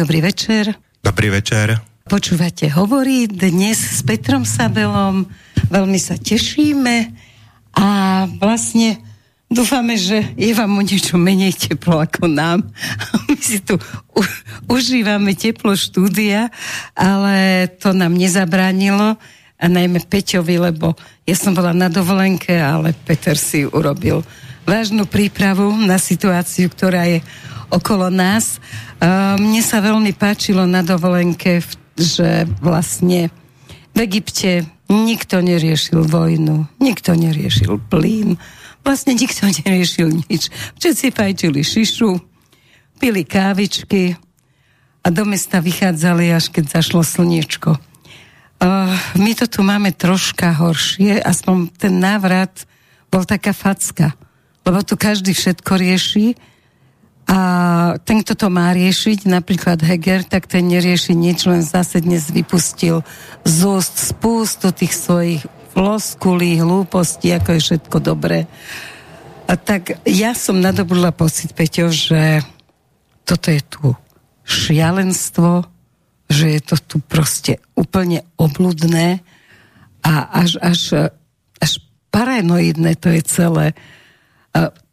Dobrý večer. Dobrý večer. Počúvate Hovorí dnes s Petrom Sabelom. Veľmi sa tešíme a vlastne dúfame, že je vám o niečo menej teplo ako nám. My si tu u- užívame teplo štúdia, ale to nám nezabránilo a najmä Peťovi, lebo ja som bola na dovolenke, ale Peter si urobil vážnu prípravu na situáciu, ktorá je okolo nás. Mne sa veľmi páčilo na dovolenke, že vlastne v Egypte nikto neriešil vojnu, nikto neriešil plyn, vlastne nikto neriešil nič. Všetci fajčili šišu, pili kávičky a do mesta vychádzali, až keď zašlo slniečko. Uh, my to tu máme troška horšie, aspoň ten návrat bol taká facka, lebo tu každý všetko rieši, a ten, kto to má riešiť, napríklad Heger, tak ten nerieši nič, len zase dnes vypustil z úst spústu tých svojich floskulí, hlúpostí, ako je všetko dobré. A tak ja som nadobudla pocit, Peťo, že toto je tu šialenstvo, že je to tu proste úplne obludné a až, až, až paranoidné to je celé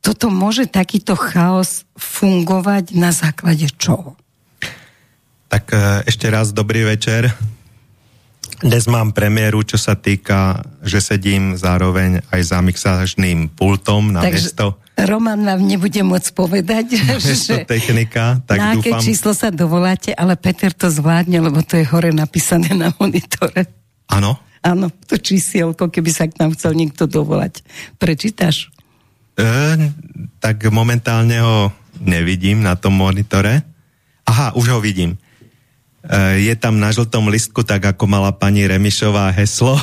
toto môže takýto chaos fungovať na základe čoho? Tak e, ešte raz dobrý večer. Dnes mám premiéru, čo sa týka, že sedím zároveň aj za mixážným pultom na Takže miesto. Roman nám nebude môcť povedať, že technika, tak na aké dúfam... číslo sa dovoláte, ale Peter to zvládne, lebo to je hore napísané na monitore. Áno? Áno, to čísielko, keby sa k nám chcel niekto dovolať. Prečítaš? E, tak momentálne ho nevidím na tom monitore. Aha, už ho vidím. E, je tam na žltom listku, tak ako mala pani Remišová heslo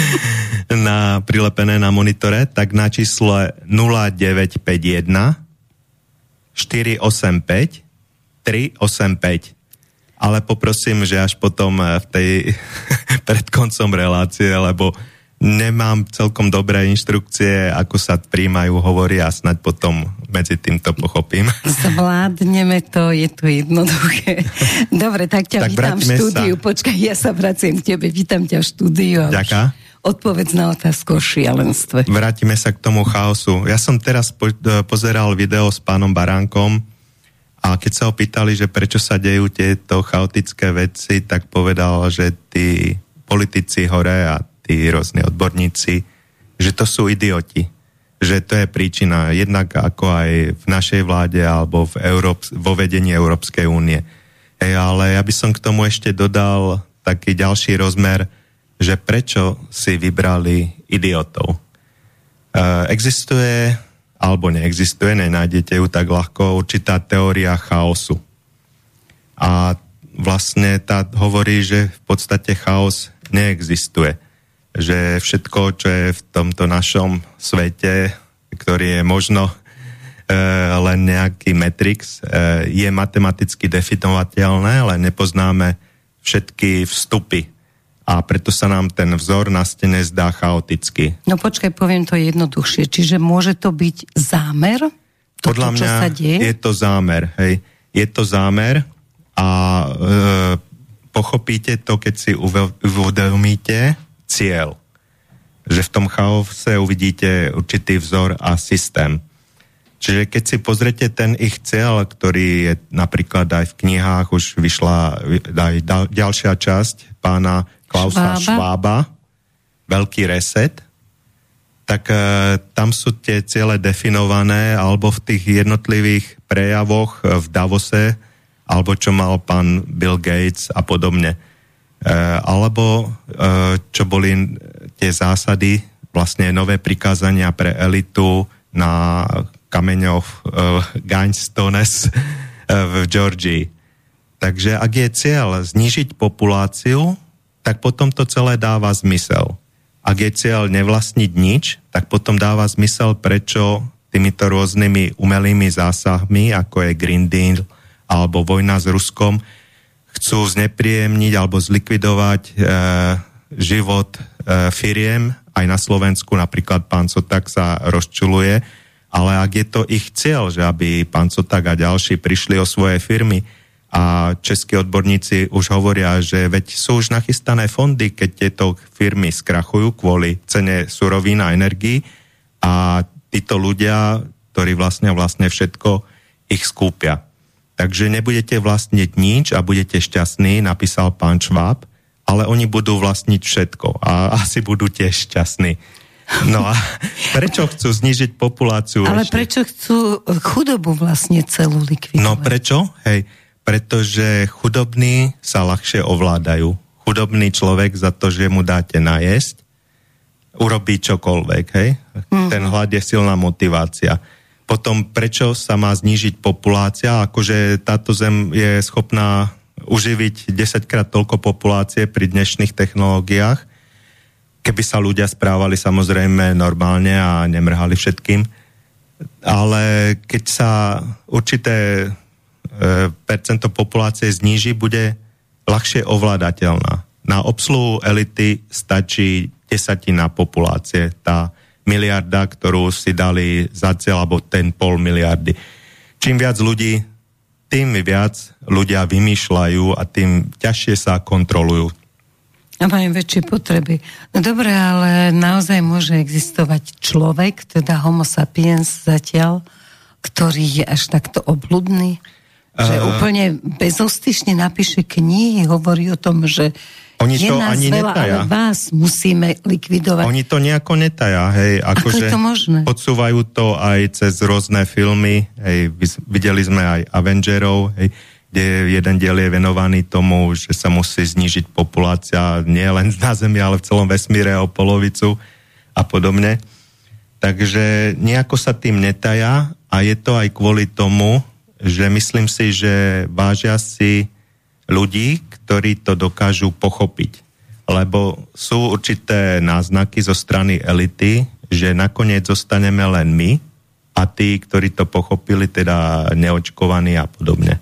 na, prilepené na monitore, tak na číslo 0951 485 385 ale poprosím, že až potom v tej pred koncom relácie, lebo nemám celkom dobré inštrukcie, ako sa príjmajú hovory a snať potom medzi týmto pochopím. Zvládneme to, je to jednoduché. Dobre, tak ťa tak vítam v štúdiu. Sa. Počkaj, ja sa vraciam k tebe, vítam ťa v štúdiu. Ďaká. Odpovedz na otázku o šialenstve. Vrátime sa k tomu chaosu. Ja som teraz po, e, pozeral video s pánom Baránkom a keď sa ho pýtali, že prečo sa dejú tieto chaotické veci, tak povedal, že tí politici hore a tí rôzni odborníci, že to sú idioti. Že to je príčina jednak ako aj v našej vláde alebo v Európs- vo vedení Európskej únie. Ej, ale ja by som k tomu ešte dodal taký ďalší rozmer, že prečo si vybrali idiotov. E, existuje, alebo neexistuje, nenájdete ju tak ľahko, určitá teória chaosu. A vlastne tá hovorí, že v podstate chaos neexistuje že všetko, čo je v tomto našom svete, ktorý je možno e, len nejaký matrix, e, je matematicky definovateľné, ale nepoznáme všetky vstupy. A preto sa nám ten vzor na stene zdá chaoticky. No počkaj, poviem to jednoduchšie. Čiže môže to byť zámer? To, Podľa mňa sa deje? je to zámer. Hej. Je to zámer a e, pochopíte to, keď si uvedomíte, cieľ. Že v tom chaose uvidíte určitý vzor a systém. Čiže keď si pozrete ten ich cieľ, ktorý je napríklad aj v knihách, už vyšla aj ďalšia časť pána Klausa Švába, Švába Veľký reset, tak e, tam sú tie ciele definované alebo v tých jednotlivých prejavoch v Davose, alebo čo mal pán Bill Gates a podobne. E, alebo e, čo boli tie zásady, vlastne nové prikázania pre elitu na kameňoch e, Gainstones v Georgii. Takže ak je cieľ znižiť populáciu, tak potom to celé dáva zmysel. Ak je cieľ nevlastniť nič, tak potom dáva zmysel, prečo týmito rôznymi umelými zásahmi, ako je Green Deal alebo vojna s Ruskom, chcú znepríjemniť alebo zlikvidovať e, život e, firiem. Aj na Slovensku napríklad pán Sotak sa rozčuluje, ale ak je to ich cieľ, že aby pán Sotak a ďalší prišli o svoje firmy a českí odborníci už hovoria, že veď sú už nachystané fondy, keď tieto firmy skrachujú kvôli cene surovín a energii a títo ľudia, ktorí vlastne vlastne všetko, ich skúpia. Takže nebudete vlastniť nič a budete šťastní, napísal pán Šváb, ale oni budú vlastniť všetko a asi budú tiež šťastní. No a prečo chcú znižiť populáciu? Ale ešte? prečo chcú chudobu vlastne celú likvidovať? No prečo? Hej, pretože chudobní sa ľahšie ovládajú. Chudobný človek za to, že mu dáte najesť, urobí čokoľvek, hej? Mm. Ten hlad je silná motivácia. Potom, prečo sa má znížiť populácia? Akože táto zem je schopná uživiť 10 krát toľko populácie pri dnešných technológiách, keby sa ľudia správali samozrejme normálne a nemrhali všetkým. Ale keď sa určité E, percento populácie zníži, bude ľahšie ovládateľná. Na obsluhu elity stačí desatina populácie, tá miliarda, ktorú si dali za cieľ, alebo ten pol miliardy. Čím viac ľudí, tým viac ľudia vymýšľajú a tým ťažšie sa kontrolujú. A majú väčšie potreby. No dobre, ale naozaj môže existovať človek, teda homo sapiens zatiaľ, ktorý je až takto obludný? Že uh, úplne bezostyšne napíše knihy, hovorí o tom, že oni je to nás ani veľa, netaja. ale vás musíme likvidovať. Oni to nejako netaja, hej. Ako, Ako je to možné? Podsúvajú to aj cez rôzne filmy, hej. Videli sme aj Avengerov, hej, kde jeden diel je venovaný tomu, že sa musí znižiť populácia nie len na Zemi, ale v celom vesmíre o polovicu a podobne. Takže nejako sa tým netaja a je to aj kvôli tomu, že myslím si, že vážia si ľudí, ktorí to dokážu pochopiť. Lebo sú určité náznaky zo strany elity, že nakoniec zostaneme len my a tí, ktorí to pochopili, teda neočkovaní a podobne.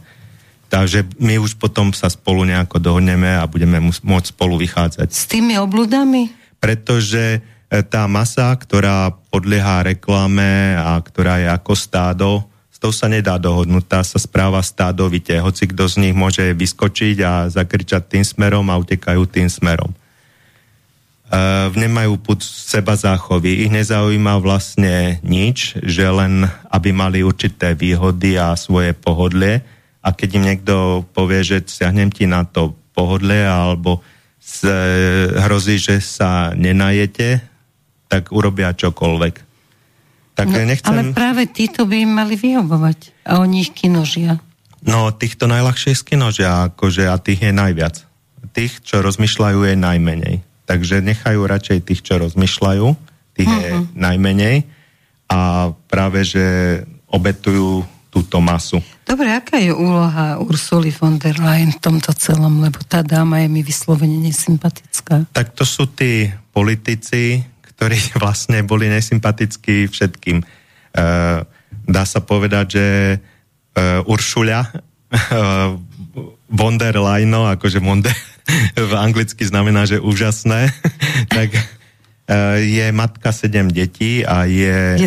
Takže my už potom sa spolu nejako dohodneme a budeme môcť spolu vychádzať. S tými obludami? Pretože e, tá masa, ktorá podlieha reklame a ktorá je ako stádo, s tou sa nedá dohodnúť, tá sa správa stádovite, hoci kto z nich môže vyskočiť a zakričať tým smerom a utekajú tým smerom. Uh, nemajú put seba záchovy, ich nezaujíma vlastne nič, že len aby mali určité výhody a svoje pohodlie a keď im niekto povie, že siahnem ti na to pohodlie alebo se, hrozí, že sa nenajete, tak urobia čokoľvek. Tak no, nechcem... Ale práve títo by im mali vyhovovať a oni ich kinožia. No, týchto najľahšie skinožia, akože a tých je najviac. Tých, čo rozmýšľajú, je najmenej. Takže nechajú radšej tých, čo rozmýšľajú, tých uh-huh. je mhm. najmenej a práve, že obetujú túto masu. Dobre, aká je úloha Ursuly von der Leyen v tomto celom, lebo tá dáma je mi vyslovene nesympatická. Tak to sú tí politici, ktorí vlastne boli nesympatickí všetkým. Uh, dá sa povedať, že uh, Uršuľa uh, von der Leyen, akože von v anglicky znamená, že úžasné, tak je matka sedem detí a je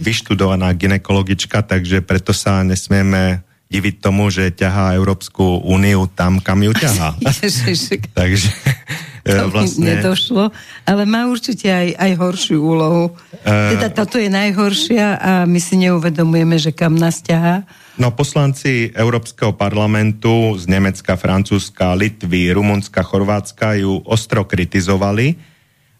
vyštudovaná ginekologička, takže preto sa nesmieme diviť tomu, že ťahá Európsku úniu tam, kam ju ťahá. takže to vlastne... nedošlo, ale má určite aj, aj horšiu úlohu. Uh, teda toto je najhoršia a my si neuvedomujeme, že kam nás ťahá. No poslanci Európskeho parlamentu z Nemecka, Francúzska, Litvy, Rumunska, Chorvátska ju ostro kritizovali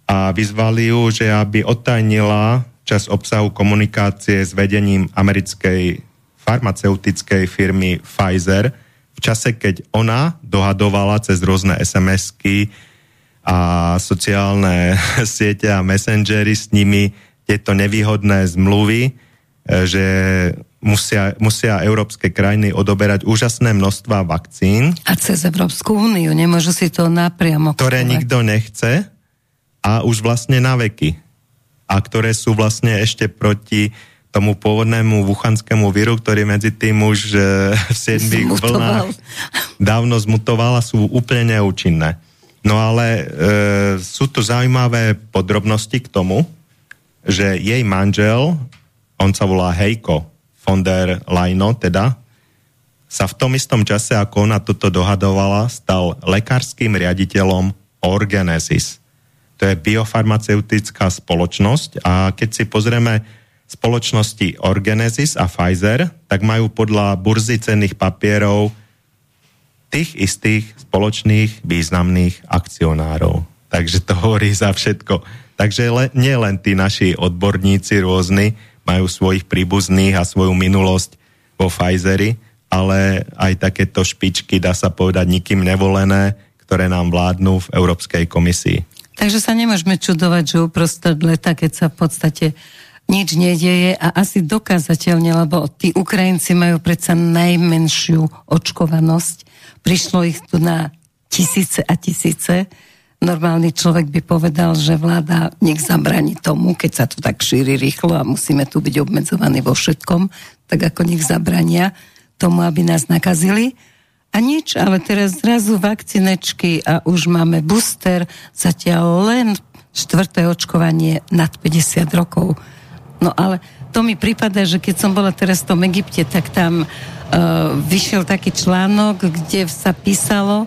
a vyzvali ju, že aby odtajnila čas obsahu komunikácie s vedením americkej farmaceutickej firmy Pfizer v čase, keď ona dohadovala cez rôzne SMS-ky a sociálne siete a messengery s nimi tieto nevýhodné zmluvy, e, že musia, musia európske krajiny odoberať úžasné množstva vakcín. A cez Európsku úniu, nemôžu si to napriamo Ktoré nikto nechce a už vlastne na veky. A ktoré sú vlastne ešte proti tomu pôvodnému wuchanskému víru, ktorý medzi tým už e, v 7 vlnách dávno zmutoval a sú úplne neúčinné. No ale e, sú tu zaujímavé podrobnosti k tomu, že jej manžel, on sa volá Heiko von der Leyen, teda, sa v tom istom čase, ako ona toto dohadovala, stal lekárským riaditeľom Orgenesis. To je biofarmaceutická spoločnosť a keď si pozrieme spoločnosti Orgenesis a Pfizer, tak majú podľa burzy cenných papierov tých istých spoločných významných akcionárov. Takže to hovorí za všetko. Takže le, nie len tí naši odborníci rôzni majú svojich príbuzných a svoju minulosť vo Pfizeri, ale aj takéto špičky, dá sa povedať, nikým nevolené, ktoré nám vládnu v Európskej komisii. Takže sa nemôžeme čudovať, že uprostred leta, keď sa v podstate nič nedieje a asi dokázateľne, lebo tí Ukrajinci majú predsa najmenšiu očkovanosť. Prišlo ich tu na tisíce a tisíce. Normálny človek by povedal, že vláda nech zabraní tomu, keď sa to tak šíri rýchlo a musíme tu byť obmedzovaní vo všetkom, tak ako nech zabrania tomu, aby nás nakazili. A nič, ale teraz zrazu vakcinečky a už máme booster, zatiaľ len štvrté očkovanie nad 50 rokov. No ale to mi prípada, že keď som bola teraz v tom Egypte, tak tam uh, vyšiel taký článok, kde sa písalo,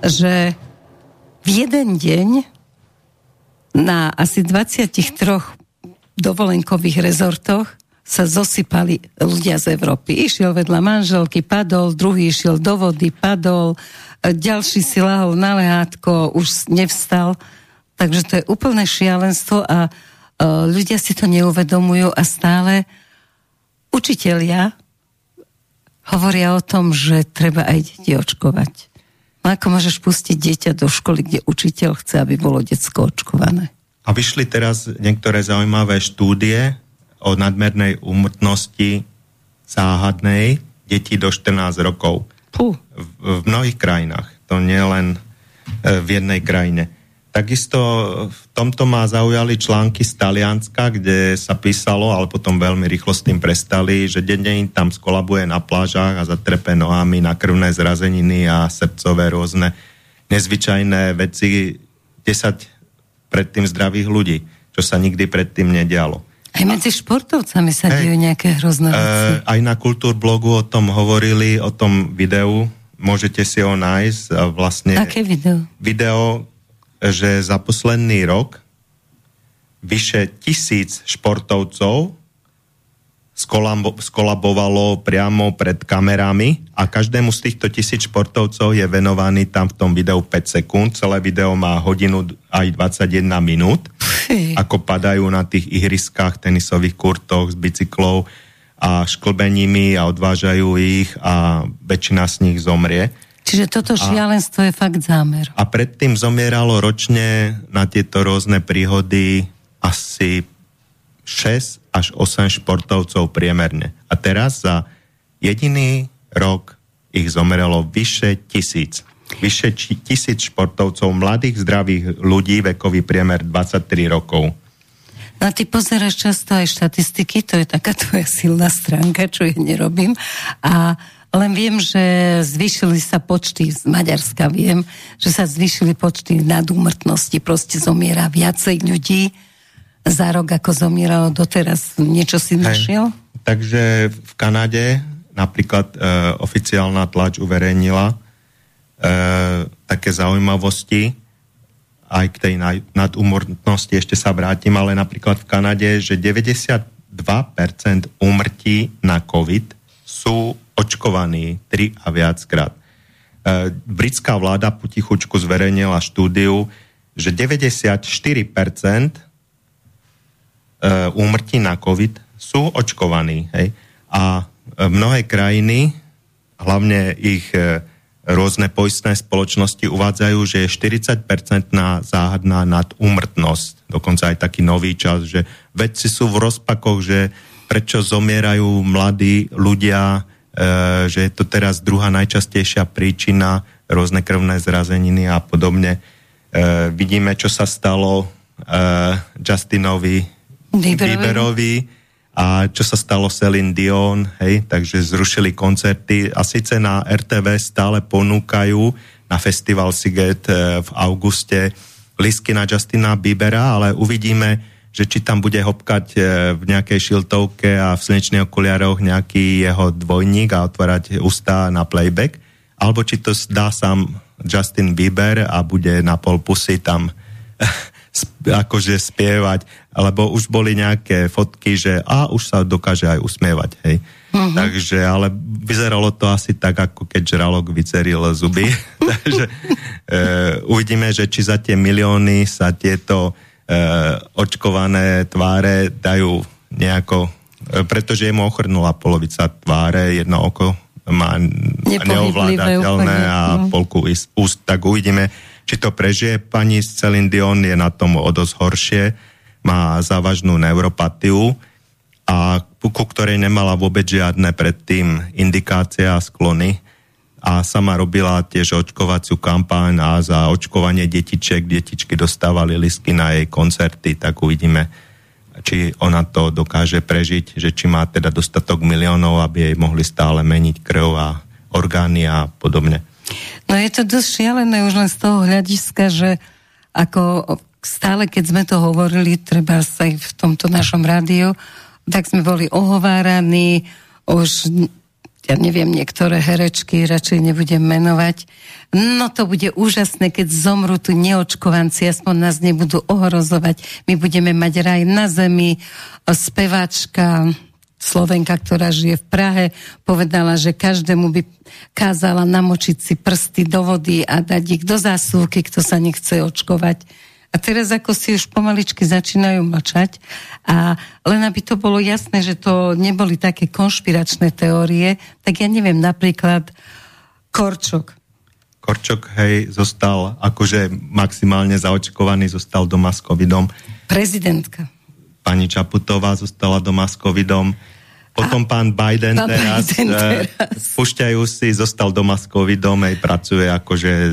že v jeden deň na asi 23 dovolenkových rezortoch sa zosypali ľudia z Európy. Išiel vedľa manželky, padol, druhý išiel do vody, padol, ďalší si lahol na lehátko, už nevstal. Takže to je úplné šialenstvo a uh, ľudia si to neuvedomujú a stále učitelia hovoria o tom, že treba aj deti očkovať. No ako môžeš pustiť dieťa do školy, kde učiteľ chce, aby bolo detsko očkované? A vyšli teraz niektoré zaujímavé štúdie, o nadmernej úmrtnosti záhadnej detí do 14 rokov. Puh. V, v mnohých krajinách, to nie len e, v jednej krajine. Takisto v tomto ma zaujali články z Talianska, kde sa písalo, ale potom veľmi rýchlo s tým prestali, že denne im tam skolabuje na plážach a zatrepe nohami na krvné zrazeniny a srdcové rôzne nezvyčajné veci 10 predtým zdravých ľudí, čo sa nikdy predtým nedialo. Aj medzi športovcami sa dejú nejaké hrozné veci. E, aj na blogu o tom hovorili, o tom videu, môžete si ho nájsť. Vlastne Aké video? Video, že za posledný rok vyše tisíc športovcov skolabovalo priamo pred kamerami a každému z týchto tisíc športovcov je venovaný tam v tom videu 5 sekúnd. Celé video má hodinu aj 21 minút. Ako padajú na tých ihriskách, tenisových kurtoch, z bicyklov a šklbeními a odvážajú ich a väčšina z nich zomrie. Čiže toto šialenstvo a, je fakt zámer. A predtým zomieralo ročne na tieto rôzne príhody asi 6 až 8 športovcov priemerne. A teraz za jediný rok ich zomrelo vyše tisíc. Vyše tisíc športovcov, mladých, zdravých ľudí, vekový priemer 23 rokov. No a ty pozeráš často aj štatistiky, to je taká tvoja silná stránka, čo ja nerobím. A len viem, že zvýšili sa počty, z Maďarska viem, že sa zvýšili počty nadúmrtnosti, proste zomiera viacej ľudí za rok, ako zomieralo doteraz. Niečo si našiel? Takže v Kanade napríklad e, oficiálna tlač uverejnila e, také zaujímavosti, aj k tej nadumortnosti ešte sa vrátim, ale napríklad v Kanade, že 92% úmrtí na COVID sú očkovaní 3 a viackrát. E, britská vláda potichučku zverejnila štúdiu, že 94% E, úmrtí na COVID sú očkovaní. Hej? A e, mnohé krajiny, hlavne ich rôzne poistné spoločnosti uvádzajú, že je 40-percentná záhadná nadúmrtnosť. Dokonca aj taký nový čas, že vedci sú v rozpakoch, že prečo zomierajú mladí ľudia, že je to teraz druhá najčastejšia príčina, rôzne krvné zrazeniny a podobne. E, vidíme, čo sa stalo e, Justinovi Bieberovi a čo sa stalo Celine Dion, hej, takže zrušili koncerty a síce na RTV stále ponúkajú na festival Siget eh, v auguste lisky na Justina Biebera, ale uvidíme, že či tam bude hopkať e, v nejakej šiltovke a v slnečných okuliaroch nejaký jeho dvojník a otvárať ústa na playback, alebo či to dá sám Justin Bieber a bude na pol pusy tam akože spievať, lebo už boli nejaké fotky, že a už sa dokáže aj usmievať, hej. Uh-huh. Takže, ale vyzeralo to asi tak, ako keď žralok vyceril zuby. Takže e, uvidíme, že či za tie milióny sa tieto očkované tváre dajú nejako, e, pretože mu ochrnula polovica tváre, jedno oko má neovládateľné a no. polku úst, tak uvidíme, či to prežije. Pani Celine Dion je na tom o dosť horšie, má závažnú neuropatiu, a ku ktorej nemala vôbec žiadne predtým indikácie a sklony a sama robila tiež očkovaciu kampaň a za očkovanie detiček, detičky dostávali listky na jej koncerty, tak uvidíme, či ona to dokáže prežiť, že či má teda dostatok miliónov, aby jej mohli stále meniť krv a orgány a podobne. No je to dosť šialené už len z toho hľadiska, že ako stále, keď sme to hovorili, treba sa aj v tomto našom rádiu, tak sme boli ohováraní, už ja neviem, niektoré herečky, radšej nebudem menovať. No to bude úžasné, keď zomru tu neočkovanci, aspoň nás nebudú ohrozovať. My budeme mať raj na zemi. Speváčka Slovenka, ktorá žije v Prahe, povedala, že každému by kázala namočiť si prsty do vody a dať ich do zásuvky, kto sa nechce očkovať. A teraz ako si už pomaličky začínajú mlčať a len aby to bolo jasné, že to neboli také konšpiračné teórie, tak ja neviem, napríklad Korčok. Korčok, hej, zostal akože maximálne zaočkovaný, zostal doma s covidom. Prezidentka. Pani Čaputová zostala doma s covidom. Potom pán Biden, pán teraz, Biden eh, teraz. pušťajú si, zostal doma s covidom, aj pracuje akože e,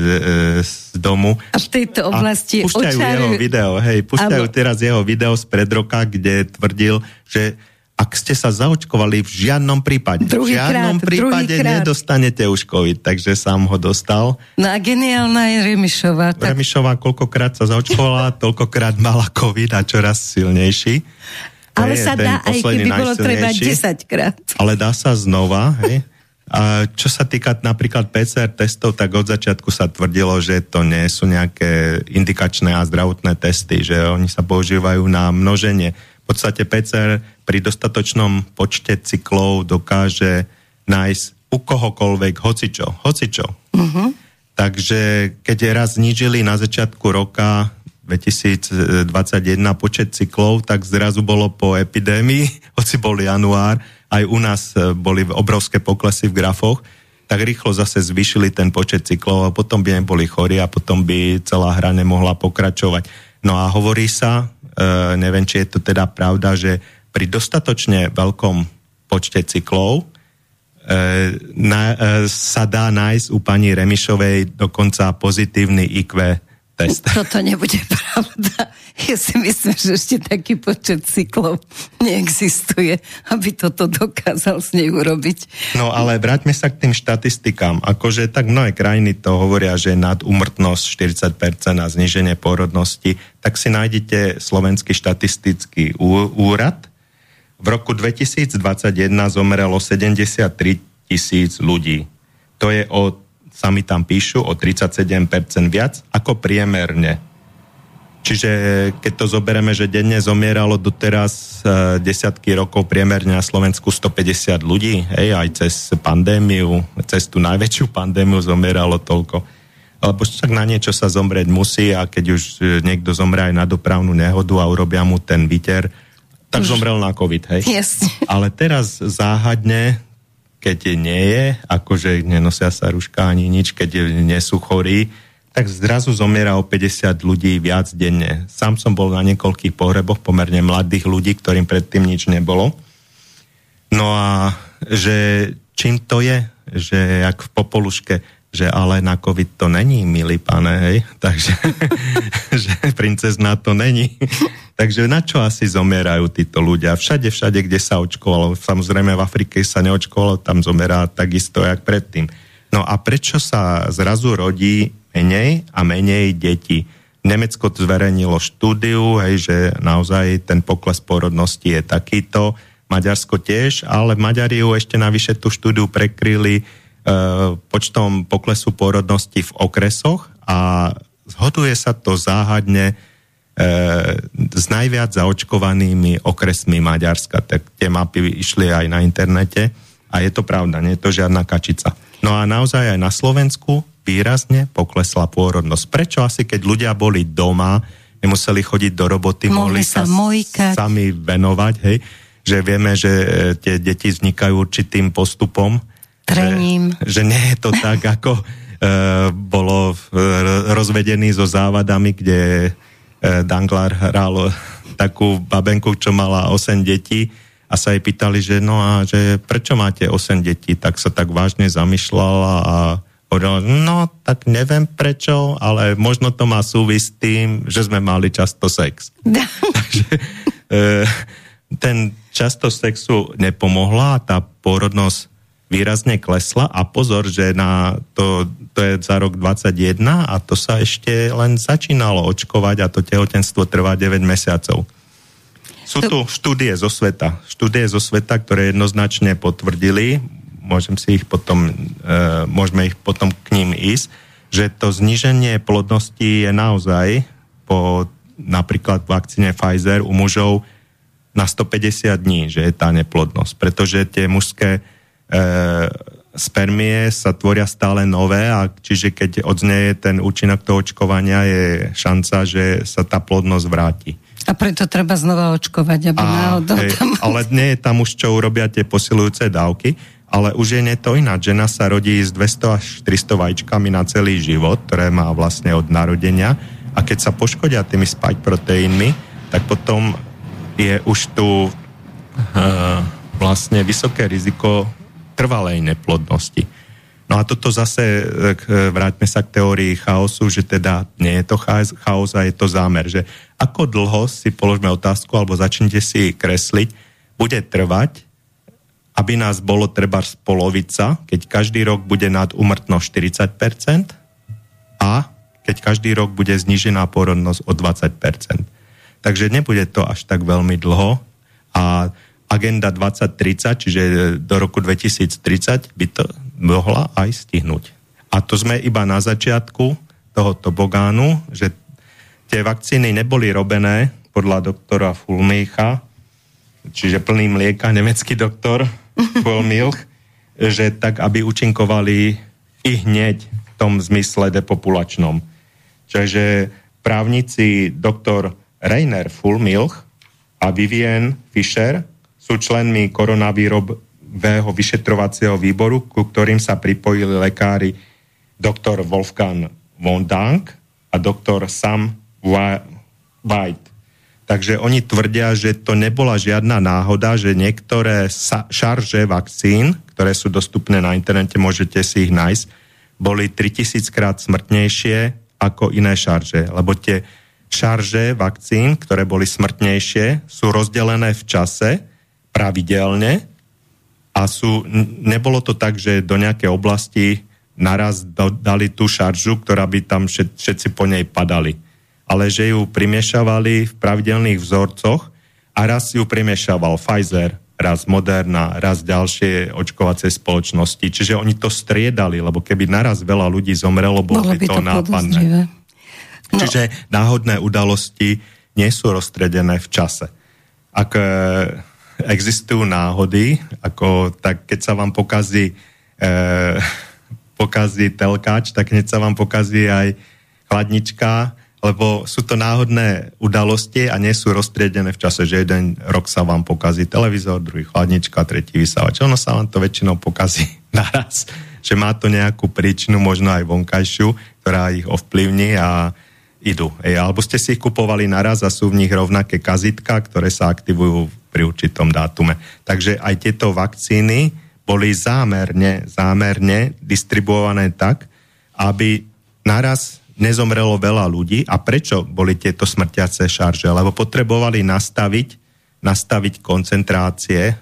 z domu. A v tejto oblasti a pušťajú očarujú... jeho video, hej, pušťajú Abo... teraz jeho video z pred roka, kde tvrdil, že ak ste sa zaočkovali, v žiadnom prípade, druhý v žiadnom krát, prípade nedostanete už COVID, takže sám ho dostal. No a geniálna je Remišová. Tak... Remišová koľkokrát sa zaočkovala, toľkokrát mala COVID a čoraz silnejší. Ale sa dá, aj keby bolo treba 10 krát. Ale dá sa znova, hej? A čo sa týka napríklad PCR testov, tak od začiatku sa tvrdilo, že to nie sú nejaké indikačné a zdravotné testy, že oni sa používajú na množenie. V podstate PCR pri dostatočnom počte cyklov dokáže nájsť u kohokoľvek hocičo. hocičo. Uh-huh. Takže keď raz znížili na začiatku roka 2021 počet cyklov, tak zrazu bolo po epidémii, hoci bol január, aj u nás e, boli obrovské poklesy v grafoch, tak rýchlo zase zvýšili ten počet cyklov a potom by neboli chorí a potom by celá hra nemohla pokračovať. No a hovorí sa, e, neviem, či je to teda pravda, že pri dostatočne veľkom počte cyklov e, sa dá nájsť u pani Remišovej dokonca pozitívny IQ test. Toto nebude pravda. Ja si myslím, že ešte taký počet cyklov neexistuje, aby toto dokázal s nej urobiť. No ale vráťme sa k tým štatistikám. Akože tak mnohé krajiny to hovoria, že nad umrtnosť 40% a zniženie porodnosti, tak si nájdete slovenský štatistický úrad. V roku 2021 zomrelo 73 tisíc ľudí. To je o sami tam píšu o 37% viac ako priemerne. Čiže keď to zoberieme, že denne zomieralo doteraz e, desiatky rokov priemerne na Slovensku 150 ľudí, hej, aj cez pandémiu, cez tú najväčšiu pandémiu zomieralo toľko. Lebo však na niečo sa zomrieť musí a keď už e, niekto zomrie aj na dopravnú nehodu a urobia mu ten výter, tak už. zomrel na COVID, hej. Yes. Ale teraz záhadne keď nie je, akože nenosia sa ruška ani nič, keď nie sú chorí, tak zrazu zomiera o 50 ľudí viac denne. Sám som bol na niekoľkých pohreboch pomerne mladých ľudí, ktorým predtým nič nebolo. No a že čím to je, že jak v Popoluške, že ale na COVID to není, milý pane, hej, takže že princezná to není. Takže na čo asi zomierajú títo ľudia? Všade, všade, kde sa očkovalo, samozrejme v Afrike sa neočkovalo, tam zomerá takisto, jak predtým. No a prečo sa zrazu rodí menej a menej detí? Nemecko zverejnilo štúdiu, hej, že naozaj ten pokles porodnosti je takýto, Maďarsko tiež, ale Maďari ju ešte navyše tú štúdiu prekryli počtom poklesu porodnosti v okresoch a zhoduje sa to záhadne e, s najviac zaočkovanými okresmi Maďarska. Tak tie mapy išli aj na internete a je to pravda, nie je to žiadna kačica. No a naozaj aj na Slovensku výrazne poklesla pôrodnosť. Prečo asi, keď ľudia boli doma, nemuseli chodiť do roboty, mohli, mohli sa mojkať. sami venovať, hej, že vieme, že e, tie deti vznikajú určitým postupom. Trením. Že, že nie je to tak, ako uh, bolo uh, rozvedený so závadami, kde uh, Danglar hral takú babenku, čo mala 8 detí a sa jej pýtali, že no a že prečo máte 8 detí, tak sa tak vážne zamýšľala a hovorila, no tak neviem prečo, ale možno to má súvisť s tým, že sme mali často sex. Takže uh, ten často sexu nepomohla a tá pôrodnosť výrazne klesla a pozor, že na to, to je za rok 21 a to sa ešte len začínalo očkovať a to tehotenstvo trvá 9 mesiacov. Sú tu štúdie zo sveta. Štúdie zo sveta, ktoré jednoznačne potvrdili, môžem si ich potom, e, môžeme ich potom k ním ísť, že to zníženie plodnosti je naozaj po napríklad vakcíne Pfizer u mužov na 150 dní, že je tá neplodnosť. Pretože tie mužské spermie sa tvoria stále nové a čiže keď odznieje ten účinok toho očkovania je šanca, že sa tá plodnosť vráti. A preto treba znova očkovať, aby a, náhodou hej, tam... Ale nie je tam už, čo urobia tie posilujúce dávky, ale už je nie to ináč. Žena sa rodí s 200 až 300 vajíčkami na celý život, ktoré má vlastne od narodenia a keď sa poškodia tými spike proteínmi, tak potom je už tu uh, vlastne vysoké riziko trvalej neplodnosti. No a toto zase, e, vráťme sa k teórii chaosu, že teda nie je to chaos a je to zámer. Že ako dlho si položme otázku alebo začnite si kresliť, bude trvať, aby nás bolo treba z polovica, keď každý rok bude nad umrtnosť 40% a keď každý rok bude znižená porodnosť o 20%. Takže nebude to až tak veľmi dlho a agenda 2030, čiže do roku 2030 by to mohla aj stihnúť. A to sme iba na začiatku tohoto bogánu, že tie vakcíny neboli robené podľa doktora Fulmícha, čiže plný mlieka, nemecký doktor Fulmilch, že tak, aby účinkovali i hneď v tom zmysle depopulačnom. Čiže právnici doktor Rainer Fulmilch a Vivien Fischer sú členmi koronavírového vyšetrovacieho výboru, ku ktorým sa pripojili lekári doktor Wolfgang von Dank a doktor Sam White. Takže oni tvrdia, že to nebola žiadna náhoda, že niektoré šarže vakcín, ktoré sú dostupné na internete, môžete si ich nájsť, boli 3000 krát smrtnejšie ako iné šarže, lebo tie šarže vakcín, ktoré boli smrtnejšie, sú rozdelené v čase pravidelne a sú, nebolo to tak, že do nejakej oblasti naraz do, dali tú šaržu, ktorá by tam všet, všetci po nej padali. Ale že ju primiešavali v pravidelných vzorcoch a raz ju primiešaval Pfizer, raz Moderna, raz ďalšie očkovacie spoločnosti. Čiže oni to striedali, lebo keby naraz veľa ľudí zomrelo, bolo, bolo by to, to nápadné. No. Čiže náhodné udalosti nie sú rozstredené v čase. Ak e, existujú náhody, ako tak keď sa vám pokazí e, pokazí telkáč, tak hneď sa vám pokazí aj chladnička, lebo sú to náhodné udalosti a nie sú roztriedené v čase, že jeden rok sa vám pokazí televízor, druhý chladnička, tretí vysávač. Ono sa vám to väčšinou pokazí naraz, že má to nejakú príčinu, možno aj vonkajšiu, ktorá ich ovplyvní a idú. Ej, alebo ste si ich kupovali naraz a sú v nich rovnaké kazitka, ktoré sa aktivujú pri určitom dátume. Takže aj tieto vakcíny boli zámerne, zámerne distribuované tak, aby naraz nezomrelo veľa ľudí. A prečo boli tieto smrtiace šarže? Lebo potrebovali nastaviť, nastaviť koncentrácie.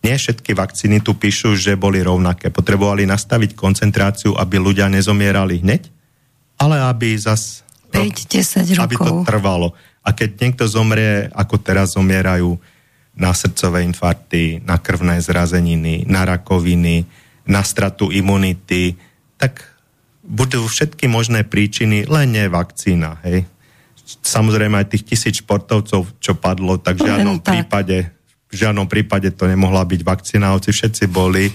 Nie všetky vakcíny tu píšu, že boli rovnaké. Potrebovali nastaviť koncentráciu, aby ľudia nezomierali hneď, ale aby zas 5-10 rokov. Aby to trvalo. A keď niekto zomrie, ako teraz zomierajú na srdcové infarkty, na krvné zrazeniny, na rakoviny, na stratu imunity, tak budú všetky možné príčiny, len nie vakcína, hej. Samozrejme aj tých tisíc športovcov, čo padlo, tak v žiadnom tak. prípade v žiadnom prípade to nemohla byť vakcína, hoci všetci boli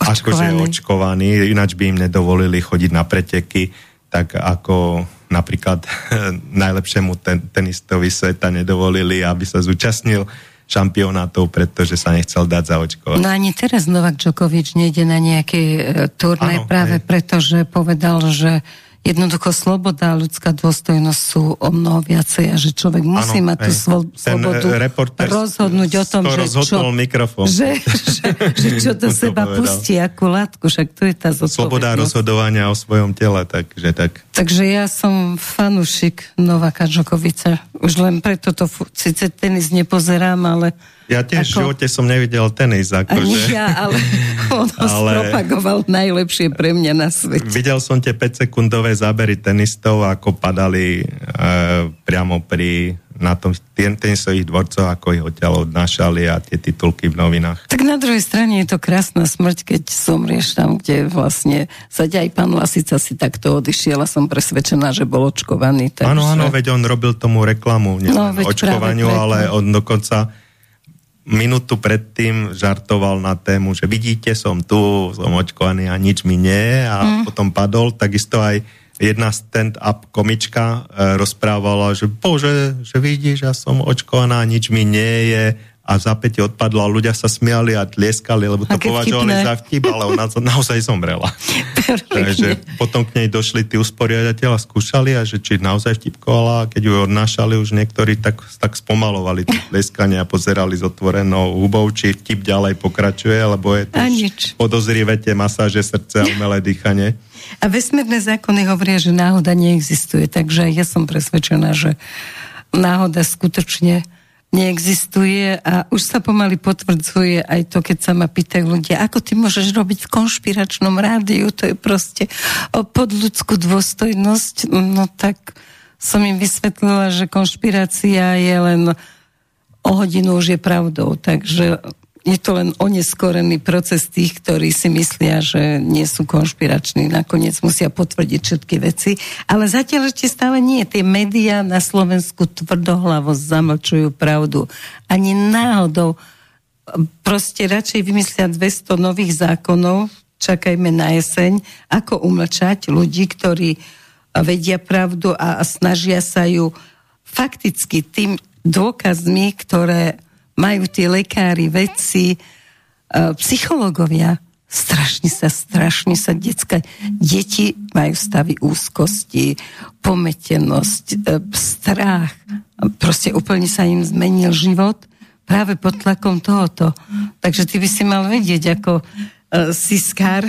očkovaní. akože očkovaní, ináč by im nedovolili chodiť na preteky, tak ako napríklad najlepšiemu ten, tenistovi sveta nedovolili, aby sa zúčastnil šampionátov, pretože sa nechcel dať zaočkovať. No ani teraz Novak Djokovic nejde na nejaké e, turné práve hej. preto, že povedal, že jednoducho sloboda a ľudská dôstojnosť sú o mnoho viacej a že človek musí ano, mať tú slo- slobodu rozhodnúť o tom, že čo, že, že, že čo do seba pustí, akú látku, však to je tá zodpovednosť. Sloboda rozhodovania o svojom tele, takže tak. Takže ja som fanušik Novaka Džokovica. Už len preto to, síce tenis nepozerám, ale ja tiež ako... v živote som nevidel tenis. Ani ja, ale on ho ale... propagoval najlepšie pre mňa na svete. Videl som tie 5-sekundové zábery tenistov, ako padali e, priamo pri na tom tenisových dvorcoch, ako ich odtiaľ odnášali a tie titulky v novinách. Tak na druhej strane je to krásna smrť, keď somrieš tam, kde vlastne sa aj pán Lasica si takto odišiel a som presvedčená, že bol očkovaný. Áno, takže... áno, veď on robil tomu reklamu, nie no, očkovaniu, ale on dokonca minútu predtým žartoval na tému, že vidíte, som tu, som očkovaný a nič mi nie. A mm. potom padol, takisto aj jedna stand-up komička e, rozprávala, že bože, že vidíš, ja som očkovaná, nič mi nie je a v zápäti odpadlo a ľudia sa smiali a tlieskali, lebo to považovali za vtip, ale ona naozaj zomrela. Takže potom k nej došli tí usporiadateľ a skúšali a že či naozaj vtipkovala, keď ju odnášali už niektorí, tak, tak spomalovali tlieskanie a pozerali s otvorenou hubou, či vtip ďalej pokračuje, lebo je to podozrivé tie masáže srdce a umelé dýchanie. A vesmírne zákony hovoria, že náhoda neexistuje, takže ja som presvedčená, že náhoda skutočne neexistuje a už sa pomaly potvrdzuje aj to, keď sa ma pýtajú ľudia, ako ty môžeš robiť v konšpiračnom rádiu, to je proste o podľudskú dôstojnosť. No tak som im vysvetlila, že konšpirácia je len o hodinu už je pravdou, takže je to len oneskorený proces tých, ktorí si myslia, že nie sú konšpirační. Nakoniec musia potvrdiť všetky veci. Ale zatiaľ ešte stále nie. Tie médiá na Slovensku tvrdohlavo zamlčujú pravdu. Ani náhodou proste radšej vymyslia 200 nových zákonov, čakajme na jeseň, ako umlčať ľudí, ktorí vedia pravdu a snažia sa ju fakticky tým dôkazmi, ktoré majú tí lekári, vedci, e, psychológovia, strašne sa, strašne sa detská, deti majú stavy úzkosti, pometenosť, e, strach, proste úplne sa im zmenil život práve pod tlakom tohoto. Takže ty by si mal vedieť ako uh, siskár,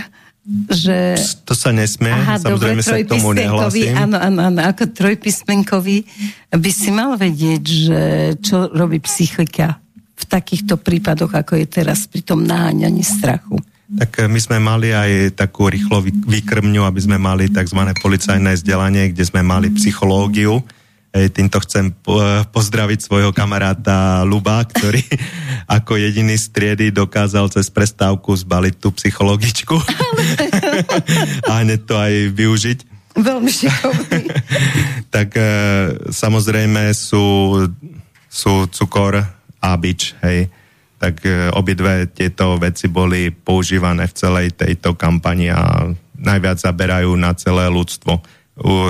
že... To sa nesmie, Aha, samozrejme dobre, sa k tomu nehlasím. Áno, áno, áno, ako trojpísmenkový by si mal vedieť, že čo robí psychika v takýchto prípadoch, ako je teraz pri tom naháňaní strachu? Tak eh, my sme mali aj takú rýchlo výkrmňu, aby sme mali tzv. policajné vzdelanie, kde sme mali psychológiu. Týmto chcem pozdraviť svojho kamaráta Luba, ktorý ako jediný z triedy dokázal cez prestávku zbaliť tú psychologičku a hneď to aj využiť. Veľmi šikovný. tak eh, samozrejme sú, sú cukor, a bič, hej. Tak e, obidve tieto veci boli používané v celej tejto kampani a najviac zaberajú na celé ľudstvo.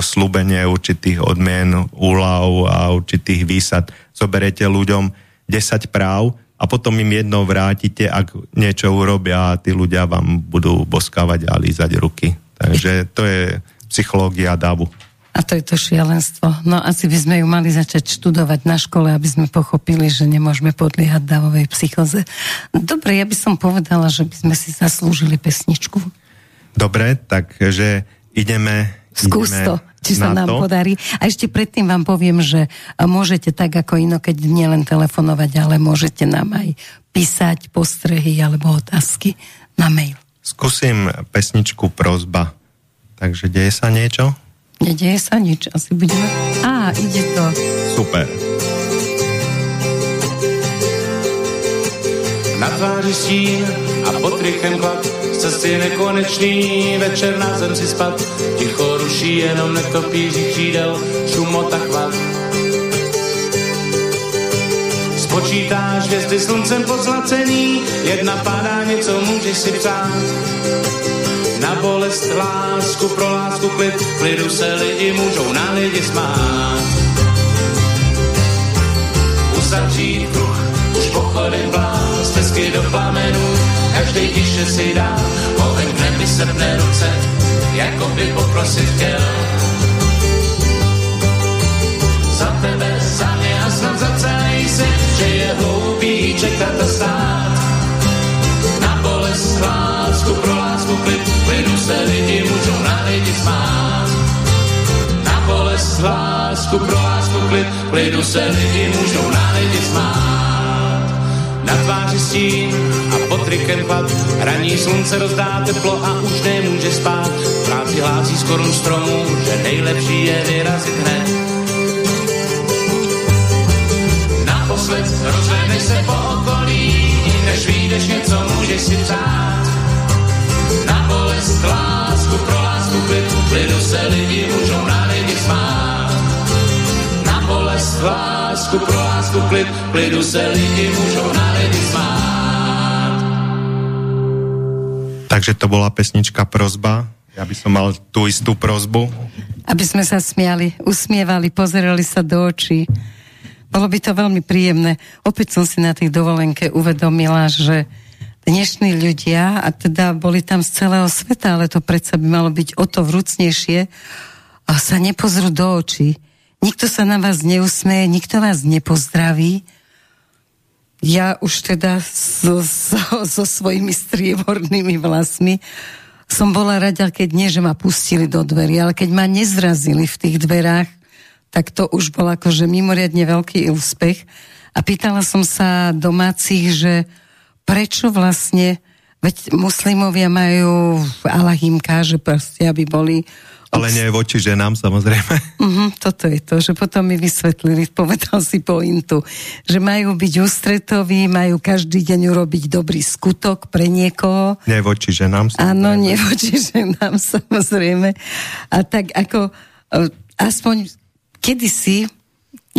Slúbenie určitých odmien, úľav a určitých výsad. Zoberete ľuďom 10 práv a potom im jedno vrátite, ak niečo urobia a tí ľudia vám budú boskávať a lízať ruky. Takže to je psychológia davu. A to je to šialenstvo. No asi by sme ju mali začať študovať na škole, aby sme pochopili, že nemôžeme podliehať davovej psychoze. Dobre, ja by som povedala, že by sme si zaslúžili pesničku. Dobre, takže ideme... Skús to, či sa nám to. podarí. A ešte predtým vám poviem, že môžete tak ako inokedy nielen telefonovať, ale môžete nám aj písať postrehy alebo otázky na mail. Skúsim pesničku prozba. Takže deje sa niečo? Nedeje sa nič, asi budeme... Á, ide to. Super. Na tváři stín a pod rychem klad, cesty nekonečný, večer na zem si spad, ticho ruší jenom netopíří křídel, šumot a chvat. Spočítáš hvězdy sluncem pozlacený, jedna padá, něco můžeš si přát. Na bolest lásku, pro lásku klid, klidu se lidi můžou na lidi smát. Uzavřít kruh, už pochodem vlás, stezky do plamenů, každý tiše si dá, oheň v nebi ruce, jako by poprosit chtěl. Za tebe, za mě a snad za celý svět, že je hloupý čekat a stát. Na bolest, lásku, pro klid, klidu se lidi můžou na lidi smát. Na bolest, lásku, pro lásku, klid, klidu se lidi můžou na lidi smát. Na tváři stín a pod trikem chlad, raní slunce rozdá teplo a už nemůže spát. V práci hlásí z korun stromů, že nejlepší je vyrazit hned. Naposled rozhledneš se po okolí, než vyjdeš něco můžeš si přát. Bolest, lásku, pro lásku, klid, klidu se lidi můžou na lidi smát. Na bolest, lásku, pro lásku, klid, klidu se lidi můžou na lidi smát. Takže to bola pesnička Prozba. Ja by som mal tú istú prozbu. Aby sme sa smiali, usmievali, pozerali sa do očí. Bolo by to veľmi príjemné. Opäť som si na tej dovolenke uvedomila, že dnešní ľudia, a teda boli tam z celého sveta, ale to predsa by malo byť o to vrúcnejšie, a sa nepozrú do očí. Nikto sa na vás neusmeje, nikto vás nepozdraví. Ja už teda so, so, so svojimi striebornými vlasmi som bola rada, keď nie, že ma pustili do dverí, ale keď ma nezrazili v tých dverách, tak to už bol akože mimoriadne veľký úspech. A pýtala som sa domácich, že prečo vlastne, veď muslimovia majú, Allah im káže proste, aby boli ale nie voči ženám, samozrejme. Uh-huh, toto je to, že potom mi vysvetlili, povedal si pointu, že majú byť ústretoví, majú každý deň urobiť dobrý skutok pre niekoho. Nie voči ženám. Samozrejme. Áno, nie voči ženám, samozrejme. A tak ako, e, aspoň kedysi,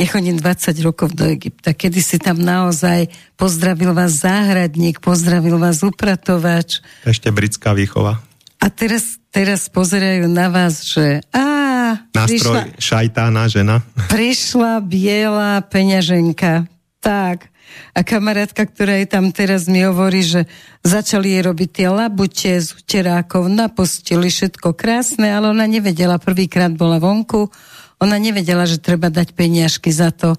nechodím 20 rokov do Egypta, kedy si tam naozaj pozdravil vás záhradník, pozdravil vás upratovač. Ešte britská výchova. A teraz, teraz pozerajú na vás, že á, Nástroj prišla, šajtána žena. Prišla biela peňaženka. Tak. A kamarátka, ktorá je tam teraz, mi hovorí, že začali jej robiť tie labute z uterákov na posteli, všetko krásne, ale ona nevedela, prvýkrát bola vonku, ona nevedela, že treba dať peniažky za to.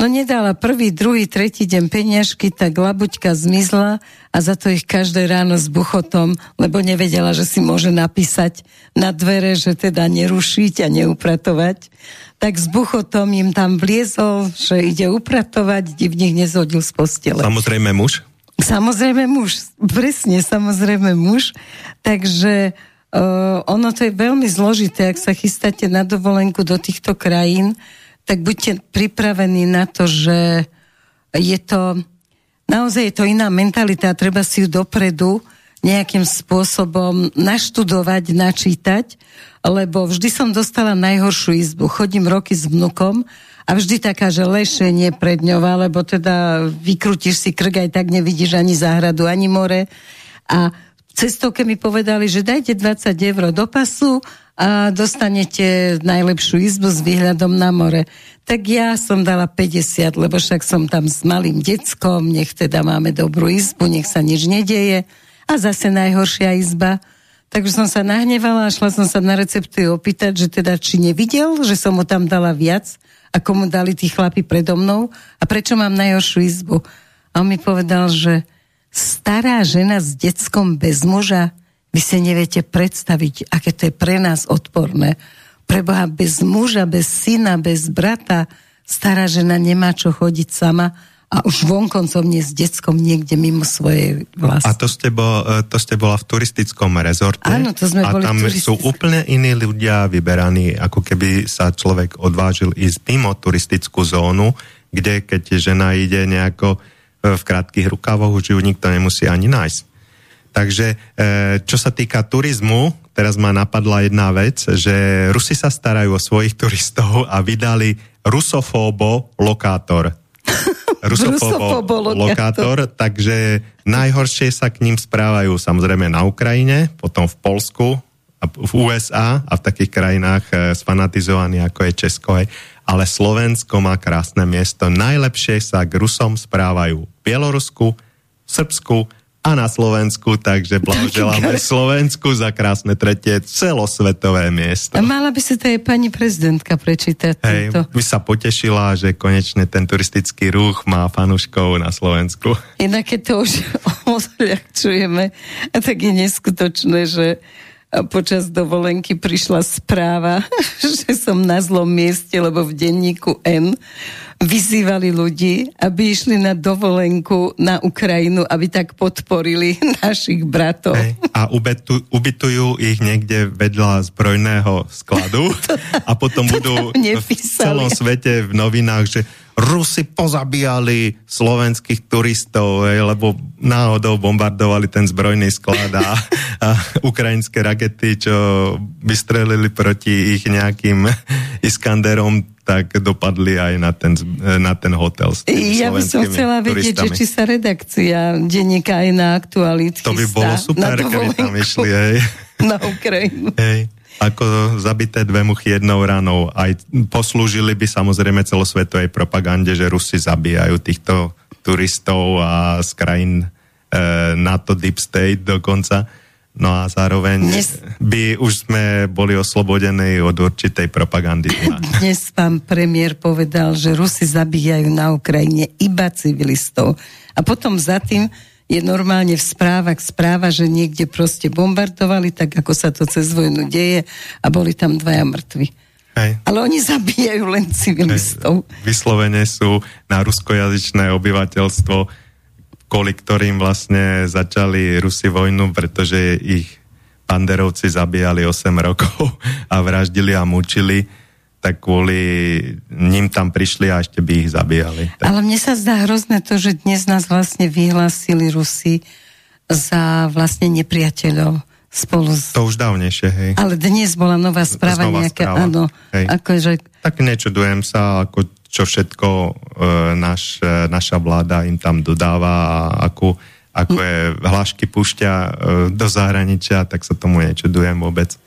No nedala prvý, druhý, tretí deň peniažky, tak labuťka zmizla a za to ich každé ráno s buchotom, lebo nevedela, že si môže napísať na dvere, že teda nerušiť a neupratovať. Tak s buchotom im tam vliezol, že ide upratovať, divných nezhodil z postele. Samozrejme muž? Samozrejme muž, presne, samozrejme muž. Takže uh, ono to je veľmi zložité, ak sa chystáte na dovolenku do týchto krajín, tak buďte pripravení na to, že je to, naozaj je to iná mentalita a treba si ju dopredu nejakým spôsobom naštudovať, načítať, lebo vždy som dostala najhoršiu izbu. Chodím roky s vnukom a vždy taká, že lešenie pred ňou, lebo teda vykrutíš si krk, aj tak nevidíš ani záhradu, ani more. A cestovke mi povedali, že dajte 20 eur do pasu a dostanete najlepšiu izbu s výhľadom na more. Tak ja som dala 50, lebo však som tam s malým deckom, nech teda máme dobrú izbu, nech sa nič nedeje. A zase najhoršia izba. Takže som sa nahnevala a šla som sa na receptu opýtať, že teda či nevidel, že som mu tam dala viac, ako mu dali tí chlapi predo mnou a prečo mám najhoršiu izbu. A on mi povedal, že stará žena s deckom bez muža vy si neviete predstaviť, aké to je pre nás odporné. Preboha bez muža, bez syna, bez brata, stará žena nemá čo chodiť sama a už vonkoncom nie s deckom niekde mimo svojej vlasti. A to ste, bo, to ste bola v turistickom rezorte. Áno, to sme a boli tam sú úplne iní ľudia vyberaní, ako keby sa človek odvážil ísť mimo turistickú zónu, kde keď žena ide nejako v krátkých rukavoch, už ju nikto nemusí ani nájsť. Takže e, čo sa týka turizmu, teraz ma napadla jedna vec, že Rusi sa starajú o svojich turistov a vydali rusofóbo lokátor. Rusofóbo lokátor, takže najhoršie sa k ním správajú samozrejme na Ukrajine, potom v Polsku, v USA a v takých krajinách e, sfanatizovaní ako je Česko, hej. Ale Slovensko má krásne miesto. Najlepšie sa k Rusom správajú v Bielorusku, Srbsku a na Slovensku, takže blahoželáme Slovensku za krásne tretie celosvetové miesto. A mala by si to aj pani prezidentka prečítať. Hej, Hej, by sa potešila, že konečne ten turistický ruch má fanúškov na Slovensku. Inak keď to už odľahčujeme, tak je neskutočné, že počas dovolenky prišla správa, že som na zlom mieste, lebo v denníku N vyzývali ľudí, aby išli na dovolenku na Ukrajinu, aby tak podporili našich bratov. Hej. A ubetu, ubytujú ich niekde vedľa zbrojného skladu a potom budú v celom svete v novinách, že Rusi pozabíjali slovenských turistov, hej, lebo náhodou bombardovali ten zbrojný sklad a, a ukrajinské rakety, čo vystrelili proti ich nejakým Iskanderom, tak dopadli aj na ten, na ten hotel. S ja by som chcela vedieť, že či sa redakcia denníka aj na aktualit To by bolo super, keby tam išli, hej. Na Ukrajinu. Hej ako zabité dve muchy jednou ranou. Aj poslúžili by samozrejme celosvetovej propagande, že Rusi zabíjajú týchto turistov a z krajín e, NATO Deep State dokonca. No a zároveň Dnes... by už sme boli oslobodení od určitej propagandy. Dnes pán premiér povedal, že Rusi zabíjajú na Ukrajine iba civilistov. A potom za tým je normálne v správach správa, že niekde proste bombardovali, tak ako sa to cez vojnu deje a boli tam dvaja mŕtvi. Hej. Ale oni zabíjajú len civilistov. Hej. Vyslovene sú na ruskojazyčné obyvateľstvo, kvôli ktorým vlastne začali Rusi vojnu, pretože ich panderovci zabíjali 8 rokov a vraždili a mučili tak kvôli ním tam prišli a ešte by ich zabíjali. Tak. Ale mne sa zdá hrozné to, že dnes nás vlastne vyhlásili Rusi za vlastne nepriateľov spolu s... To už dávnejšie, hej. Ale dnes bola nová správa Znova nejaká, správa. áno. Hej. Akože... Tak nečudujem sa, ako čo všetko e, naš, e, naša vláda im tam dodáva a ako, ako je hlášky pušťa e, do zahraničia, tak sa tomu nečudujem vôbec.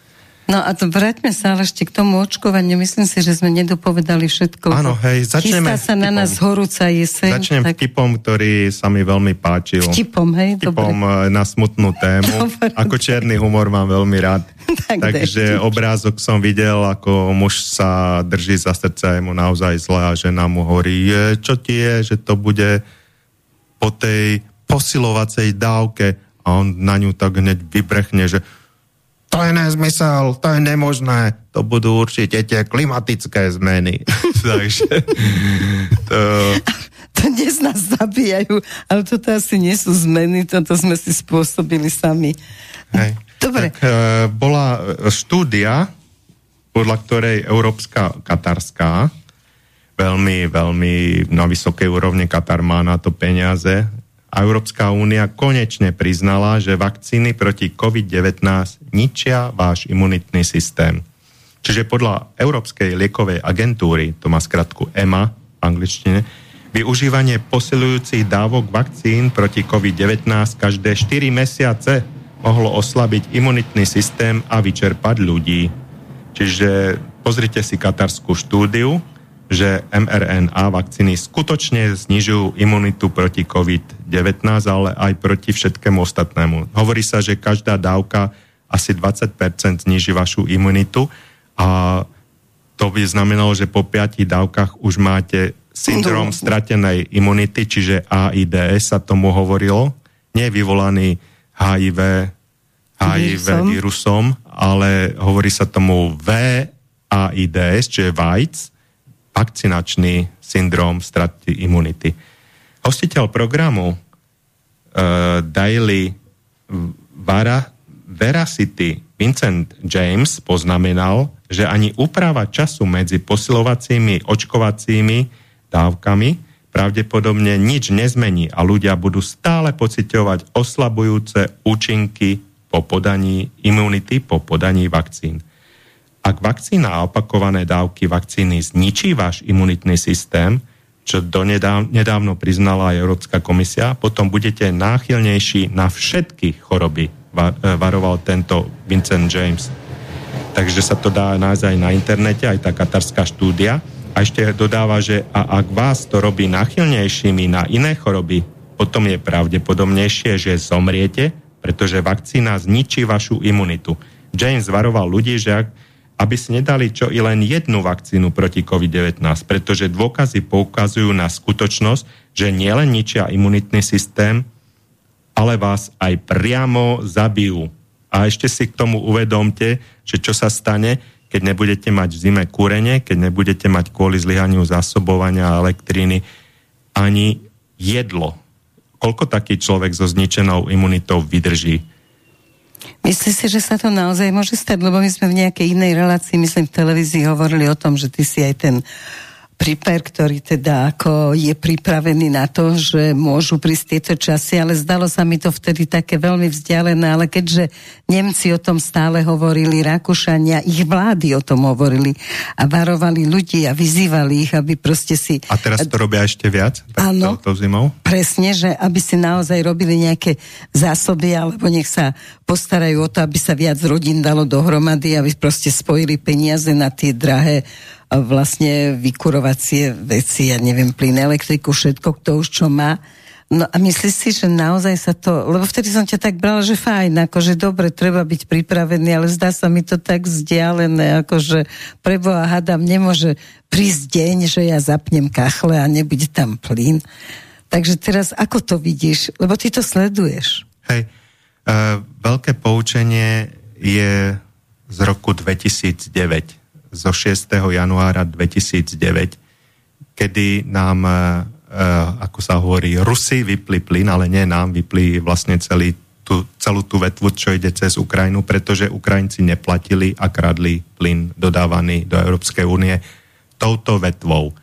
No a to vráťme sa ale ešte k tomu očkovaniu. Myslím si, že sme nedopovedali všetko. Áno, hej, začneme Chystá sa na nás horúca jeseň. Začnem tak... vtipom, ktorý sa mi veľmi páčil. Vtipom, hej? Vtipom Dobre. na smutnú tému. Dobre. Ako čierny humor mám veľmi rád. tak Takže dej, obrázok som videl, ako muž sa drží za srdce, je mu naozaj zle a žena mu hovorí, čo ti je, že to bude po tej posilovacej dávke a on na ňu tak hneď vybrechne, že to je nezmysel, to je nemožné, to budú určite tie klimatické zmeny. Takže to... To dnes nás zabíjajú, ale toto asi nie sú zmeny, toto sme si spôsobili sami. Hej. Dobre. Tak, e, bola štúdia, podľa ktorej Európska katarská, veľmi, veľmi na vysokej úrovni Katar má na to peniaze, a Európska únia konečne priznala, že vakcíny proti COVID-19 ničia váš imunitný systém. Čiže podľa Európskej liekovej agentúry, to má skratku EMA v angličtine, využívanie posilujúcich dávok vakcín proti COVID-19 každé 4 mesiace mohlo oslabiť imunitný systém a vyčerpať ľudí. Čiže pozrite si katarskú štúdiu, že mRNA vakcíny skutočne znižujú imunitu proti COVID-19, ale aj proti všetkému ostatnému. Hovorí sa, že každá dávka asi 20% zniží vašu imunitu a to by znamenalo, že po 5 dávkach už máte syndrom stratenej imunity, čiže AIDS sa tomu hovorilo, nie vyvolaný HIV, HIV vírusom, vírusom ale hovorí sa tomu VAIDS, čiže VAIDS, vakcinačný syndrom straty imunity. Hostiteľ programu uh, Daily Vara, Veracity Vincent James poznamenal, že ani úprava času medzi posilovacími očkovacími dávkami pravdepodobne nič nezmení a ľudia budú stále pociťovať oslabujúce účinky po podaní imunity, po podaní vakcín. Ak vakcína a opakované dávky vakcíny zničí váš imunitný systém, čo nedávno priznala aj Európska komisia, potom budete náchylnejší na všetky choroby, varoval tento Vincent James. Takže sa to dá nájsť aj na internete, aj tá katarská štúdia. A ešte dodáva, že a ak vás to robí náchylnejšími na iné choroby, potom je pravdepodobnejšie, že zomriete, pretože vakcína zničí vašu imunitu. James varoval ľudí, že ak aby si nedali čo i len jednu vakcínu proti COVID-19, pretože dôkazy poukazujú na skutočnosť, že nielen ničia imunitný systém, ale vás aj priamo zabijú. A ešte si k tomu uvedomte, že čo sa stane, keď nebudete mať v zime kúrenie, keď nebudete mať kvôli zlyhaniu zásobovania elektriny ani jedlo. Koľko taký človek so zničenou imunitou vydrží? Myslíš si, že sa to naozaj môže stať? Lebo my sme v nejakej inej relácii, myslím v televízii, hovorili o tom, že ty si aj ten Priper, ktorý teda ako je pripravený na to, že môžu prísť tieto časy, ale zdalo sa mi to vtedy také veľmi vzdialené, ale keďže Nemci o tom stále hovorili, Rakúšania, ich vlády o tom hovorili a varovali ľudí a vyzývali ich, aby proste si... A teraz to robia ešte viac? Áno, zimou? presne, že aby si naozaj robili nejaké zásoby, alebo nech sa postarajú o to, aby sa viac rodín dalo dohromady, aby proste spojili peniaze na tie drahé vlastne vykurovacie veci, ja neviem, plyn, elektriku, všetko, kto už čo má. No a myslíš si, že naozaj sa to, lebo vtedy som ťa tak brala, že fajn, akože dobre, treba byť pripravený, ale zdá sa mi to tak vzdialené, akože preboha hadam, nemôže prísť deň, že ja zapnem kachle a nebude tam plyn. Takže teraz ako to vidíš? Lebo ty to sleduješ. Hej, uh, veľké poučenie je z roku 2009 zo 6. januára 2009, kedy nám, e, e, ako sa hovorí, Rusi vypli plyn, ale nie nám, vypli vlastne celý tú, celú tú vetvu, čo ide cez Ukrajinu, pretože Ukrajinci neplatili a kradli plyn dodávaný do Európskej únie touto vetvou.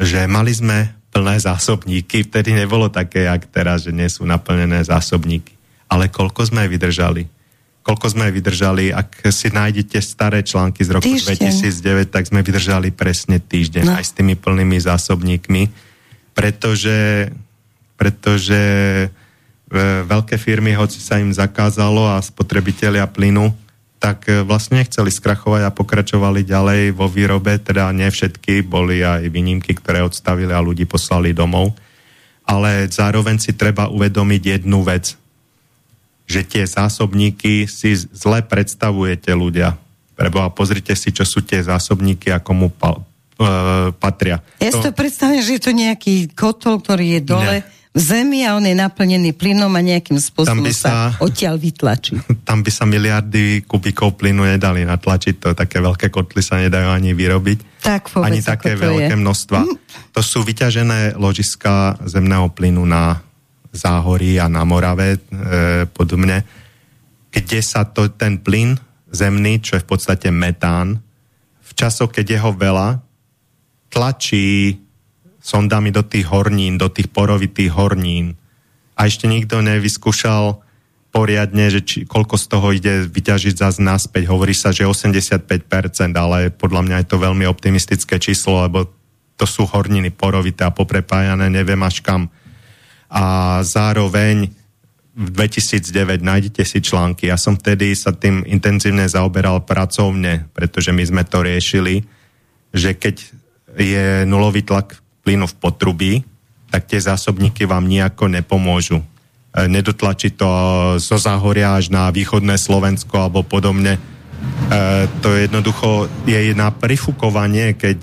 Že mali sme plné zásobníky, vtedy nebolo také, jak teraz, že nie sú naplnené zásobníky. Ale koľko sme vydržali? Koľko sme vydržali, ak si nájdete staré články z roku týždeň. 2009, tak sme vydržali presne týždeň no. aj s tými plnými zásobníkmi, pretože, pretože e, veľké firmy, hoci sa im zakázalo a spotrebitelia plynu, tak e, vlastne nechceli skrachovať a pokračovali ďalej vo výrobe, teda nie všetky, boli aj výnimky, ktoré odstavili a ľudí poslali domov. Ale zároveň si treba uvedomiť jednu vec – že tie zásobníky si zle predstavujete ľudia. Preboha, pozrite si, čo sú tie zásobníky a komu pa, e, patria. Ja to... si to predstavím, že je to nejaký kotol, ktorý je dole ne. v zemi a on je naplnený plynom a nejakým spôsobom sa, sa odtiaľ vytlačí. Tam by sa miliardy kubikov plynu nedali natlačiť, to také veľké kotly sa nedajú ani vyrobiť. Tak vôbec, ani také veľké je. množstva. Hm. To sú vyťažené ložiska zemného plynu na Záhorí a na Morave e, podobne, kde sa to, ten plyn zemný, čo je v podstate metán, v časoch, keď jeho veľa, tlačí sondami do tých hornín, do tých porovitých hornín. A ešte nikto nevyskúšal poriadne, že či, koľko z toho ide vyťažiť zase naspäť. Hovorí sa, že 85%, ale podľa mňa je to veľmi optimistické číslo, lebo to sú horniny porovité a poprepájané, neviem až kam a zároveň v 2009 nájdete si články. Ja som vtedy sa tým intenzívne zaoberal pracovne, pretože my sme to riešili, že keď je nulový tlak plynu v potrubí, tak tie zásobníky vám nejako nepomôžu. E, nedotlačí to zo záhoria až na východné Slovensko alebo podobne. E, to jednoducho je na prifúkovanie, keď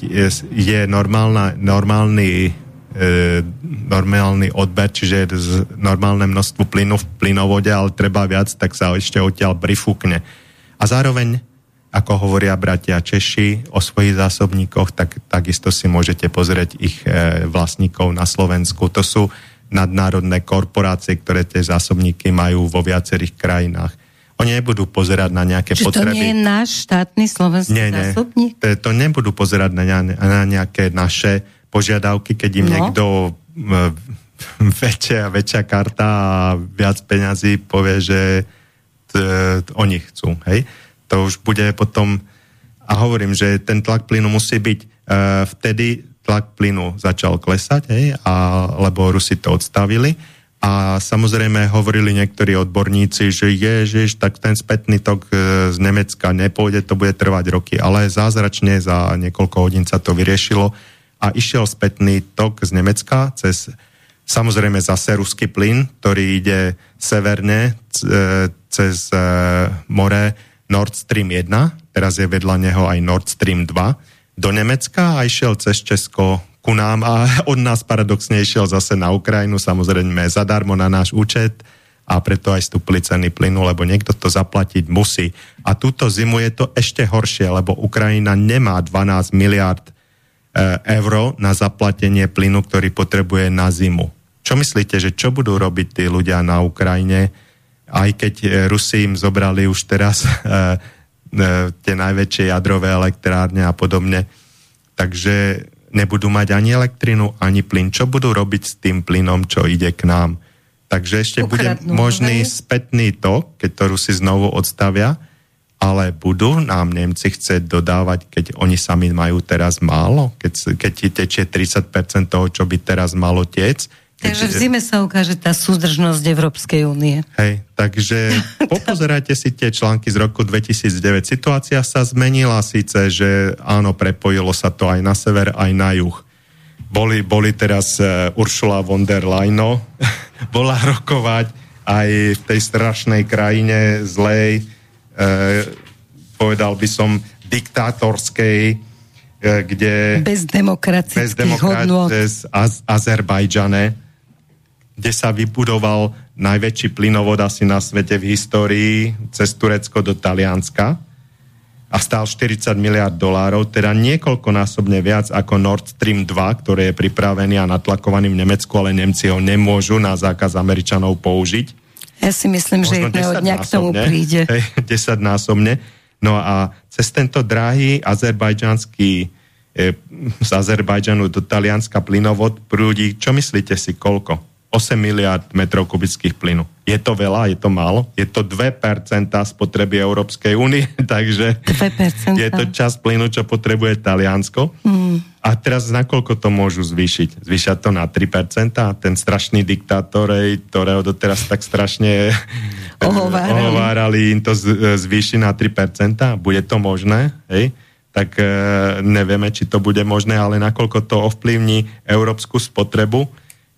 je, normálna, normálny normálny odber, čiže normálne množstvo plynu v plynovode, ale treba viac, tak sa ešte odtiaľ prifúkne. A zároveň ako hovoria bratia Češi o svojich zásobníkoch, tak takisto si môžete pozrieť ich e, vlastníkov na Slovensku. To sú nadnárodné korporácie, ktoré tie zásobníky majú vo viacerých krajinách. Oni nebudú pozerať na nejaké Čiže potreby. to nie je náš štátny slovenský nie, nie. zásobník? To, to nebudú pozerať na, na nejaké naše požiadavky, keď im No. niekto e, väčšia, väčšia karta a viac peňazí povie, že t, t, oni chcú. Hej? To už bude potom... A hovorím, že ten tlak plynu musí byť... E, vtedy tlak plynu začal klesať, hej? A, lebo Rusi to odstavili. A samozrejme hovorili niektorí odborníci, že ježiš, tak ten spätný tok e, z Nemecka nepôjde, to bude trvať roky. Ale zázračne za niekoľko hodín sa to vyriešilo a išiel spätný tok z Nemecka cez samozrejme zase ruský plyn, ktorý ide severne e, cez e, more Nord Stream 1, teraz je vedľa neho aj Nord Stream 2, do Nemecka a išiel cez Česko ku nám a od nás paradoxne išiel zase na Ukrajinu, samozrejme zadarmo na náš účet a preto aj stúpli ceny plynu, lebo niekto to zaplatiť musí. A túto zimu je to ešte horšie, lebo Ukrajina nemá 12 miliard e, euro na zaplatenie plynu, ktorý potrebuje na zimu. Čo myslíte, že čo budú robiť tí ľudia na Ukrajine, aj keď e, Rusi im zobrali už teraz e, tie najväčšie jadrové elektrárne a podobne, takže nebudú mať ani elektrinu, ani plyn. Čo budú robiť s tým plynom, čo ide k nám? Takže ešte bude Ukradnú, možný hej? spätný tok, keď to Rusi znovu odstavia, ale budú nám Nemci chcieť dodávať, keď oni sami majú teraz málo? Keď, keď ti tečie 30% toho, čo by teraz malo tiec? Takže v zime sa ukáže tá súdržnosť Európskej únie. Hej, takže popozerajte si tie články z roku 2009. Situácia sa zmenila síce, že áno, prepojilo sa to aj na sever, aj na juh. Boli, boli teraz uh, Ursula von der Leyen, bola rokovať aj v tej strašnej krajine zlej, povedal by som diktátorskej, uh, kde Bez bez demokratických hodnôt. demokracie z Az- Azerbajdžane, kde sa vybudoval najväčší plynovod asi na svete v histórii cez Turecko do Talianska a stál 40 miliard dolárov, teda niekoľkonásobne viac ako Nord Stream 2, ktorý je pripravený a natlakovaný v Nemecku, ale Nemci ho nemôžu na zákaz Američanov použiť. Ja si myslím, že jedného dňa k tomu príde. Hej, desaťnásobne. No a cez tento drahý azerbajdžanský e, z Azerbajdžanu do Talianska plynovod prúdi, čo myslíte si, koľko? 8 miliard metrov kubických plynu. Je to veľa, je to málo? Je to 2% spotreby Európskej únie, takže 2%. je to čas plynu, čo potrebuje Taliansko. Mm. A teraz nakoľko to môžu zvýšiť? Zvýšať to na 3%? A ten strašný diktátor, ktorého doteraz tak strašne Ohovárali. ohovárali im to zvýši na 3%? Bude to možné? Hej? Tak e, nevieme, či to bude možné, ale nakoľko to ovplyvní európsku spotrebu,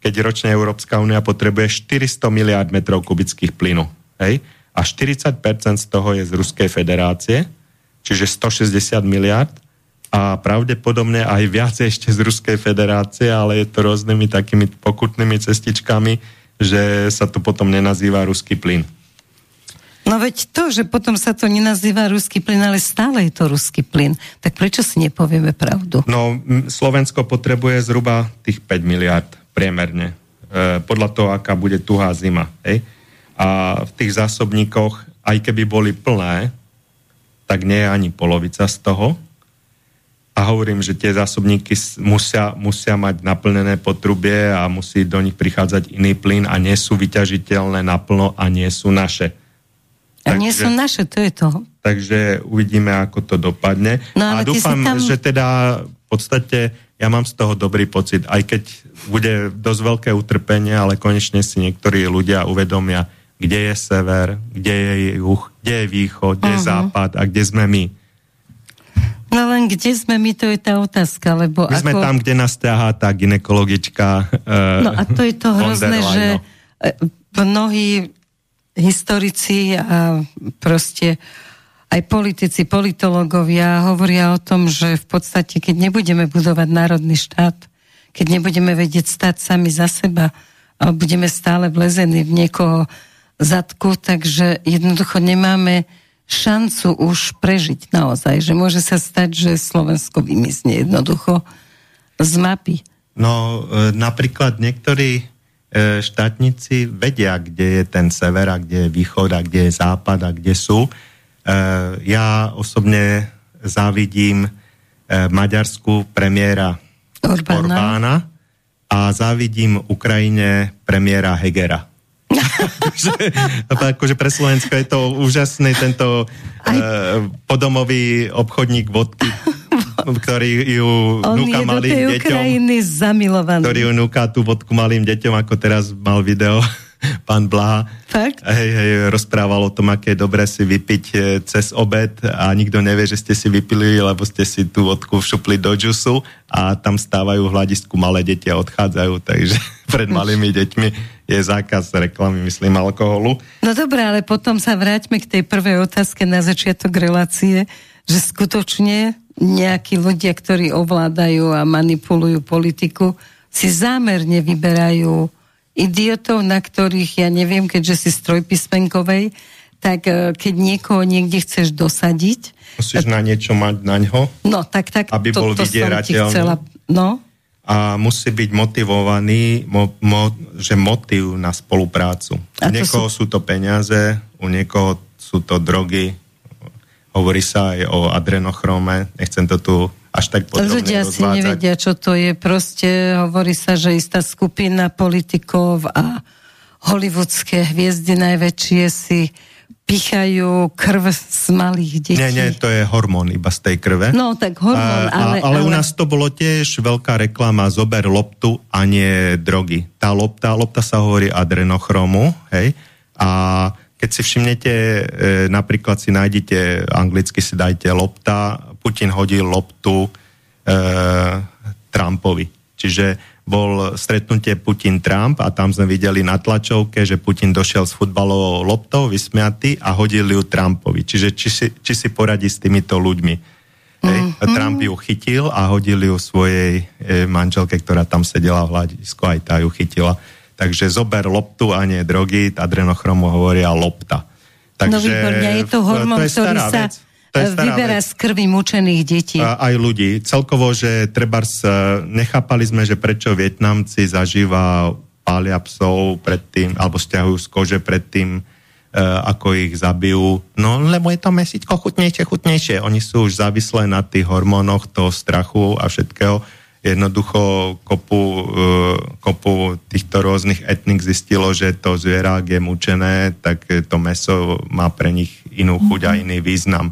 keď ročne Európska únia potrebuje 400 miliard metrov kubických plynu. Hej? A 40% z toho je z Ruskej federácie, čiže 160 miliard a pravdepodobne aj viac ešte z Ruskej federácie, ale je to rôznymi takými pokutnými cestičkami, že sa to potom nenazýva ruský plyn. No veď to, že potom sa to nenazýva ruský plyn, ale stále je to ruský plyn. Tak prečo si nepovieme pravdu? No, Slovensko potrebuje zhruba tých 5 miliard priemerne. E, podľa toho, aká bude tuhá zima. Hej? A v tých zásobníkoch, aj keby boli plné, tak nie je ani polovica z toho. A hovorím, že tie zásobníky musia, musia mať naplnené potrubie a musí do nich prichádzať iný plyn a nie sú vyťažiteľné naplno a nie sú naše. A nie Takže- sú naše, to je to. takže uvidíme, ako to dopadne. No, a dúfam, tam- že teda v podstate ja mám z toho dobrý pocit, aj keď bude dosť veľké utrpenie, ale konečne si niektorí ľudia uvedomia, kde je sever, kde je juh, kde je východ, kde je Mhm. západ a kde sme my. No len kde sme my, to je tá otázka, lebo My ako... sme tam, kde nás ťahá tá ginekologička. Uh, No a to je to hrozné, že e, mnohí historici a proste aj politici, politológovia hovoria o tom, že v podstate, keď nebudeme budovať národný štát, keď nebudeme vedieť stať sami za seba, ale budeme stále vlezení v niekoho zadku, takže jednoducho nemáme šancu už prežiť naozaj, že môže sa stať, že Slovensko vymizne jednoducho z mapy. No e, napríklad niektorí e, štátnici vedia, kde je ten sever a kde je východ a kde je západ a kde sú. E, ja osobne závidím Maďarsku premiéra Orbána. Orbána a závidím Ukrajine premiéra Hegera. Že, akože pre Slovensko je to úžasný tento Aj... uh, podomový obchodník vodky, ktorý ju On núka je malým do tej deťom. Ukrajiny zamilovaný. Ktorý ju núka tú vodku malým deťom, ako teraz mal video pán Blaha. Fakt? Hej, hej, rozprával o tom, aké je dobré si vypiť e, cez obed a nikto nevie, že ste si vypili, lebo ste si tú vodku všupli do džusu a tam stávajú v hľadisku malé deti a odchádzajú, takže pred malými deťmi je zákaz reklamy, myslím, alkoholu. No dobré, ale potom sa vráťme k tej prvej otázke na začiatok relácie, že skutočne nejakí ľudia, ktorí ovládajú a manipulujú politiku, si zámerne vyberajú idiotov, na ktorých, ja neviem, keďže si strojpísmenkovej, tak e, keď niekoho niekde chceš dosadiť... Musíš na niečo mať na ňo, no, tak, tak, aby to, bol to vydierateľný. Chcela, no. A musí byť motivovaný, mo, mo, že motiv na spoluprácu. U niekoho sú... sú to peniaze, u niekoho sú to drogy, hovorí sa aj o adrenochrome, nechcem to tu až tak podrobne Ľudia si nevedia, čo to je. Proste hovorí sa, že istá skupina politikov a hollywoodske hviezdy najväčšie si pichajú krv z malých detí. Nie, nie, to je hormón iba z tej krve. No, tak hormón, a, ale, ale... Ale u nás to bolo tiež veľká reklama zober loptu a nie drogy. Tá lopta, lopta sa hovorí adrenochromu, hej, a keď si všimnete, e, napríklad si nájdete, anglicky si dajte lopta, Putin hodil loptu e, Trumpovi. Čiže bol stretnutie Putin-Trump a tam sme videli na tlačovke, že Putin došiel s futbalovou loptou vysmiatý a hodil ju Trumpovi. Čiže či si, či si poradí s týmito ľuďmi. Hej? Mm-hmm. Trump ju chytil a hodil ju svojej e, manželke, ktorá tam sedela v hľadisku, aj tá ju chytila. Takže zober loptu a nie drogy, adrenochromu hovoria lopta. Takže, no výborne, je to hormón, to ktorý sa vyberá z krvi mučených detí. A, aj ľudí. Celkovo, že treba nechápali sme, že prečo Vietnamci zažíva pália psov predtým, alebo stiahujú z kože predtým, uh, ako ich zabijú. No, lebo je to mesíčko chutnejšie, chutnejšie. Oni sú už závislé na tých hormónoch toho strachu a všetkého jednoducho kopu, uh, kopu týchto rôznych etnik zistilo, že to zviera, ak je mučené, tak to meso má pre nich inú chuť a mhm. iný význam.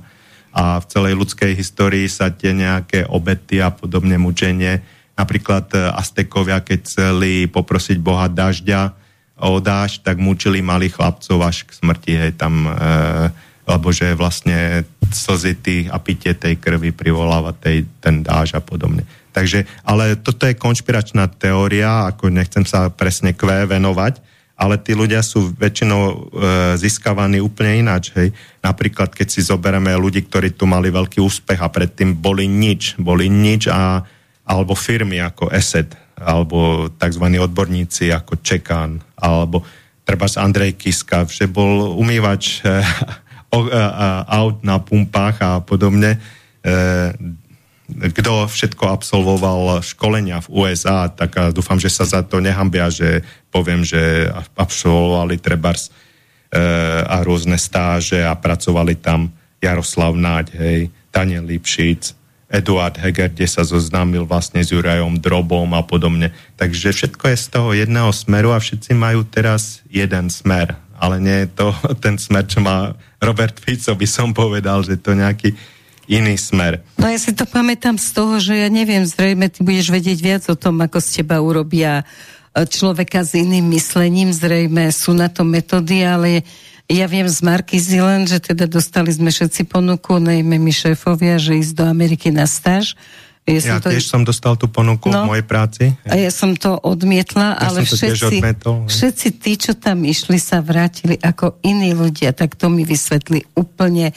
A v celej ľudskej histórii sa tie nejaké obety a podobne mučenie, napríklad e, Aztekovia, keď chceli poprosiť Boha dažďa o dáž, tak mučili malých chlapcov až k smrti, hej, tam, e, lebo že vlastne slzy tých a pitie tej krvi privoláva tej, ten dáž a podobne. Takže, ale toto je konšpiračná teória, ako nechcem sa presne kvé venovať, ale tí ľudia sú väčšinou e, získavaní úplne ináč. Hej. Napríklad, keď si zoberieme ľudí, ktorí tu mali veľký úspech a predtým boli nič, boli nič a, alebo firmy ako ESET, alebo tzv. odborníci ako Čekán, alebo treba Andrej Kiska, že bol umývač e, o, e, aut na pumpách a podobne. E, kto všetko absolvoval školenia v USA, tak dúfam, že sa za to nehambia, že poviem, že absolvovali trebars e, a rôzne stáže a pracovali tam Jaroslav Náď, hej, Daniel Lipšic, Eduard Heger, kde sa zoznámil vlastne s Jurajom Drobom a podobne. Takže všetko je z toho jedného smeru a všetci majú teraz jeden smer. Ale nie je to ten smer, čo má Robert Fico, by som povedal, že to nejaký iný smer. No ja si to pamätám z toho, že ja neviem, zrejme ty budeš vedieť viac o tom, ako z teba urobia e, človeka s iným myslením, zrejme sú na to metódy, ale ja viem z Marky Zilen, že teda dostali sme všetci ponuku, najmä my šéfovia, že ísť do Ameriky na stáž. Ja, ja som to... tiež som dostal tú ponuku no, v mojej práci. A ja som to odmietla, ja ale všetci, odmetol, všetci tí, čo tam išli, sa vrátili ako iní ľudia, tak to mi vysvetli úplne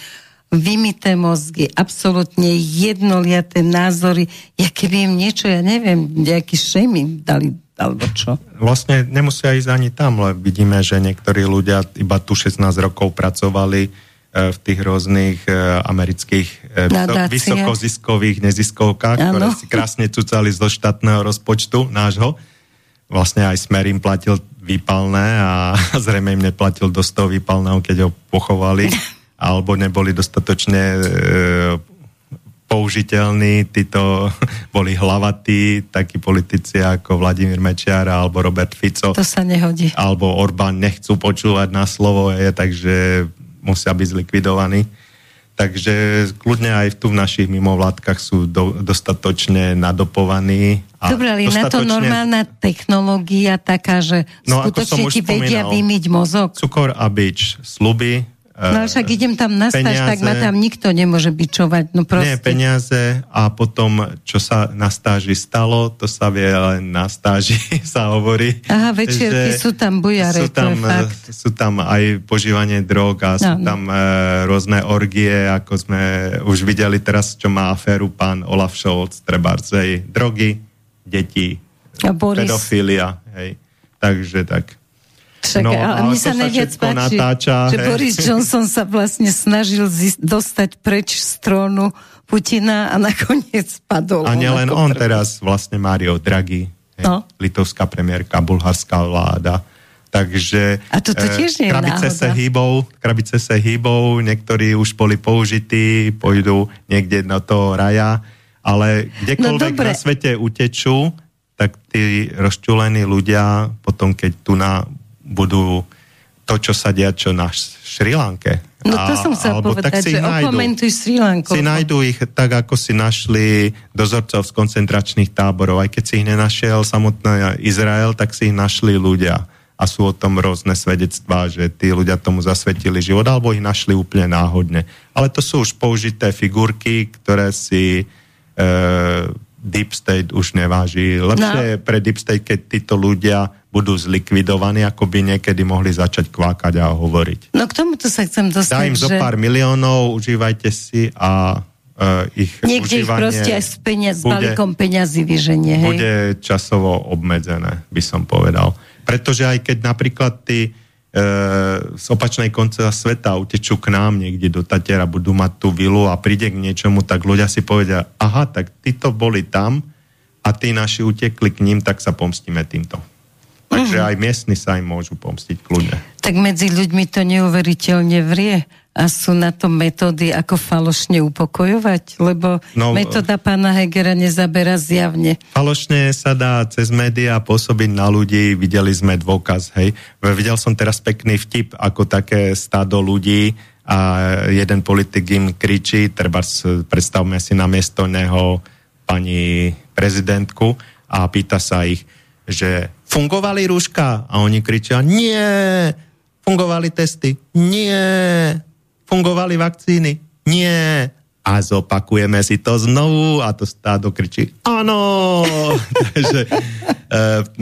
vymité mozgy, absolútne jednoliaté názory, ja keby im niečo, ja neviem, nejaký šejmy dali alebo čo? Vlastne nemusia ísť ani tam, lebo vidíme, že niektorí ľudia iba tu 16 rokov pracovali, v tých rôznych e, amerických e, Nadácia. vysokoziskových neziskovkách, Áno. ktoré si krásne cucali zo štátneho rozpočtu nášho. Vlastne aj Smer im platil výpalné a zrejme im neplatil dosť toho výpalného, keď ho pochovali, alebo neboli dostatočne e, použiteľní, títo boli hlavatí, takí politici ako Vladimír Mečiar alebo Robert Fico To sa nehodí. alebo Orbán nechcú počúvať na slovo, je, takže musia byť zlikvidovaní. Takže kľudne aj tu v našich mimovládkach sú do, dostatočne nadopovaní. A Dobre, ale je na to dostatočne- normálna technológia taká, že No, skutočne ti vedia vymyť mozog. Cukor a bič, sluby. No e, však idem tam na stáž, tak ma peniaze. tam nikto nemôže bičovať. No proste. Nie, peniaze a potom, čo sa na stáži stalo, to sa vie len na stáži, sa hovorí. Aha, večierky sú tam bujare, sú to je tam, fakt. sú tam aj požívanie drog a sú Áno. tam e, rôzne orgie, ako sme už videli teraz, čo má aféru pán Olaf Scholz, trebárzej, drogy, deti, A Boris. pedofília, hej. Takže tak. Však, No, ale mne to sa najviac páči, natáča, že hej. Boris Johnson sa vlastne snažil dostať preč z trónu Putina a nakoniec spadol. A on nielen on prvý. teraz, vlastne Mario Draghi, hej, No. litovská premiérka, bulharská vláda. Takže A toto eh, tiež nie je krabice náhoda. sa hýbou, krabice sa hýbou, niektorí už boli použití, pôjdu niekde do toho raja, ale kdekoľvek No dobre. na svete utečú, tak tí rozčulení ľudia potom, keď tu na budú to, čo sa dia, čo na Šri Lanke. No to som chcel povedať, si že nájdu okomentuj Sri Lanku. si nájdú ich tak, ako si našli dozorcov z koncentračných táborov. Aj keď si ich nenašiel samotný Izrael, tak si ich našli ľudia. A sú o tom rôzne svedectvá, že tí ľudia tomu zasvetili život, alebo ich našli úplne náhodne. Ale to sú už použité figurky, ktoré si e, Deep State už neváži. Lepšie No. je pre Deep State, keď títo ľudia budú zlikvidovaní, ako by niekedy mohli začať kvákať a hovoriť. No k tomuto sa chcem dostať, Dá im zo že pár miliónov, užívajte si a uh, ich niekde ich proste aj s, peniaz, s bude- balíkom peňazí vyženie. Hej? bude časovo obmedzené, by som povedal. Pretože aj keď napríklad tí e, z opačnej konca sveta utečú k nám niekde do Tatiera, budú mať tú vilu a príde k niečomu, tak ľudia si povedia, aha, tak títo boli tam a tí naši utekli k ním, tak sa pomstíme týmto. Takže Mhm. aj miestni sa im môžu pomstiť kľudne. Tak medzi ľuďmi to neuveriteľne vrie a sú na to metódy, ako falošne upokojovať, lebo No, metóda pána Hegera nezabera zjavne. Falošne sa dá cez médiá pôsobiť na ľudí, videli sme dôkaz, hej. Videl som teraz pekný vtip, ako také stádo ľudí a jeden politik im kričí, treba predstavme si na miesto neho pani prezidentku a pýta sa ich, že fungovali rúška? A oni kričia, nie, fungovali testy, nie, fungovali vakcíny, nie. A zopakujeme si to znovu a to stádo kričí, áno. Takže e,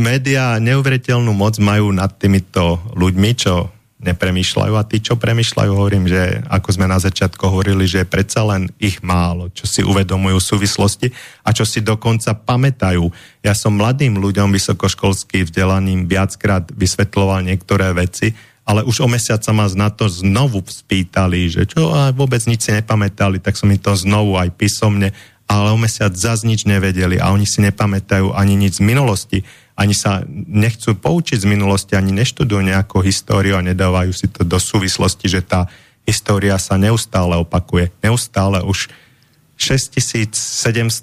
médiá neuveriteľnú moc majú nad týmito ľuďmi, čo nepremýšľajú a tí, čo premýšľajú, hovorím, že ako sme na začiatku hovorili, že predsa len ich málo, čo si uvedomujú súvislosti a čo si dokonca pamätajú. Ja som mladým ľuďom vysokoškolským vzdelaním viackrát vysvetloval niektoré veci, ale už o mesiac sa ma na to znovu spýtali, že čo a vôbec nič si nepamätali, tak som im to znovu aj písomne, ale o mesiac zase nič nevedeli a oni si nepamätajú ani nič z minulosti, ani sa nechcú poučiť z minulosti, ani neštudujú nejakú históriu a nedávajú si to do súvislosti, že tá história sa neustále opakuje. Neustále už 6700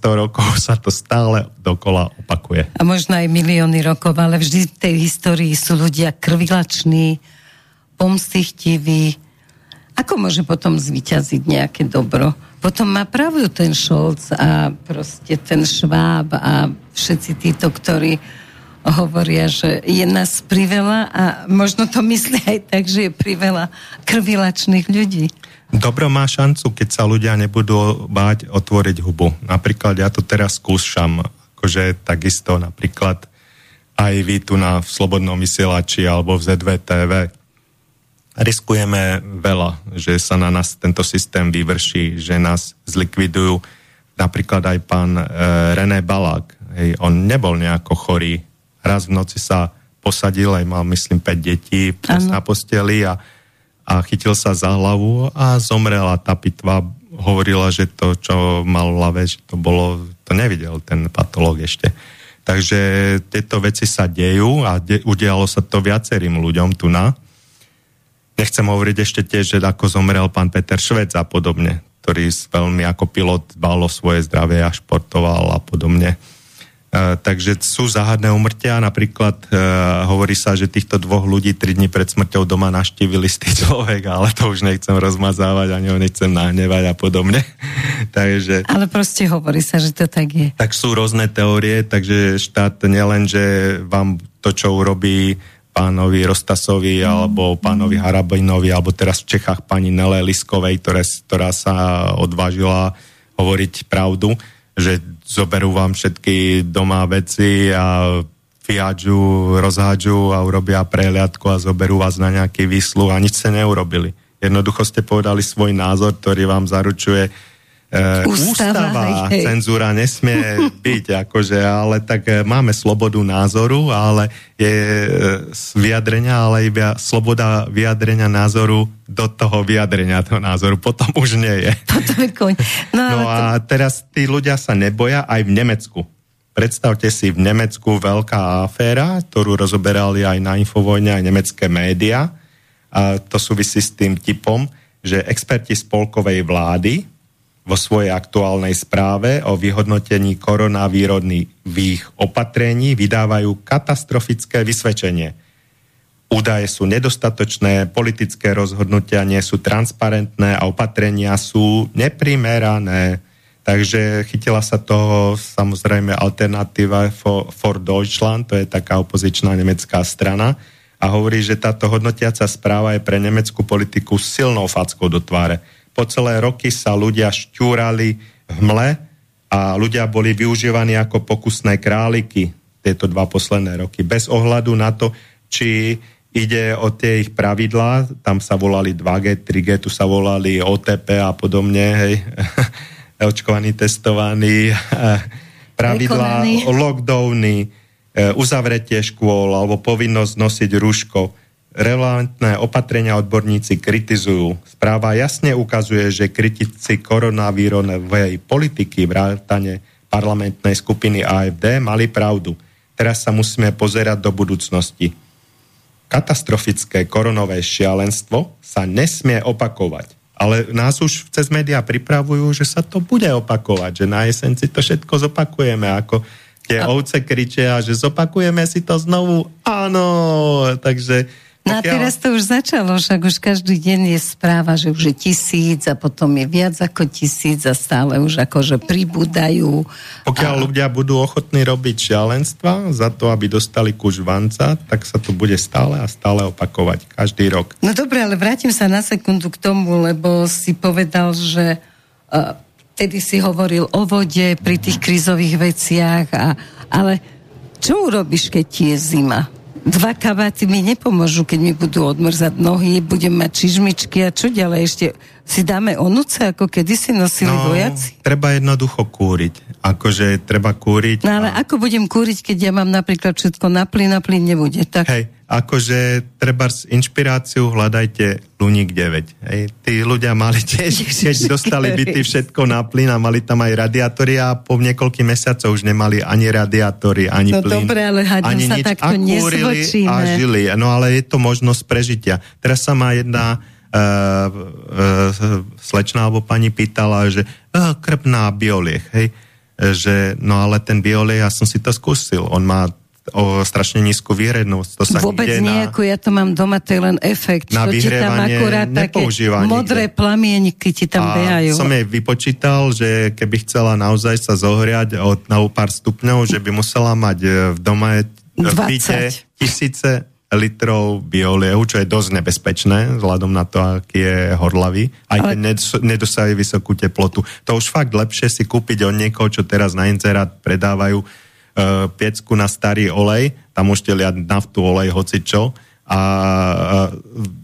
rokov sa to stále dokola opakuje. A možno aj milióny rokov, ale vždy v tej histórii sú ľudia krvilační, pomstichtiví. Ako môže potom zvyťaziť nejaké dobro? Potom má pravdu ten Scholz a proste ten Šváb a všetci títo, ktorí hovoria, že je nás priveľa a možno to myslí aj tak, že je priveľa krvilačných ľudí. Dobro má šancu, keď sa ľudia nebudú báť otvoriť hubu. Napríklad ja to teraz skúšam, akože takisto napríklad aj vy tu na v Slobodnom vysielači alebo v ZVTV riskujeme veľa, že sa na nás tento systém vyvrší, že nás zlikvidujú. Napríklad aj pán e, René Balák, hej, on nebol nejako chorý. Raz v noci sa posadil, aj mal myslím 5 detí na posteli a, a chytil sa za hlavu a zomrela. Tá pitva hovorila, že to, čo mal v hlave, že to bolo, to nevidel ten patológ ešte. Takže tieto veci sa dejú a de, udialo sa to viacerým ľuďom tu na. Nechcem hovoriť ešte tiež, že ako zomrel pán Peter Švec a podobne, ktorý veľmi ako pilot dbal o svoje zdravie a športoval a podobne. Uh, takže sú záhadné umrtia, napríklad uh, hovorí sa, že týchto dvoch ľudí tri dní pred smrťou doma naštívili stý človek, ale to už nechcem rozmazávať, ani ho nechcem nahnevať a podobne. takže... Ale proste hovorí sa, že to tak je. Tak sú rôzne teórie, takže štát nielen, že vám to, čo urobí pánovi Rostasovi alebo pánovi Harabinovi, alebo teraz v Čechách pani Nele Liskovej, ktoré, ktorá sa odvážila hovoriť pravdu, že zoberú vám všetky doma veci a vyhádžu, rozhádžu a urobia prehliadku a zoberú vás na nejaký výsluh a nič ste neurobili. Jednoducho ste povedali svoj názor, ktorý vám zaručuje ústava, ústava cenzúra nesmie byť, akože, ale tak uh, máme slobodu názoru, ale je uh, vyjadrenia, ale iba sloboda vyjadrenia názoru do toho vyjadrenia toho názoru. Potom už nie je. Potom je koň. No, no a to... teraz tí ľudia sa neboja aj v Nemecku. Predstavte si v Nemecku veľká aféra, ktorú rozoberali aj na Infovojne, aj nemecké médiá. A to súvisí s tým typom, že experti spolkovej vlády vo svojej aktuálnej správe o vyhodnotení koronavírnych opatrení vydávajú katastrofické vysvedčenie. Údaje sú nedostatočné, politické rozhodnutia nie sú transparentné a opatrenia sú neprimerané. Takže chytila sa toho samozrejme alternatíva for, for Deutschland, to je taká opozičná nemecká strana, a hovorí, že táto hodnotiaca správa je pre nemeckú politiku silnou fackou do tváre po celé roky sa ľudia šťúrali v mle a ľudia boli využívaní ako pokusné králiky tieto dva posledné roky. Bez ohľadu na to, či ide o tie ich pravidlá, tam sa volali 2G, 3G, tu sa volali OTP a podobne, hej, očkovaní, testovaní, pravidlá, lockdowny, e, uzavretie škôl alebo povinnosť nosiť rúško relevantné opatrenia odborníci kritizujú. Správa jasne ukazuje, že kritici koronavírovej politiky vrátane parlamentnej skupiny AFD mali pravdu. Teraz sa musíme pozerať do budúcnosti. Katastrofické koronové šialenstvo sa nesmie opakovať. Ale nás už cez médiá pripravujú, že sa to bude opakovať, že na jeseň si to všetko zopakujeme, ako tie ovce kričia, že zopakujeme si to znovu. Áno, takže No a teraz to už začalo, však už každý deň je správa, že už je tisíc a potom je viac ako tisíc a stále už akože pribúdajú. Pokiaľ a... ľudia budú ochotní robiť šialenstva za to, aby dostali kuž vanca, tak sa to bude stále a stále opakovať každý rok. No dobre, ale vrátim sa na sekundu k tomu, lebo si povedal, že uh, tedy si hovoril o vode pri tých krízových veciach, a, ale čo urobíš, keď ti je zima? Dva kabáty mi nepomôžu, keď mi budú odmrzať nohy, budem mať čižmičky a čo ďalej ešte? Si dáme onuce, ako kedysi nosili no, vojaci? treba jednoducho kúriť. Akože treba kúriť. No ale a... ako budem kúriť, keď ja mám napríklad všetko na plyn, na plyn nebude, tak? Hej, akože treba z inšpiráciu hľadajte Luník 9. Hej. Tí ľudia mali tiež, keď dostali byty všetko na plyn a mali tam aj radiátory a po niekoľkých mesiacoch už nemali ani radiátory, ani no plyn. dobre, ale ani sa nič. takto nezvočíme. A žili. No ale je to možnosť prežitia. Teraz sa má jedna uh, uh, slečná alebo pani pýtala, že uh, krp na bioliech, hej že no ale ten biolej, ja som si to skúsil, on má o strašne nízku výhrednosť. To sa Vôbec nie, ako ja to mám doma, to je len efekt. Na ti tam akurát také modré plamienky ti tam a behajú. som jej vypočítal, že keby chcela naozaj sa zohriať od, na pár stupňov, že by musela mať e, v dome v byte tisíce litrov bioliehu, čo je dosť nebezpečné, vzhľadom na to, aký je horlavý, aj keď Ale... nedosahuje vysokú teplotu. To už fakt lepšie si kúpiť od niekoho, čo teraz na inzerát predávajú uh, piecku na starý olej, tam môžete liať naftu, olej, hocičo a uh,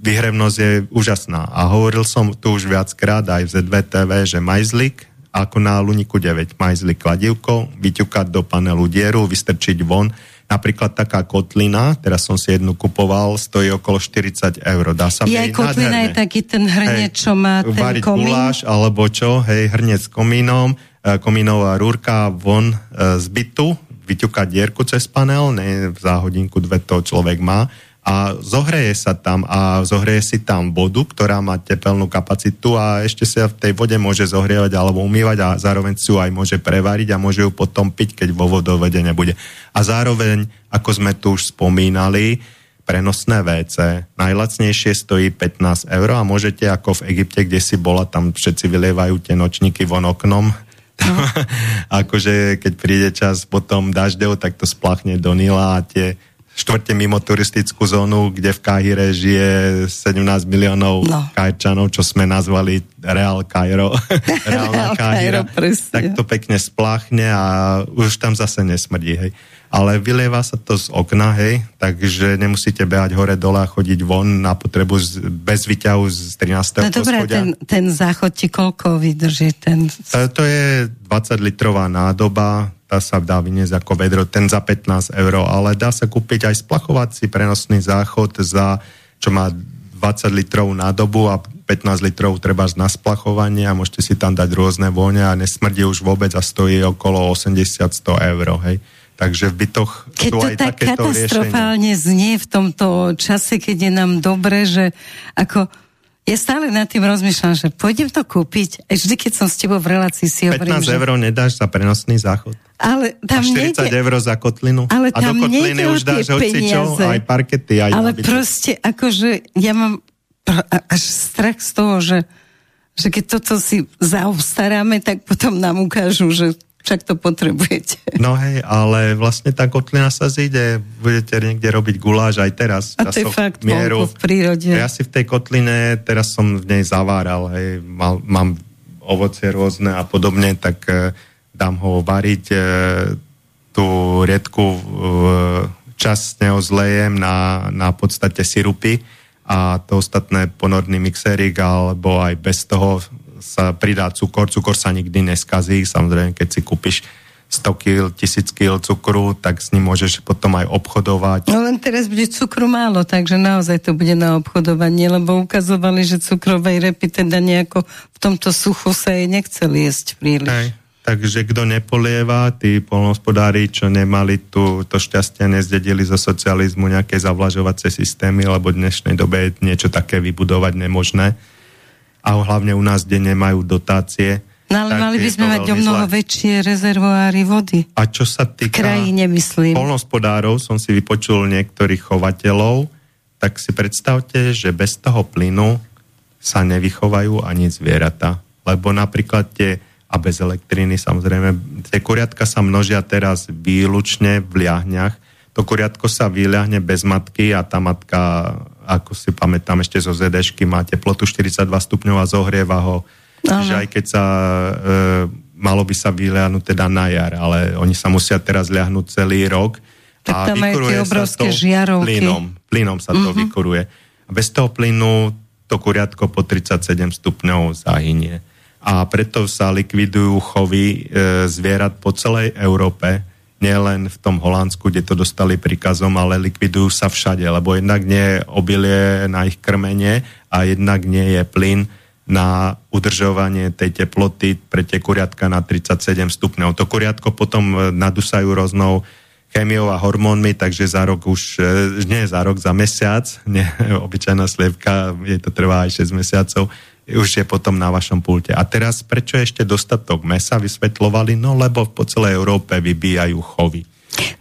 vyhrevnosť je úžasná. A hovoril som tu už viackrát aj v ZVTV, že majzlik ako na Luniku 9, majzlik kladivko, vyťukať do panelu dieru, vystrčiť von, Napríklad taká kotlina, teraz som si jednu kupoval, stojí okolo 40 eur. Dá sa Je aj kotlina je taký ten hrniec, čo má ten variť komín. guláš, alebo čo, hej, hrniec s komínom, e, komínová rúrka von e, z bytu, vyťukať dierku cez panel, ne, za hodinku, dve to človek má a zohreje sa tam a zohreje si tam vodu, ktorá má tepelnú kapacitu a ešte sa v tej vode môže zohrievať alebo umývať a zároveň si ju aj môže prevariť a môže ju potom piť, keď vo vodovede nebude. A zároveň, ako sme tu už spomínali, prenosné WC. Najlacnejšie stojí 15 eur a môžete ako v Egypte, kde si bola, tam všetci vylievajú tie nočníky von oknom. No. akože keď príde čas potom dažďov, tak to splachne do Nila a tie štvrte mimo turistickú zónu, kde v Káhire žije 17 miliónov no. Kajčanov, čo sme nazvali Real Cairo. Real Cairo, tak to pekne spláchne a už tam zase nesmrdí, hej. Ale vylieva sa to z okna, hej, takže nemusíte behať hore-dole a chodiť von na potrebu z, bez výťahu z 13. No dobré, ten, ten záchod ti koľko vydrží? Ten... To, to je 20 litrová nádoba, tá sa dá vyniesť ako vedro, ten za 15 eur, ale dá sa kúpiť aj splachovací prenosný záchod za, čo má 20 litrov nádobu a 15 litrov treba na splachovanie a môžete si tam dať rôzne vône a nesmrdí už vôbec a stojí okolo 80-100 eur, hej. Takže v bytoch keď sú to aj tak katastrofálne riešenia. znie v tomto čase, keď je nám dobre, že ako ja stále nad tým rozmýšľam, že pôjdem to kúpiť. A vždy, keď som s tebou v relácii si 15 hovorím, že... eur nedáš za prenosný záchod. Ale tam a 40 nejde... eur za kotlinu. Ale a do tam kotliny nejde o už dáš hocičo, aj parkety, aj Ale nabytok. proste, akože ja mám až strach z toho, že, že keď toto si zaobstaráme, tak potom nám ukážu, že však to potrebujete. No hej, ale vlastne tá kotlina sa zíde, budete niekde robiť guláš aj teraz. A to je fakt vonku v prírode. Ja si v tej kotline, teraz som v nej zaváral, hej, mal, mám ovocie rôzne a podobne, tak e, dám ho variť, e, tú riedku e, čas z neho zlejem na, na podstate sirupy a to ostatné ponorný mixerik alebo aj bez toho sa pridá cukor, cukor sa nikdy neskazí, samozrejme, keď si kúpiš 100 kg, 1000 kg cukru, tak s ním môžeš potom aj obchodovať. No len teraz bude cukru málo, takže naozaj to bude na obchodovanie, lebo ukazovali, že cukrovej repy teda nejako v tomto suchu sa jej nechceli jesť príliš. Hej. Takže kto nepolieva, tí polnohospodári, čo nemali tu, to šťastie, nezdedili zo socializmu nejaké zavlažovacie systémy, lebo v dnešnej dobe je niečo také vybudovať nemožné. A hlavne u nás, kde nemajú dotácie. No ale mali by sme mať o mnoho zlé. väčšie rezervoáry vody. A čo sa V týka krajine, myslím. polnohospodárov, som si vypočul niektorých chovateľov, tak si predstavte, že bez toho plynu sa nevychovajú ani zvieratá. Lebo napríklad tie, a bez elektriny samozrejme, tie kuriatka sa množia teraz výlučne v liahňach. To kuriatko sa vyliahne bez matky a tá matka, ako si pamätám ešte zo ZDŠky, má teplotu 42 stupňov a zohrieva ho. Áno. Že aj keď sa e, malo by sa vyliahnuť teda na jar, ale oni sa musia teraz liahnuť celý rok. Tak tam majú vykuruje tie obrovské žiarovky. Plynom, plynom sa to mm-hmm. vykuruje. A bez toho plynu to kuriatko po 37 stupňov zahynie. A preto sa likvidujú chovy e, zvierat po celej Európe, nielen v tom Holandsku, kde to dostali príkazom, ale likvidujú sa všade, lebo jednak nie je obilie na ich krmenie a jednak nie je plyn na udržovanie tej teploty pre tie kuriatka na 37 stupňov. To kuriatko potom e, nadusajú rôznou chémiou a hormónmi, takže za rok už, e, nie za rok, za mesiac, nie, obyčajná sliepka, je to trvá aj 6 mesiacov, už je potom na vašom pulte. A teraz, prečo ešte dostatok mesa, vysvetlovali, no lebo po celej Európe vybíjajú chovy.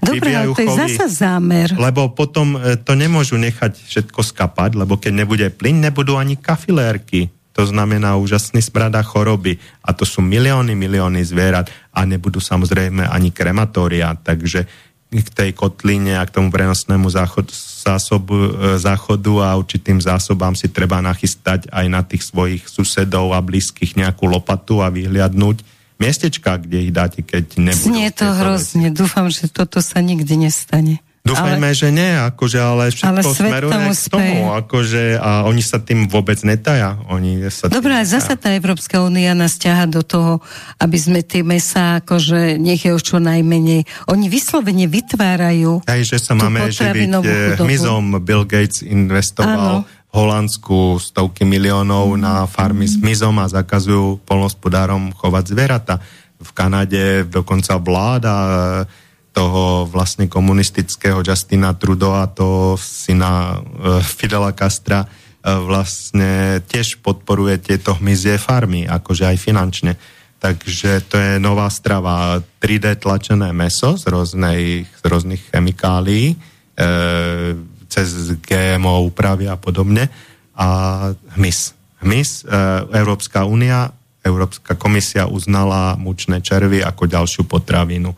Dobre, ale to je chovy. zasa zámer. Lebo potom e, to nemôžu nechať všetko skapať, lebo keď nebude plyn, nebudú ani kafilérky. To znamená úžasný smrad a choroby. A to sú milióny, milióny zvierat. A nebudú samozrejme ani krematória. Takže k tej kotline a k tomu prenosnému záchod, zásobu, e, záchodu a určitým zásobám si treba nachystať aj na tých svojich susedov a blízkych nejakú lopatu a vyhliadnúť miestečka, kde ich dáte, keď nebudú. Znie to hrozne. Dúfam, že toto sa nikdy nestane. Dúfajme, ale, že nie, akože, ale všetko ale smeruje k tomu, akože, a oni sa tým vôbec netaja. Oni sa Dobre, ale zasa tá Európska únia nás ťaha do toho, aby sme tie mesa, akože nech je už čo najmenej. Oni vyslovene vytvárajú Aj, že sa máme živiť eh, hmyzom. Bill Gates investoval Áno. v Holandsku stovky miliónov na farmy s hmyzom a zakazujú polnospodárom chovať zvieratá. V Kanade dokonca vláda toho vlastne komunistického Justina Trudeau to syna uh, Fidela Castra uh, vlastne tiež podporuje tieto hmyzie farmy, akože aj finančne. Takže to je nová strava. 3D tlačené meso z, rôznej, z rôznych chemikálií, e, cez GMO úpravy a podobne. A hmyz. Hmyz, e, Európska únia, Európska komisia uznala mučné červy ako ďalšiu potravinu.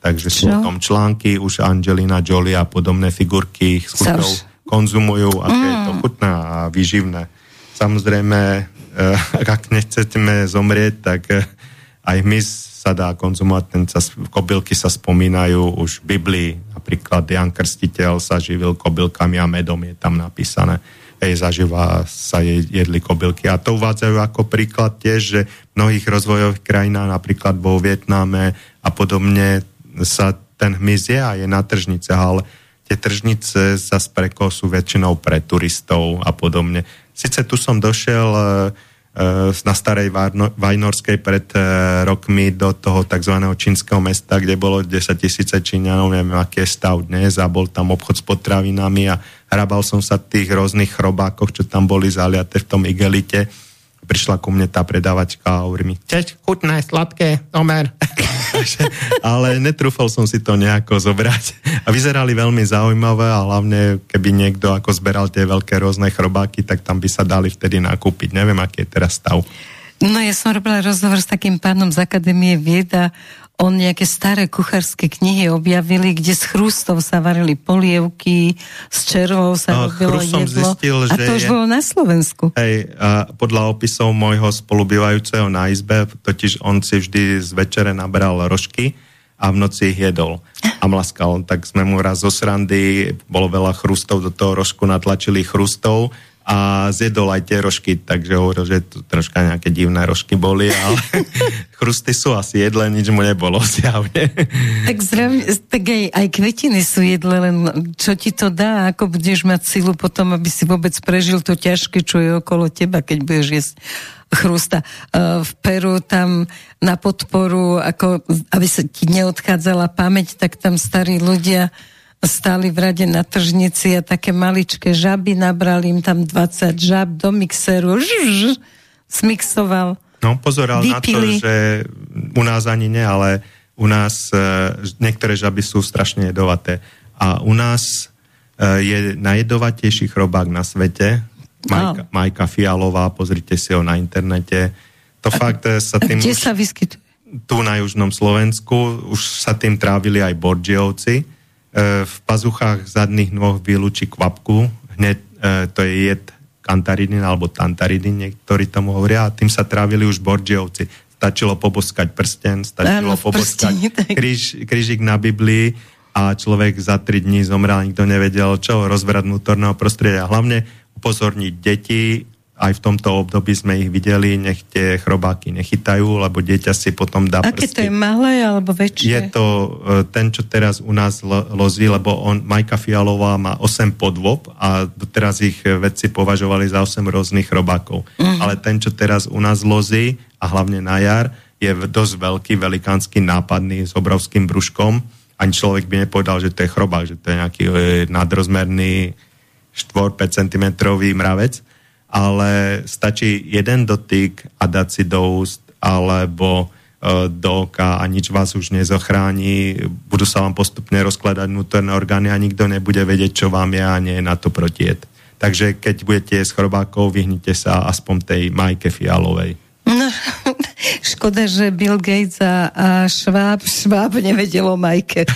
Takže sú o tom články, už Angelina Jolie a podobné figurky ich konzumujú, aké mm. je to chutné a výživné. Samozrejme, eh, ak nechceme zomrieť, tak eh, aj my sa dá konzumovať, ten sa, kobylky sa spomínajú už v Biblii, napríklad Jan Krstiteľ sa živil kobylkami a medom, je tam napísané. Ej, zaživa sa jedli kobylky. A to uvádzajú ako príklad tiež, že v mnohých rozvojových krajinách, napríklad vo Vietname a podobne, sa ten hmyz je a je na tržnice, ale tie tržnice sa z sú väčšinou pre turistov a podobne. Sice tu som došiel e, e, na starej Vajnorskej pred e, rokmi do toho tzv. čínskeho mesta, kde bolo 10 tisíce Číňanov, neviem, aký je stav dnes a bol tam obchod s potravinami a hrabal som sa tých rôznych chrobákoch, čo tam boli zaliaté v tom igelite prišla ku mne tá predávačka a hovorí mi, chceš chutné, sladké, Omer. Ale netrúfal som si to nejako zobrať. A vyzerali veľmi zaujímavé a hlavne, keby niekto ako zberal tie veľké rôzne chrobáky, tak tam by sa dali vtedy nakúpiť. Neviem, aký je teraz stav. No ja som robila rozhovor s takým pánom z Akadémie vieda on nejaké staré kuchárske knihy objavili, kde s chrústov sa varili polievky, s červou sa no, robilo jedlo. Zistil, a to už je, bolo na Slovensku. Hej, a podľa opisov môjho spolubývajúceho na izbe, totiž on si vždy z večere nabral rožky a v noci ich jedol a mlaskal. Tak sme mu raz zo srandy, bolo veľa chrústov, do toho rožku natlačili chrústov a zjedol aj tie rožky, takže hovoril, že tu troška nejaké divné rožky boli, ale chrusty sú asi jedle, nič mu nebolo zjavne. Tak zrejme, tak aj, aj kvetiny sú jedle, len čo ti to dá, ako budeš mať silu potom, aby si vôbec prežil to ťažké, čo je okolo teba, keď budeš jesť chrusta. Uh, v Peru tam na podporu, ako, aby sa ti neodchádzala pamäť, tak tam starí ľudia stáli v rade na tržnici a také maličké žaby, nabrali im tam 20 žab do mixeru, žž, smixoval. No pozoral na to, že u nás ani nie, ale u nás e, niektoré žaby sú strašne jedovaté. A u nás e, je najjedovatejší chrobák na svete, Majka, oh. Majka Fialová, pozrite si ho na internete. To a, fakt e, sa tým... Kde už, sa vyskytuje? Tu na južnom Slovensku už sa tým trávili aj Borgiovci v pazuchách zadných nôh vylúči kvapku, hneď e, to je jed kantaridin alebo tantaridin, niektorí tomu hovoria, a tým sa trávili už Borgiovci. Stačilo poboskať prsten, stačilo Áno, poboskať kríž, krížik na Biblii a človek za 3 dní zomrel, nikto nevedel čo, rozvrať vnútorného prostredia. Hlavne upozorniť deti, aj v tomto období sme ich videli, nech tie chrobáky nechytajú, lebo dieťa si potom dá Aké prsty. to je malé alebo väčšie? Je to uh, ten, čo teraz u nás lo, lozí, lebo on, Majka Fialová má 8 podvob a teraz ich vedci považovali za 8 rôznych chrobákov. Uh-huh. Ale ten, čo teraz u nás lozí a hlavne na jar, je dosť veľký, velikánsky, nápadný, s obrovským brúškom. Ani človek by nepovedal, že to je chrobák, že to je nejaký e, nadrozmerný 4-5 cm mravec ale stačí jeden dotyk a dať si do úst alebo e, do oka a nič vás už nezochráni. Budú sa vám postupne rozkladať vnútorné orgány a nikto nebude vedieť, čo vám je a nie je na to protiet. Takže keď budete s chrobákov, vyhnite sa aspoň tej majke fialovej. No, Škoda, že Bill Gates a, a Schwab, Schwab nevedel o Majke.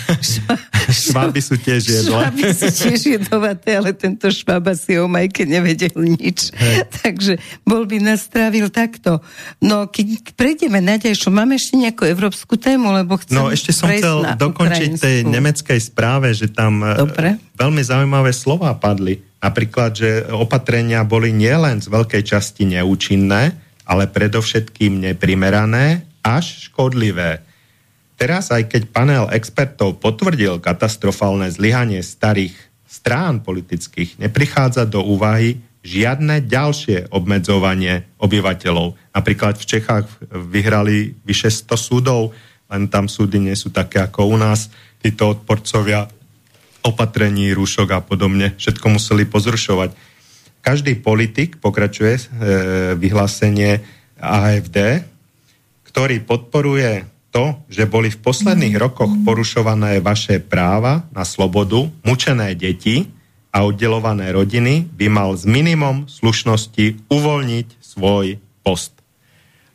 Šváby sú tiež jedle. Šváby sú tiež jedovaté, ale tento Švába si o Majke nevedel nič. Hey. Takže bol by nás trávil takto. No, keď prejdeme na ďalšiu, máme ešte nejakú európsku tému, lebo chcem No, ešte som chcel dokončiť tej nemeckej správe, že tam e, Dobre. veľmi zaujímavé slova padli. Napríklad, že opatrenia boli nielen z veľkej časti neúčinné, ale predovšetkým neprimerané až škodlivé. Teraz aj keď panel expertov potvrdil katastrofálne zlyhanie starých strán politických, neprichádza do úvahy žiadne ďalšie obmedzovanie obyvateľov. Napríklad v Čechách vyhrali vyše 100 súdov, len tam súdy nie sú také ako u nás. Títo odporcovia opatrení, rúšok a podobne, všetko museli pozrušovať každý politik, pokračuje e, vyhlásenie AFD, ktorý podporuje to, že boli v posledných rokoch porušované vaše práva na slobodu, mučené deti a oddelované rodiny, by mal s minimum slušnosti uvoľniť svoj post.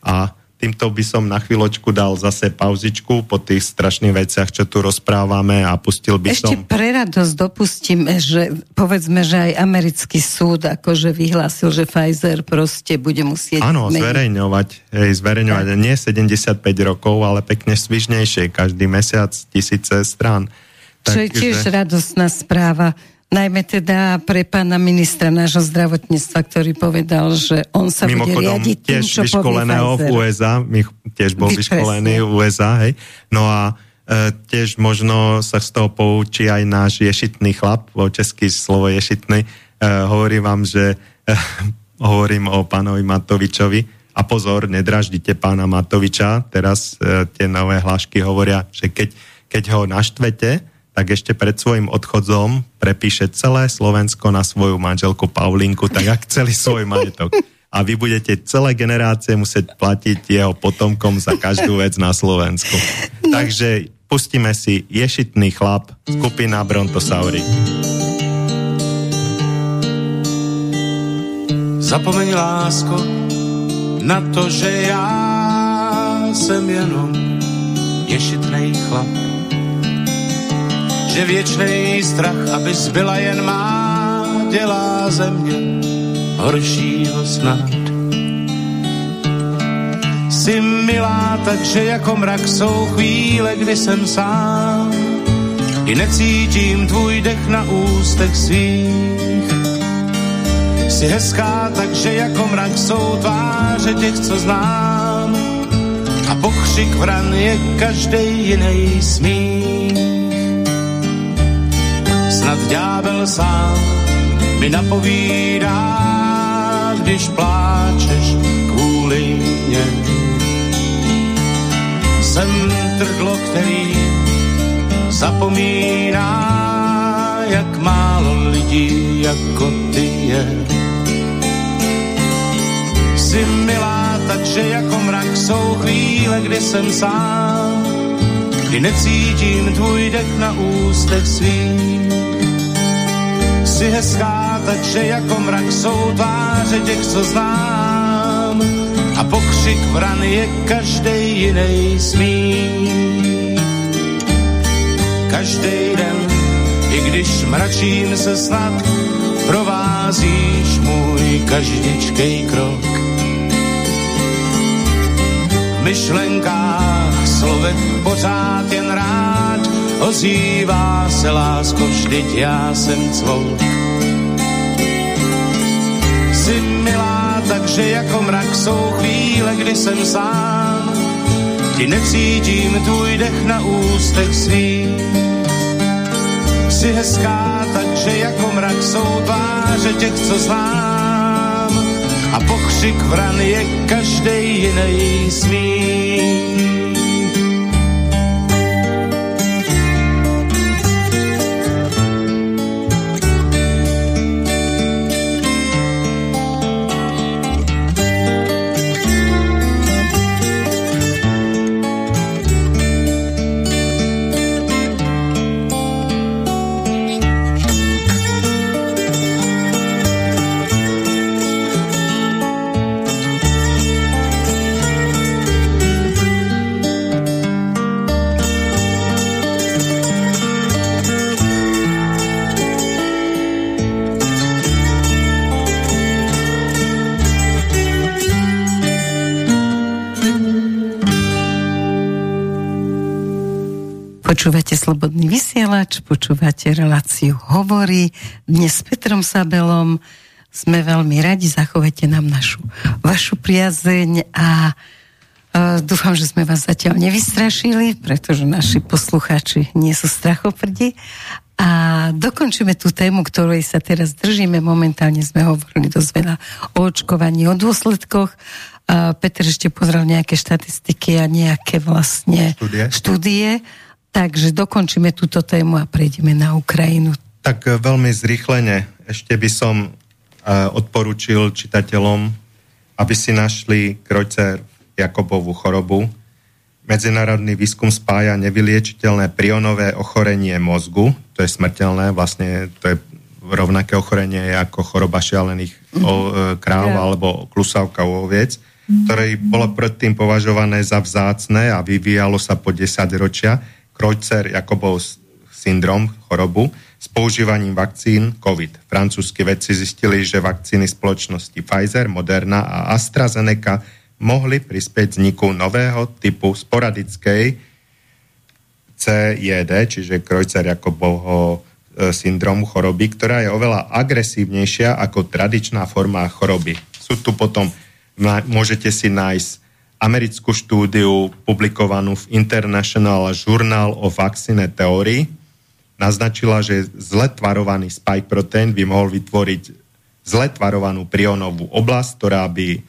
A týmto by som na chvíľočku dal zase pauzičku po tých strašných veciach, čo tu rozprávame a pustil by Ešte som... Ešte pre radosť dopustíme, že povedzme, že aj americký súd akože vyhlásil, že Pfizer proste bude musieť... Áno, zverejňovať, hej, zverejňovať tak. nie 75 rokov, ale pekne svižnejšie, každý mesiac tisíce strán. Čo je tiež radostná správa najmä teda pre pána ministra nášho zdravotníctva, ktorý povedal, že on sa Mimochodom, bude riadiť tým, čo vyškoleného v USA, my tiež bol vyškolený v USA, hej. No a e, tiež možno sa z toho poučí aj náš ješitný chlap, vo český slovo ješitný, e, hovorím vám, že e, hovorím o pánovi Matovičovi. A pozor, nedraždite pána Matoviča, teraz e, tie nové hlášky hovoria, že keď, keď ho naštvete, tak ešte pred svojim odchodzom prepíše celé Slovensko na svoju manželku Paulinku, tak ak celý svoj majetok. A vy budete celé generácie musieť platiť jeho potomkom za každú vec na Slovensku. No. Takže pustíme si Ješitný chlap, skupina Brontosauri. Zapomeň lásko na to, že já jsem jenom ješitnej chlap že věčný strach, aby zbyla jen má, dělá ze mě horšího snad. Jsi milá, takže jako mrak jsou chvíle, kdy jsem sám, i necítím tvůj dech na ústech svých. Jsi hezká, takže jako mrak jsou tváře těch, co znám, a pokřik vran je každej jiný smích snad ďábel sám mi napovídá, když pláčeš kvůli mě. Jsem trdlo, který zapomíná, jak málo lidí jako ty je. Jsi milá, takže jako mrak jsou chvíle, kdy jsem sám, kdy necítím tvůj dech na ústech svých Jsi hezká, takže jako mrak jsou tváře těch, co znám. A pokřik vran je každý jiný smích. Každý den, i když mračím se snad, provázíš můj každičkej krok. V myšlenkách, slovek pořád jen rád, ozývá se lásko, vždyť já jsem cvouk. Jsi milá, takže jako mrak jsou chvíle, kdy jsem sám, ti necítím tvůj dech na ústech svých. Jsi hezká, takže jako mrak jsou tváře těch, co znám, a pokřik vran je každej jiný smích. Počúvate Slobodný vysielač, počúvate reláciu Hovory. Dnes s Petrom Sabelom sme veľmi radi, zachovajte nám našu, vašu priazeň a uh, dúfam, že sme vás zatiaľ nevystrašili, pretože naši poslucháči nie sú strachoprdi. A dokončíme tú tému, ktorej sa teraz držíme. Momentálne sme hovorili dosť veľa o očkovaní, o dôsledkoch. Uh, Peter ešte pozrel nejaké štatistiky a nejaké vlastne štúdie. štúdie Takže dokončíme túto tému a prejdeme na Ukrajinu. Tak e, veľmi zrýchlene ešte by som uh, odporučil čitateľom, aby si našli Krojcer Jakobovú chorobu. Medzinárodný výskum spája nevyliečiteľné prionové ochorenie mozgu, to je smrteľné, vlastne to je rovnaké ochorenie ako choroba šialených o, e, kráv alebo klusavka u oviec, mm-hmm. ktoré bolo predtým považované za vzácne a vyvíjalo sa po 10 ročia Kreuzer Jakobov syndrom, chorobu, s používaním vakcín COVID. Francúzski vedci zistili, že vakcíny spoločnosti Pfizer, Moderna a AstraZeneca mohli prispieť vzniku nového typu sporadickej CJD, čiže Kreuzer Jakobovho e, syndromu choroby, ktorá je oveľa agresívnejšia ako tradičná forma choroby. Sú tu potom, môžete si nájsť americkú štúdiu publikovanú v International Journal of Vaccine Theory naznačila, že zle tvarovaný spike protein by mohol vytvoriť zle tvarovanú prionovú oblasť, ktorá by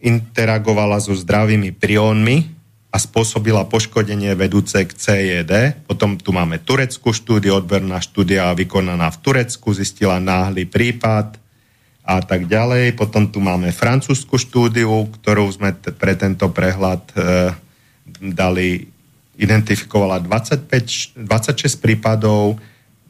interagovala so zdravými priónmi a spôsobila poškodenie vedúce k CJD. Potom tu máme tureckú štúdiu, odberná štúdia vykonaná v Turecku, zistila náhly prípad a tak ďalej. Potom tu máme francúzsku štúdiu, ktorú sme t- pre tento prehľad e, dali, identifikovala 25, 26 prípadov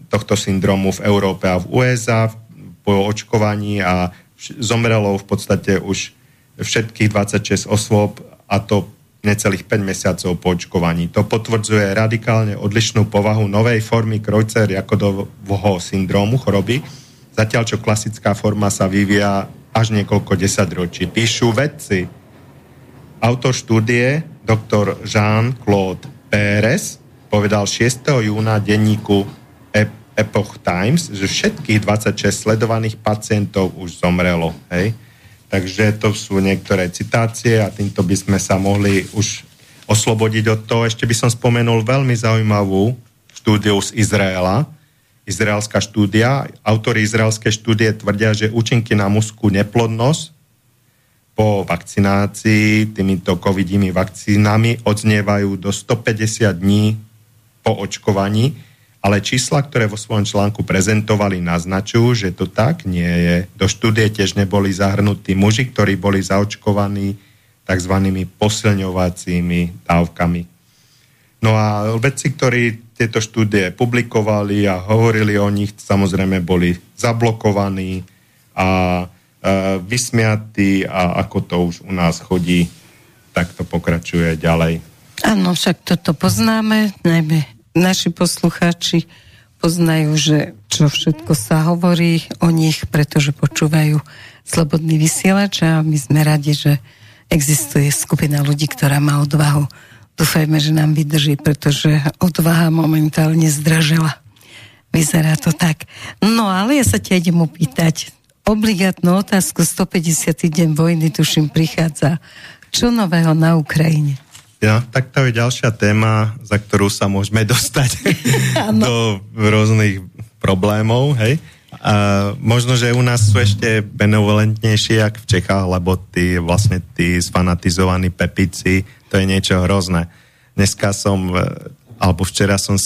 tohto syndromu v Európe a v USA po očkovaní a zomrelo v podstate už všetkých 26 osôb a to necelých 5 mesiacov po očkovaní. To potvrdzuje radikálne odlišnú povahu novej formy Kreuzer-Jakodovho syndromu choroby, Zatiaľ, čo klasická forma sa vyvíja až niekoľko desaťročí. Píšu vedci. Autor štúdie, doktor Jean-Claude Pérez, povedal 6. júna denníku Epoch Times, že všetkých 26 sledovaných pacientov už zomrelo. Hej? Takže to sú niektoré citácie a týmto by sme sa mohli už oslobodiť od toho. Ešte by som spomenul veľmi zaujímavú štúdiu z Izraela, izraelská štúdia. Autori izraelskej štúdie tvrdia, že účinky na mužskú neplodnosť po vakcinácii týmito covidými vakcínami odznievajú do 150 dní po očkovaní, ale čísla, ktoré vo svojom článku prezentovali, naznačujú, že to tak nie je. Do štúdie tiež neboli zahrnutí muži, ktorí boli zaočkovaní tzv. posilňovacími dávkami. No a vedci, ktorí tieto štúdie publikovali a hovorili o nich, samozrejme boli zablokovaní a e, vysmiatí a ako to už u nás chodí, tak to pokračuje ďalej. Áno, však toto poznáme, najmä naši poslucháči poznajú, že čo všetko sa hovorí o nich, pretože počúvajú slobodný vysielač a my sme radi, že existuje skupina ľudí, ktorá má odvahu Dúfajme, že nám vydrží, pretože odvaha momentálne zdražela. Vyzerá to tak. No ale ja sa ťa idem opýtať. Obligátnu otázku 150. deň vojny, tuším, prichádza. Čo nového na Ukrajine? Ja, tak to je ďalšia téma, za ktorú sa môžeme dostať do rôznych problémov, hej. A možno, že u nás sú ešte benevolentnejšie, jak v Čechách, lebo tí vlastne tí sfanatizovaní pepici to je niečo hrozné. Dneska som, e, alebo včera som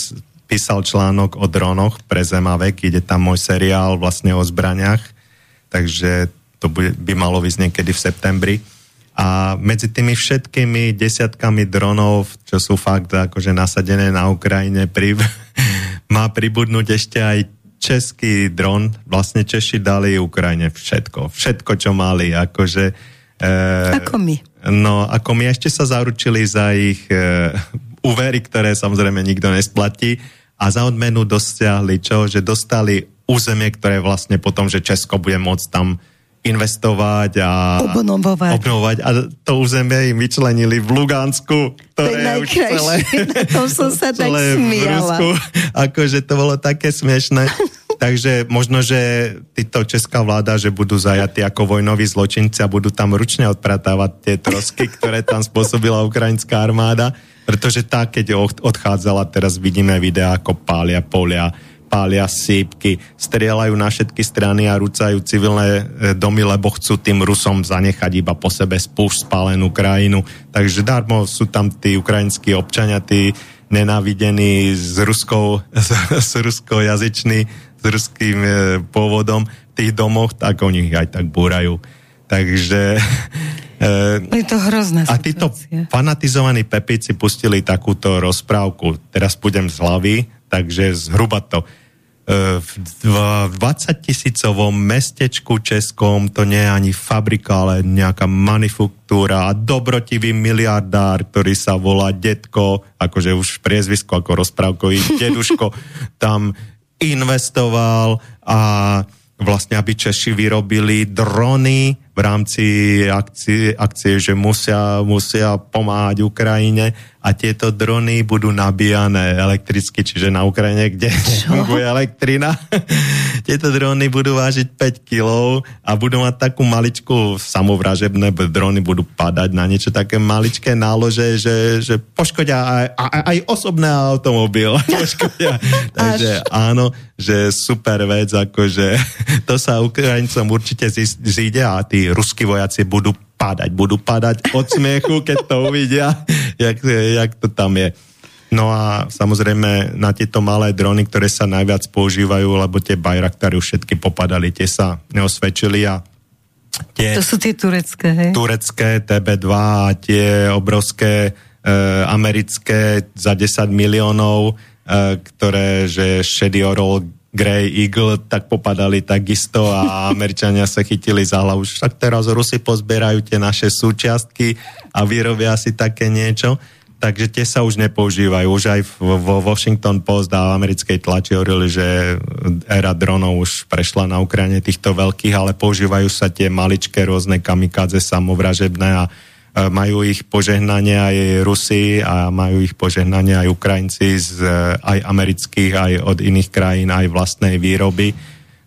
písal článok o dronoch pre Zemavek, ide tam môj seriál vlastne o zbraniach, takže to by malo ísť niekedy v septembri. A medzi tými všetkými desiatkami dronov, čo sú fakt akože nasadené na Ukrajine, pri, má pribudnúť ešte aj český dron. Vlastne Češi dali Ukrajine všetko. Všetko, čo mali. Akože, e, Ako my. No, ako my ešte sa zaručili za ich e, úvery, ktoré samozrejme nikto nesplatí a za odmenu dosiahli čo? Že dostali územie, ktoré vlastne potom, že Česko bude môcť tam investovať a obnovovať. obnovovať. A to územie im vyčlenili v Lugánsku, ktoré to je už celé, na tom som sa tak smiala. Rusku, akože to bolo také smiešné. Takže možno, že títo česká vláda, že budú zajatí ako vojnoví zločinci a budú tam ručne odpratávať tie trosky, ktoré tam spôsobila ukrajinská armáda, pretože tá, keď odchádzala, teraz vidíme videá, ako pália polia, pália sípky, strieľajú na všetky strany a rúcajú civilné e, domy, lebo chcú tým Rusom zanechať iba po sebe spúšť spálenú krajinu. Takže darmo sú tam tí ukrajinskí občania, tí nenávidení s ruskou, s, s ruskou ruským e, pôvodom v tých domoch, tak oni ich aj tak búrajú. Takže... E, je to hrozná A títo fanatizovaní pepíci pustili takúto rozprávku. Teraz budem z hlavy, takže zhruba to. E, v 20 tisícovom mestečku českom to nie je ani fabrika, ale nejaká manufaktúra a dobrotivý miliardár, ktorý sa volá Detko, akože už priezvisko ako rozprávkový deduško, tam investoval a vlastne, aby Češi vyrobili drony v rámci akcie, akcie že musia, musia pomáhať Ukrajine a tieto drony budú nabíjane elektricky, čiže na Ukrajine, kde funguje elektrina. tieto drony budú vážiť 5 kg a budú mať takú maličku samovražebné drony budú padať na niečo také maličké nálože, že, že poškodia aj, aj, aj osobné automobil. Takže áno, že super vec, akože to sa Ukrajincom určite zíde a tí ruskí vojaci budú padať, budú padať od smiechu, keď to uvidia, jak, jak to tam je. No a samozrejme na tieto malé drony, ktoré sa najviac používajú, lebo tie Bayraktary už všetky popadali, tie sa neosvedčili a tie... To sú tie turecké, hej? Turecké TB2 a tie obrovské e, americké za 10 miliónov, e, ktoré, že šedý orol Grey Eagle tak popadali takisto a Američania sa chytili za hlavu. Však teraz Rusi pozbierajú tie naše súčiastky a vyrobia si také niečo. Takže tie sa už nepoužívajú. Už aj vo Washington Post a americkej tlači hovorili, že éra dronov už prešla na Ukrajine týchto veľkých, ale používajú sa tie maličké rôzne kamikádze samovražebné a majú ich požehnanie aj Rusi a majú ich požehnanie aj Ukrajinci z aj amerických, aj od iných krajín, aj vlastnej výroby.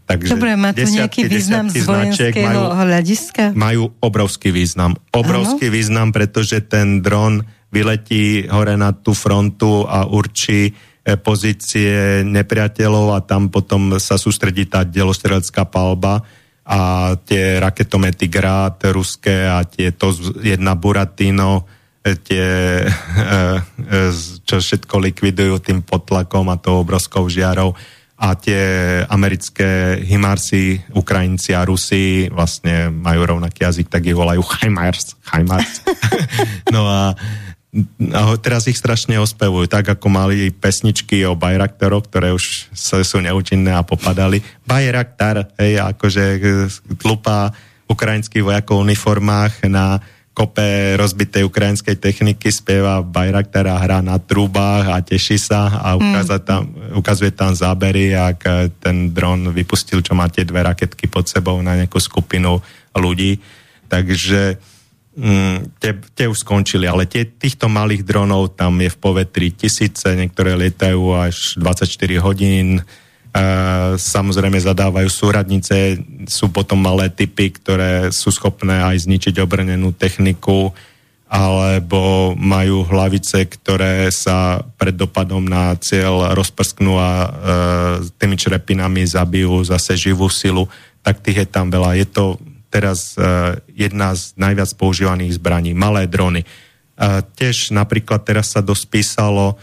Takže Dobre, má to nejaký význam z vojenského majú, hľadiska? Majú obrovský význam. Obrovský ano? význam, pretože ten dron vyletí hore na tú frontu a určí e, pozície nepriateľov a tam potom sa sústredí tá delostrelecká palba a tie raketomety Grad ruské a tieto jedna Buratino, e, tie, e, e, čo všetko likvidujú tým potlakom a tou obrovskou žiarou a tie americké himarsy, Ukrajinci a Rusi vlastne majú rovnaký jazyk, tak ich volajú Heimars. Heimars. no a a teraz ich strašne ospevujú, tak ako mali pesničky o Bajraktoroch, ktoré už sú neúčinné a popadali. Bajraktar, hej, akože tlupá ukrajinských vojakov v uniformách na kope rozbitej ukrajinskej techniky, spieva Bajraktar a hrá na trúbách a teší sa a ukazuje tam, ukazuje tam zábery, ak ten dron vypustil, čo má tie dve raketky pod sebou na nejakú skupinu ľudí. Takže mm, tie, tie už skončili, ale tie, týchto malých dronov tam je v povetri tisíce, niektoré lietajú až 24 hodín, Uh, samozrejme zadávajú súradnice, sú potom malé typy, ktoré sú schopné aj zničiť obrnenú techniku, alebo majú hlavice, ktoré sa pred dopadom na cieľ rozprsknú a uh, tými črepinami zabijú zase živú silu, tak tých je tam veľa. Je to teraz uh, jedna z najviac používaných zbraní, malé drony. Uh, tiež napríklad teraz sa dospísalo,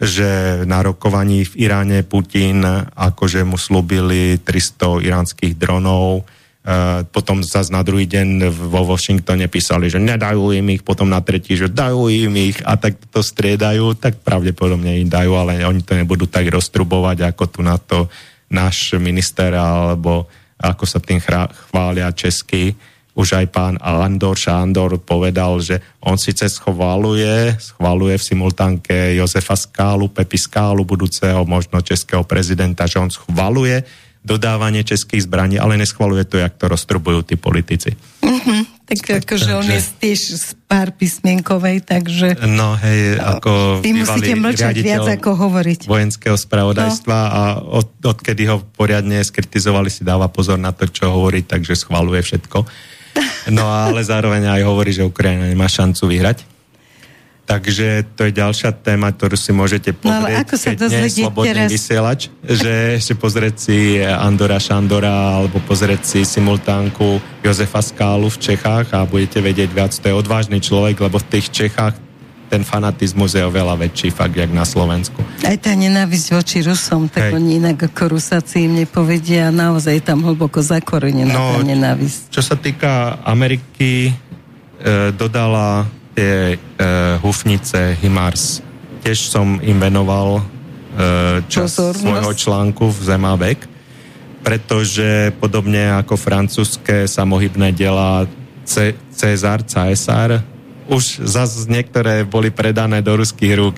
že na rokovaní v Iráne Putin akože mu slúbili 300 iránskych dronov, uh, potom zase na druhý deň vo Washingtone písali, že nedajú im ich, potom na tretí, že dajú im ich a tak to striedajú, tak pravdepodobne im dajú, ale oni to nebudú tak roztrubovať, ako tu na to náš minister alebo ako sa tým chvália česky. Už aj pán Andor Šándor povedal, že on síce schvaluje, schvaluje v simultánke Jozefa Skálu, Pepi Skálu, budúceho možno českého prezidenta, že on schvaluje dodávanie českých zbraní, ale neschvaluje to, jak to roztrubujú tí politici. Uh-huh. Tak akože on je tiež z pár písmienkovej, takže... No hej, ako Vy musíte mlčať viac, ako hovoriť. vojenského spravodajstva no. a od, odkedy ho poriadne skritizovali, si dáva pozor na to, čo hovorí, takže schvaluje všetko. No ale zároveň aj hovorí, že Ukrajina nemá šancu vyhrať. Takže to je ďalšia téma, ktorú si môžete pozrieť, no, ale ako sa keď nie je slobodný teraz... vysielač, že ešte pozrieť si Andora Šandora alebo pozrieť si simultánku Jozefa Skálu v Čechách a budete vedieť viac. To je odvážny človek, lebo v tých Čechách ten fanatizmus je oveľa väčší, fakt, jak na Slovensku. Aj tá nenávisť voči Rusom, tak Hej. oni inak ako Rusáci im nepovedia, naozaj tam hlboko zakorenená no, tá nenávisť. Čo sa týka Ameriky, e, dodala tie uh, hufnice Himars. Tiež som im venoval uh, čas Pozornosť. svojho článku v Zemabek, pretože podobne ako francúzske samohybné diela C- Cezar, Caesar, už zase niektoré boli predané do ruských rúk.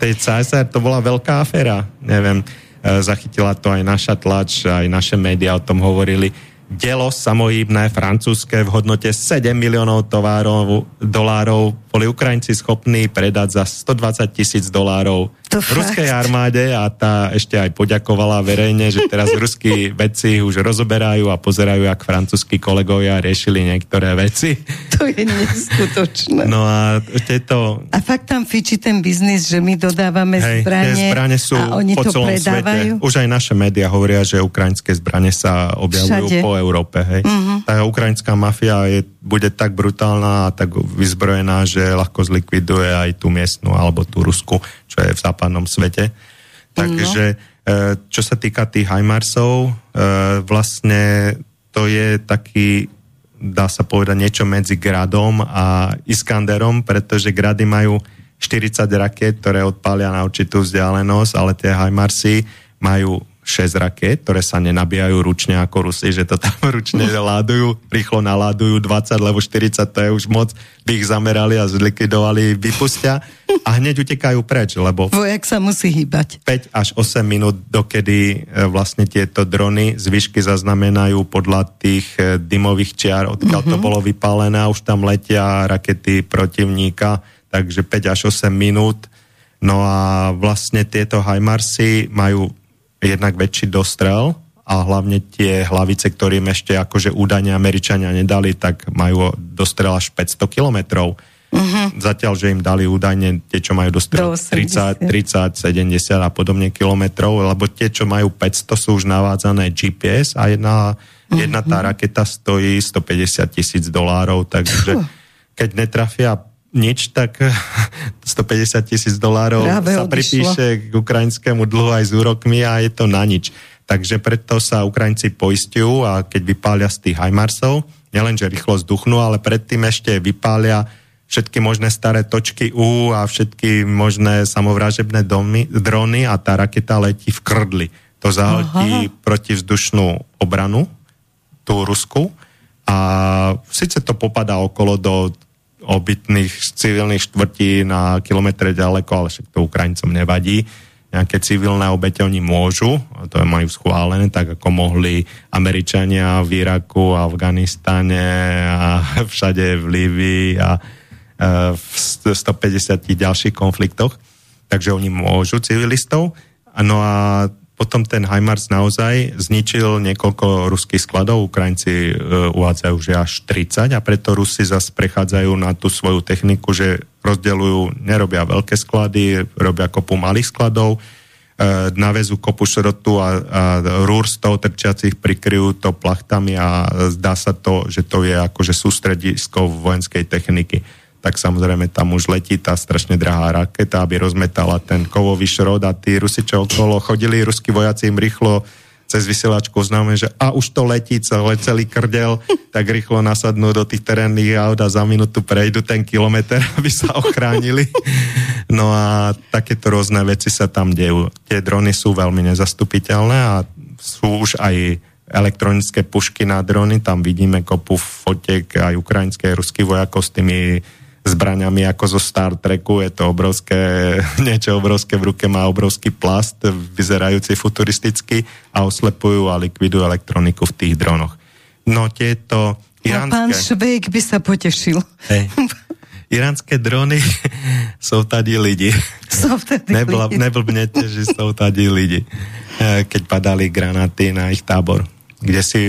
Tej Caesar to bola veľká aféra, neviem, uh, zachytila to aj naša tlač, aj naše médiá o tom hovorili dielo samohybné francúzske v hodnote 7 miliónov továrov, dolárov boli Ukrajinci schopní predať za 120 tisíc dolárov to ruskej fakt. armáde a tá ešte aj poďakovala verejne, že teraz ruskí vedci už rozoberajú a pozerajú, jak francúzskí kolegovia riešili niektoré veci. To je neskutočné. No a tieto... A fakt tam fičí ten biznis, že my dodávame Hej, zbranie, zbranie sú a oni po to predávajú? Svete. Už aj naše médiá hovoria, že ukrajinské zbranie sa objavujú Všade. po Európe. Hej. Uh-huh. Tá ukrajinská mafia je, bude tak brutálna a tak vyzbrojená, že ľahko zlikviduje aj tú miestnu alebo tú Rusku, čo je v západnom svete. Takže no. E, čo sa týka tých Heimarsov, e, vlastne to je taký, dá sa povedať, niečo medzi Gradom a Iskanderom, pretože Grady majú 40 raket, ktoré odpália na určitú vzdialenosť, ale tie Heimarsy majú 6 raket, ktoré sa nenabíjajú ručne ako Rusi, že to tam ručne ládujú, rýchlo naládujú 20, lebo 40 to je už moc, by ich zamerali a zlikvidovali, vypustia a hneď utekajú preč, lebo... Vojak sa musí hýbať. 5 až 8 minút, dokedy e, vlastne tieto drony z výšky zaznamenajú podľa tých e, dymových čiar, odkiaľ uh-huh. to mhm. bolo vypálené a už tam letia rakety protivníka, takže 5 až 8 minút. No a vlastne tieto Heimarsy majú jednak väčší dostrel a hlavne tie hlavice, ktorým ešte akože údajne Američania nedali, tak majú dostrel až 500 kilometrov. Uh-huh. Zatiaľ, že im dali údajne tie, čo majú dostrel 30, 30, 70 a podobne kilometrov, lebo tie, čo majú 500, sú už navádzané GPS a jedna, uh-huh. jedna tá raketa stojí 150 tisíc dolárov, takže keď netrafia nič, tak 150 tisíc dolárov Práve sa odišlo. pripíše k ukrajinskému dlhu aj s úrokmi a je to na nič. Takže preto sa Ukrajinci poistujú a keď vypália z tých Heimarsov, nielenže rýchlo zduchnú, ale predtým ešte vypália všetky možné staré točky U a všetky možné samovražebné domy, drony a tá raketa letí v krdli. To zahltí protivzdušnú obranu, tú Rusku, a síce to popadá okolo do obytných civilných štvrtí na kilometre ďaleko, ale však to Ukrajincom nevadí. Nejaké civilné obete oni môžu, to majú schválené, tak ako mohli Američania v Iraku, Afganistane a všade v Líbii a e, v 150 ďalších konfliktoch. Takže oni môžu civilistov. No a potom ten HIMARS naozaj zničil niekoľko ruských skladov, Ukrajinci e, uvádzajú, že až 30 a preto Rusi zase prechádzajú na tú svoju techniku, že rozdeľujú, nerobia veľké sklady, robia kopu malých skladov, e, navezú kopu šrotu a, a rúr z toho trčiacich prikryjú to plachtami a zdá sa to, že to je akože sústredisko vojenskej techniky tak samozrejme tam už letí tá strašne drahá raketa, aby rozmetala ten kovový šrod a tí Rusi, čo okolo chodili, ruskí vojaci im rýchlo cez vysielačku oznáme, že a už to letí celé, celý krdel, tak rýchlo nasadnú do tých terénnych aut a za minútu prejdu ten kilometr, aby sa ochránili. No a takéto rôzne veci sa tam dejú. Tie drony sú veľmi nezastupiteľné a sú už aj elektronické pušky na drony, tam vidíme kopu fotiek aj ukrajinské, ruských vojakov s tými zbraňami ako zo Star Treku, je to obrovské, niečo obrovské v ruke, má obrovský plast, vyzerajúci futuristicky a oslepujú a likvidujú elektroniku v tých dronoch. No tieto iránske... A pán Švejk by sa potešil. Hej. Iránske drony sú tady lidi. Sú tady Nebl- lidi. Neblbnete, že sú tady lidi. Eh, Keď padali granáty na ich tábor, kde si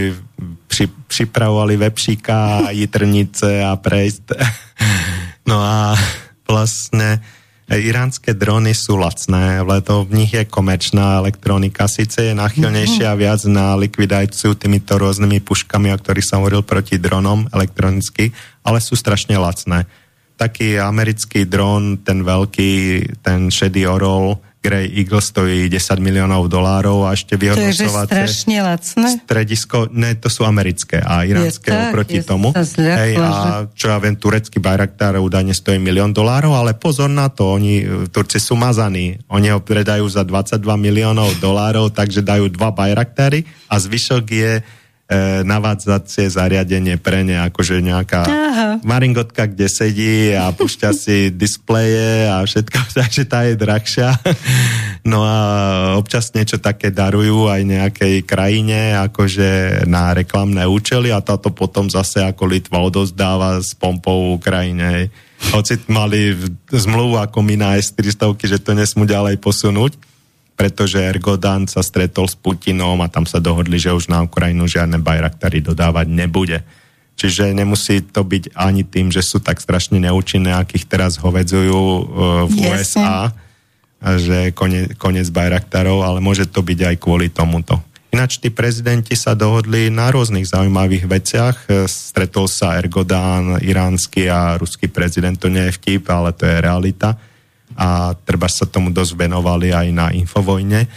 pri, pripravovali vepšíka, jitrnice a prejsť. No a vlastne iránske drony sú lacné, ale to v nich je komerčná elektronika. Sice je nachylnejšia viac na likvidáciu týmito rôznymi puškami, o ktorých som hovoril proti dronom elektronicky, ale sú strašne lacné. Taký americký dron, ten veľký, ten šedý orol, Grey Eagle stojí 10 miliónov dolárov a ešte To je, vyhodnocovacie strašne lacné. stredisko, ne, to sú americké a iránske Je tak, oproti ja tomu. zľakla, Hej, a čo ja viem, turecký Bayraktar údajne stojí milión dolárov, ale pozor na to, oni, e, Turci sú mazaní. Oni ho predajú za 22 miliónov dolárov, takže dajú dva Bayraktary a zvyšok je navádzacie zariadenie pre ne, akože nejaká Aha. maringotka, kde sedí a pušťa si displeje a všetko, takže tá je drahšia. No a občas niečo také darujú aj nejakej krajine, akože na reklamné účely a táto potom zase ako Litva odozdáva s pompou Ukrajine. Hoci mali zmluvu ako my na S-400, že to nesmú ďalej posunúť, pretože Ergodan sa stretol s Putinom a tam sa dohodli, že už na Ukrajinu žiadne Bayraktary dodávať nebude. Čiže nemusí to byť ani tým, že sú tak strašne neúčinné, akých teraz hovedzujú uh, v Jasne. USA, že konec, konec Bayraktarov, ale môže to byť aj kvôli tomuto. Ináč tí prezidenti sa dohodli na rôznych zaujímavých veciach. E, Stretol sa Ergodán, iránsky a ruský prezident. To nie je vtip, ale to je realita. A treba sa tomu dosť venovali aj na Infovojne,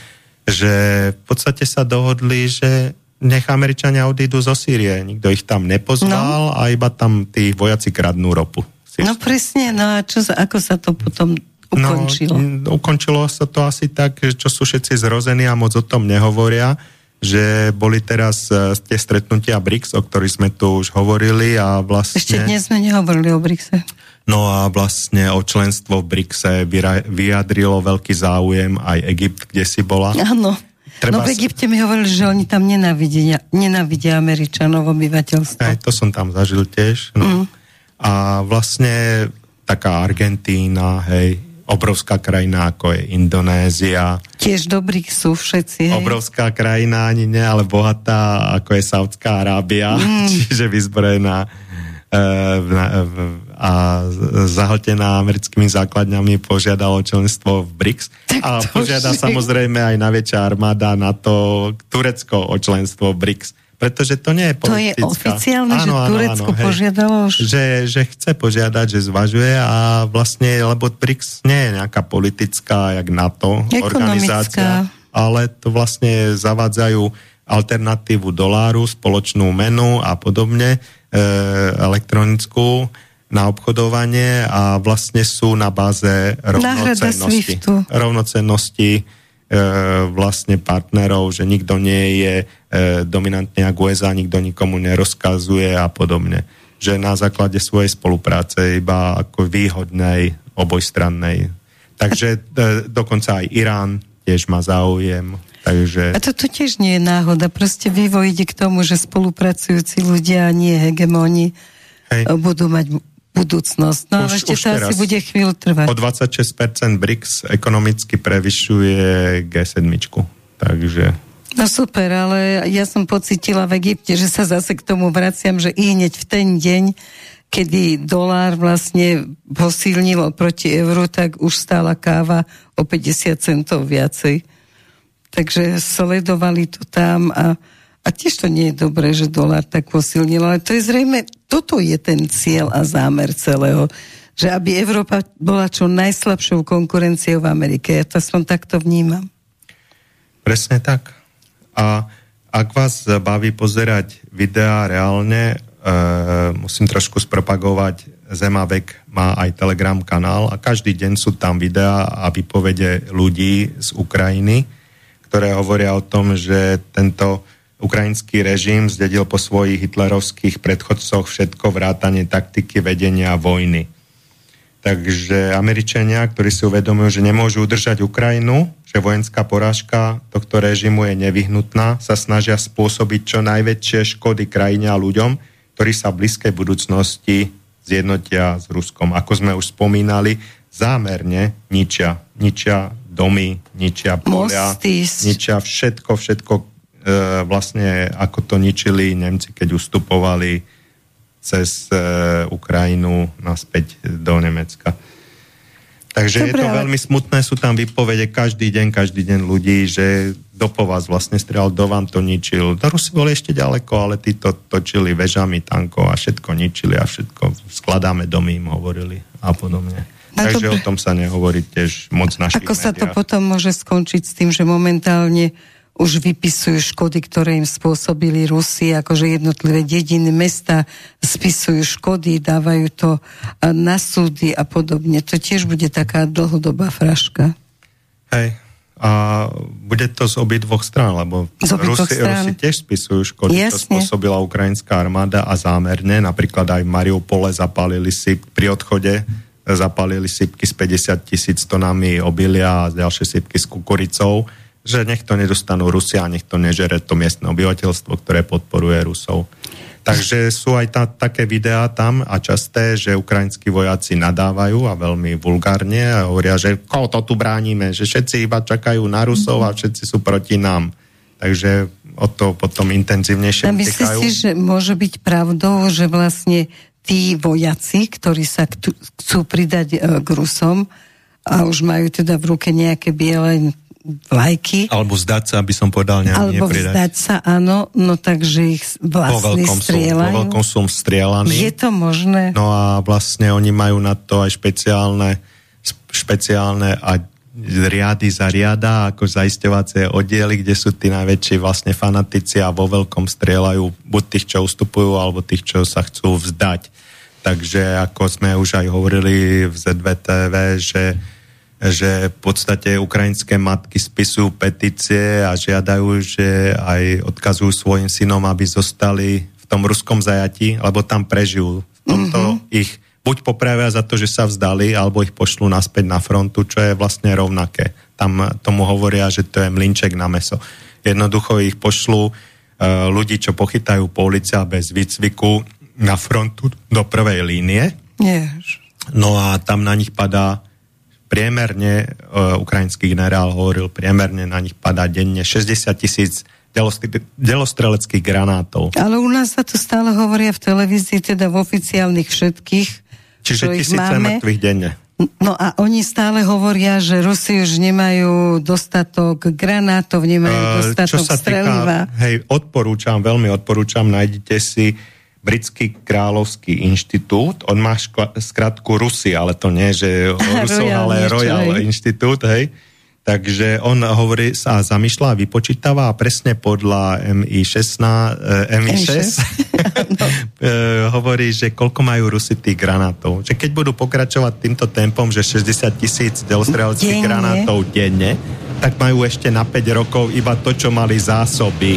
že v podstate sa dohodli, že nech Američania odídu zo Sýrie. Nikto ich tam nepozval no. a iba tam tí vojaci kradnú ropu. No presne, no a čo, sa- ako sa to potom ukončilo? No, ukončilo sa to asi tak, že čo sú všetci zrození a moc o tom nehovoria, že boli teraz e, tie stretnutia BRICS, o ktorých sme tu už hovorili a vlastne... Ešte dnes sme nehovorili o Brixe. No a vlastne o členstvo v BRICSe vyjadrilo veľký záujem aj Egypt, kde si bola. Áno. Treba no v Egypte mi hovorili, že oni tam nenávidia, nenávidia Američanov obyvateľstvo. Aj to som tam zažil tiež. No. Mm. A vlastne taká Argentína, hej, obrovská krajina ako je Indonézia, Tiež dobrých sú všetci. Hej. obrovská krajina, ani nie, ale bohatá, ako je Saudská Arábia, mm. čiže vyzbrojená e, v, v, a zahltená americkými základňami požiadalo členstvo v BRICS Tak a požiada už je. samozrejme aj najväčšia armáda na to Turecko o členstvo v BRICS. Pretože to nie je To je politická. oficiálne, že Turecko hej. požiadalo? Že, že chce požiadať, že zvažuje a vlastne, lebo BRICS nie je nejaká politická, jak NATO Ekonomická. organizácia, ale to vlastne zavádzajú alternatívu doláru, spoločnú menu a podobne, e, elektronickú na obchodovanie a vlastne sú na báze rovnocennosti. Rovnocennosti e, vlastne partnerov, že nikto nie je e, dominantný ako USA, nikto nikomu nerozkazuje a podobne. Že na základe svojej spolupráce iba ako výhodnej, obojstrannej. Takže e, dokonca aj Irán tiež má záujem. Takže A toto tiež nie je náhoda. Proste vývoj ide k tomu, že spolupracujúci ľudia nie hegemóni Hej. budú mať budúcnosť. No Už- ešte už to asi bude chvíľu trvať. o 26% BRICS ekonomicky prevyšuje G7. Takže No super, ale ja som pocitila v Egypte, že sa zase k tomu vraciam, že i hneď v ten deň, kedy dolár vlastne posilnilo proti euru, tak už stála káva o 50 centov viacej. Takže sledovali to tam a, a tiež to nie je dobré, že dolár tak posilnil, ale to je zrejme, toto je ten cieľ a zámer celého, že aby Európa bola čo najslabšou konkurenciou v Amerike. Ja to som takto vnímam. Presne tak. A ak vás baví pozerať videá reálne, e, musím trošku spropagovať Zemavek má aj Telegram kanál a každý deň sú tam videá a vypovede ľudí z Ukrajiny, ktoré hovoria o tom, že tento ukrajinský režim zdedil po svojich hitlerovských predchodcoch všetko vrátanie taktiky vedenia vojny. Takže Američania, ktorí si uvedomujú, že nemôžu udržať Ukrajinu, že vojenská porážka tohto režimu je nevyhnutná, sa snažia spôsobiť čo najväčšie škody krajine a ľuďom, ktorí sa v blízkej budúcnosti zjednotia s Ruskom. Ako sme už spomínali, zámerne ničia. Ničia domy, ničia polia, ničia všetko, všetko vlastne ako to ničili Nemci, keď ustupovali cez e, Ukrajinu naspäť do Nemecka. Takže Dobre, je to ale... veľmi smutné, sú tam vypovede každý deň, každý deň ľudí, že do po vás vlastne strel, do vám to ničil. Do Rusy boli ešte ďaleko, ale tí to točili vežami tankov a všetko ničili a všetko skladáme domy, im hovorili a podobne. No Takže dobre. o tom sa nehovorí tiež moc našich Ako médiách. sa to potom môže skončiť s tým, že momentálne už vypisujú škody, ktoré im spôsobili Rusi, akože jednotlivé dediny, mesta spisujú škody, dávajú to na súdy a podobne. To tiež bude taká dlhodobá fraška. Hej, a bude to z obi dvoch strán, lebo Rusi, Rusi tiež spisujú škody, Jasne. čo spôsobila ukrajinská armáda a zámerne, napríklad aj v Mariupole zapálili si pri odchode zapálili sypky s 50 tisíc tonami obilia a ďalšie sypky s kukuricou že nech to nedostanú Rusia a nech to nežere to miestne obyvateľstvo, ktoré podporuje Rusov. Takže sú aj ta, také videá tam a časté, že ukrajinskí vojaci nadávajú a veľmi vulgárne a hovoria, že koho to tu bránime, že všetci iba čakajú na Rusov a všetci sú proti nám. Takže o to potom intenzívnejšie a myslíš si, že môže byť pravdou, že vlastne tí vojaci, ktorí sa chcú pridať e, k Rusom a už majú teda v ruke nejaké biele vlajky. Alebo zdať sa, aby som povedal, ne, Alebo nepridať. vzdať sa, áno, no takže ich vlastne po strieľajú. Sú, po veľkom som strieľaný. Je to možné? No a vlastne oni majú na to aj špeciálne, špeciálne a riady za riada, ako zaisťovacie oddiely, kde sú tí najväčší vlastne fanatici a vo veľkom strieľajú buď tých, čo ustupujú, alebo tých, čo sa chcú vzdať. Takže ako sme už aj hovorili v ZVTV, že že v podstate ukrajinské matky spisujú petície a žiadajú, že aj odkazujú svojim synom, aby zostali v tom ruskom zajati, lebo tam prežijú. V tomto mm-hmm. ich buď popravia za to, že sa vzdali, alebo ich pošlú naspäť na frontu, čo je vlastne rovnaké. Tam tomu hovoria, že to je mlinček na meso. Jednoducho ich pošlú uh, ľudí, čo pochytajú policia bez výcviku na frontu do prvej línie. Yes. No a tam na nich padá priemerne, uh, ukrajinský generál hovoril, priemerne na nich padá denne 60 tisíc delostreleckých granátov. Ale u nás sa to stále hovoria v televízii, teda v oficiálnych všetkých. Čiže tisíce mŕtvych denne. No a oni stále hovoria, že Rusi už nemajú dostatok granátov, nemajú uh, dostatok čo sa streliva. Týka, hej, odporúčam, veľmi odporúčam, nájdete si Britský kráľovský inštitút, on má škla, skratku Rusy, ale to nie, že Rusov, ale Royal hej. inštitút, hej. Takže on hovorí sa zamýšľa a vypočítava a presne podľa MI6, eh, MI6 no. Eh, hovorí, že koľko majú Rusy tých granátov. Že keď budú pokračovať týmto tempom, že 60 tisíc delostrelských granátov denne, tak majú ešte na 5 rokov iba to, čo mali zásoby.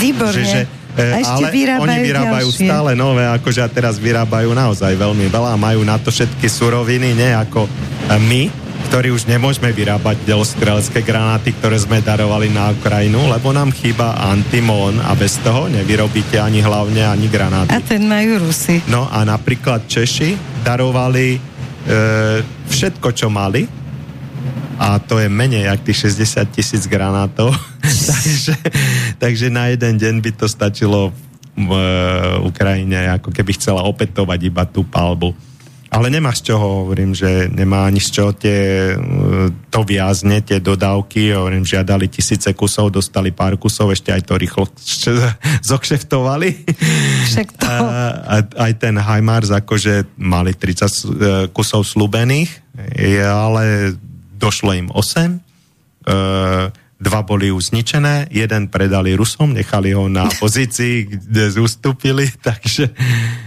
Výborne. Že, že a ešte ale vyrábajú oni vyrábajú ďalšie. stále nové, akože a teraz vyrábajú naozaj veľmi veľa majú na to všetky suroviny, nie ako e, my, ktorí už nemôžeme vyrábať delostrelecké granáty, ktoré sme darovali na Ukrajinu, lebo nám chýba antimón a bez toho nevyrobíte ani hlavne ani granáty. A ten majú Rusy. No a napríklad Češi darovali e, všetko, čo mali, a to je menej jak tých 60 tisíc granátov. takže, takže na jeden deň by to stačilo v Ukrajine, ako keby chcela opätovať iba tú palbu. Ale nemá z čoho, hovorím, že nemá ani z čoho tie, e, to viazne, tie dodávky, hovorím, žiadali tisíce kusov, dostali pár kusov, ešte aj to rýchlo zokšeftovali. Však to. A, a, aj ten HIMARS, akože mali 30 e, kusov slúbených, ale došlo im 8, e, dva boli už zničené, jeden predali Rusom, nechali ho na pozícii, kde zústupili, takže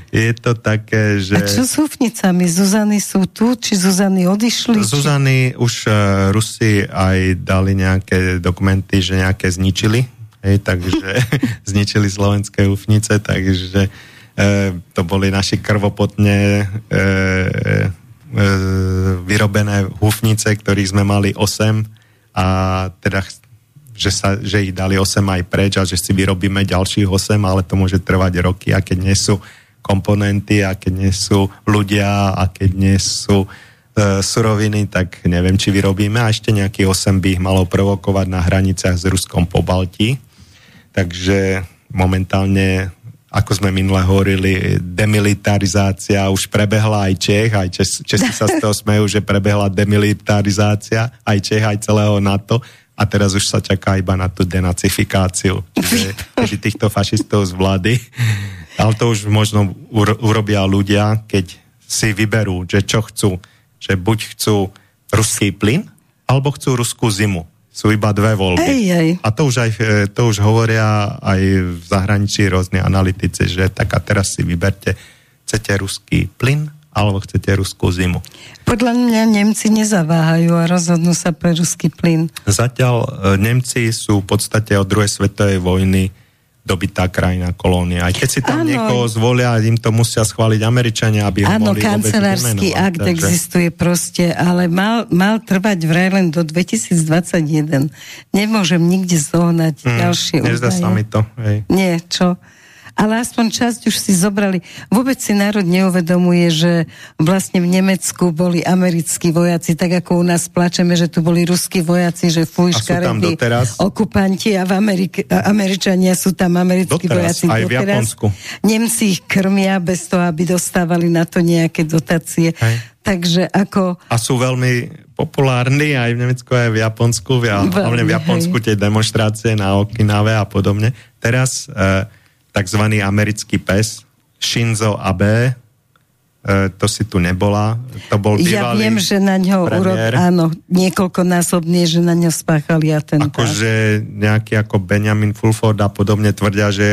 je to také, že... A čo s húfnicami? Zuzany sú tu, či Zuzany odišli? Zuzany či... už uh, Rusi aj dali nejaké dokumenty, že nejaké zničili, hej, takže zničili slovenské húfnice, takže uh, to boli naši krvopotne uh, vyrobené hufnice, ktorých sme mali 8 a teda že, sa, že ich dali 8 aj preč a že si vyrobíme ďalších 8, ale to môže trvať roky a keď nie sú komponenty a keď nie sú ľudia a keď nie sú e, suroviny, tak neviem, či vyrobíme a ešte nejaký 8 by ich malo provokovať na hraniciach s Ruskom po Balti. Takže momentálne ako sme minule hovorili, demilitarizácia už prebehla aj Čech, aj Čes, Česi sa z toho smejú, že prebehla demilitarizácia aj Čech, aj celého NATO a teraz už sa čaká iba na tú denacifikáciu, čiže, čiže týchto fašistov z vlády. Ale to už možno urobia ľudia, keď si vyberú, že čo chcú. Že buď chcú ruský plyn, alebo chcú ruskú zimu. Sú iba dve voľby. Ej, ej. A to už, aj, to už hovoria aj v zahraničí rôzne analytici, že tak a teraz si vyberte, chcete ruský plyn alebo chcete ruskú zimu. Podľa mňa Nemci nezaváhajú a rozhodnú sa pre ruský plyn. Zatiaľ e, Nemci sú v podstate od druhej svetovej vojny dobitá krajina, kolónia. Aj keď si tam ano. niekoho zvolia, im to musia schváliť Američania, aby ho Áno, kancelársky akt takže... existuje proste, ale mal, mal trvať vraj len do 2021. Nemôžem nikde zohnať hmm, ďalšie Nezdá sa mi to. Hej. Nie, čo? Ale aspoň časť už si zobrali. Vôbec si národ neuvedomuje, že vlastne v Nemecku boli americkí vojaci, tak ako u nás plačeme, že tu boli ruskí vojaci, že fuj, škaredí okupanti a v Amerike, Američania sú tam americkí doteraz, vojaci. Aj doteraz. v Japonsku. Nemci ich krmia bez toho, aby dostávali na to nejaké dotácie. Hej. Takže ako... A sú veľmi populárni aj v Nemecku, aj v Japonsku. Hlavne v Japonsku tie demonstrácie na Okinave a podobne. Teraz uh, tzv. americký pes Shinzo Abe, to si tu nebola. To bol Ja viem, že na ňo urob, áno, niekoľkonásobne, že na ňo spáchali atentát. Akože nejaký ako Benjamin Fulford a podobne tvrdia, že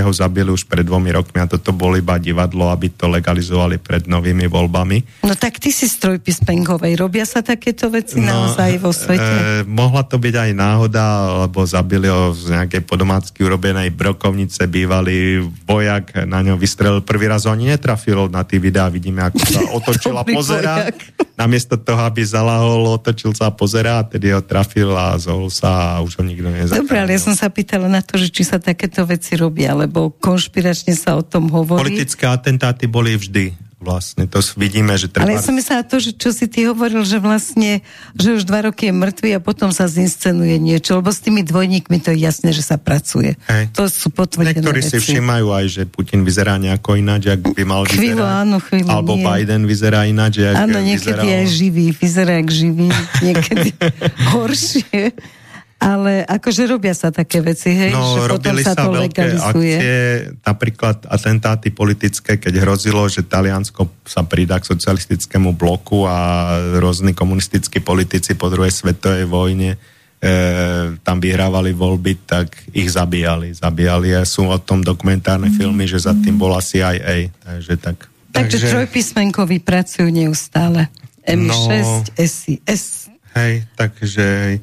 jeho zabili už pred dvomi rokmi a toto bolo iba divadlo, aby to legalizovali pred novými voľbami. No tak ty si stroj píspenkovej. Robia sa takéto veci no, naozaj vo svete? E, mohla to byť aj náhoda, lebo zabili ho z nejakej podomácky urobenej brokovnice bývalý vojak, na ňo vystrelil prvý raz, ho ani netrafil na tých videách a vidíme, ako sa otočil a pozera. Namiesto toho, aby zalahol, otočil sa a pozera a tedy ho trafil a zol sa a už ho nikto nezachránil. Dobre, ale ja som sa pýtala na to, že či sa takéto veci robia, lebo konšpiračne sa o tom hovorí. Politické atentáty boli vždy vlastne. To vidíme, že treba... Ale ja som myslela to, že čo si ty hovoril, že vlastne, že už dva roky je mŕtvy a potom sa zinscenuje niečo, lebo s tými dvojníkmi to je jasné, že sa pracuje. Hej. To sú potvrdené Niektorí veci. si všímajú aj, že Putin vyzerá nejako ináč, ak by mal chvíľu, vyzerať. Áno, chvíľu, Alebo nie. Biden vyzerá ináč, Áno, niekedy vyzeral. aj živý, vyzerá jak živý, niekedy horšie. Ale akože robia sa také veci, hej? No, že robili sa, sa to veľké legalizuje. akcie, napríklad atentáty politické, keď hrozilo, že Taliansko sa pridá k socialistickému bloku a rôzni komunistickí politici po druhej svetovej vojne e, tam vyhrávali voľby, tak ich zabíjali. Zabíjali a sú o tom dokumentárne mm. filmy, že za tým bola CIA. Takže tak. Takže, takže trojpísmenkoví pracujú neustále. M6, no, SIS. Hej, takže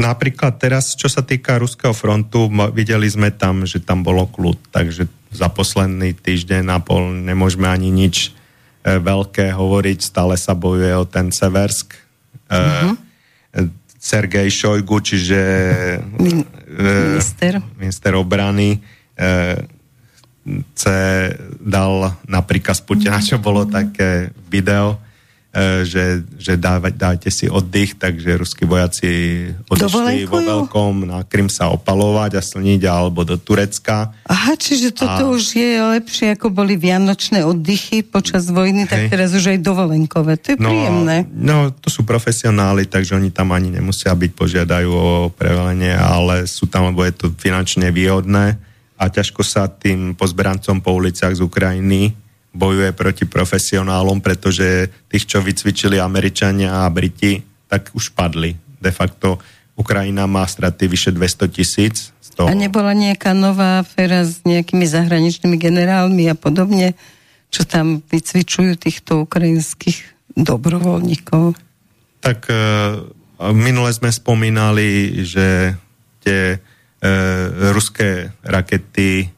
Napríklad teraz, čo sa týka Ruského frontu, videli sme tam, že tam bolo kľud, takže za posledný týždeň a pol nemôžeme ani nič e, veľké hovoriť, stále sa bojuje o ten Seversk. Uh-huh. Sergej Šojgu, čiže Min- e, minister. minister obrany, e, C dal napríklad z Putina, čo bolo také video, že, že dávať, dajte si oddych, takže ruskí vojaci odišli vo veľkom na Krym sa opalovať a slniť alebo do Turecka. Aha, čiže toto a... už je lepšie, ako boli vianočné oddychy počas vojny, Hej. tak teraz už aj dovolenkové. To je no, príjemné. No, to sú profesionáli, takže oni tam ani nemusia byť, požiadajú o prevelenie, ale sú tam, lebo je to finančne výhodné a ťažko sa tým pozberancom po uliciach z Ukrajiny bojuje proti profesionálom, pretože tých, čo vycvičili Američania a Briti, tak už padli. De facto Ukrajina má straty vyše 200 tisíc. A nebola nejaká nová aféra s nejakými zahraničnými generálmi a podobne, čo tam vycvičujú týchto ukrajinských dobrovoľníkov? Tak e, minule sme spomínali, že tie e, ruské rakety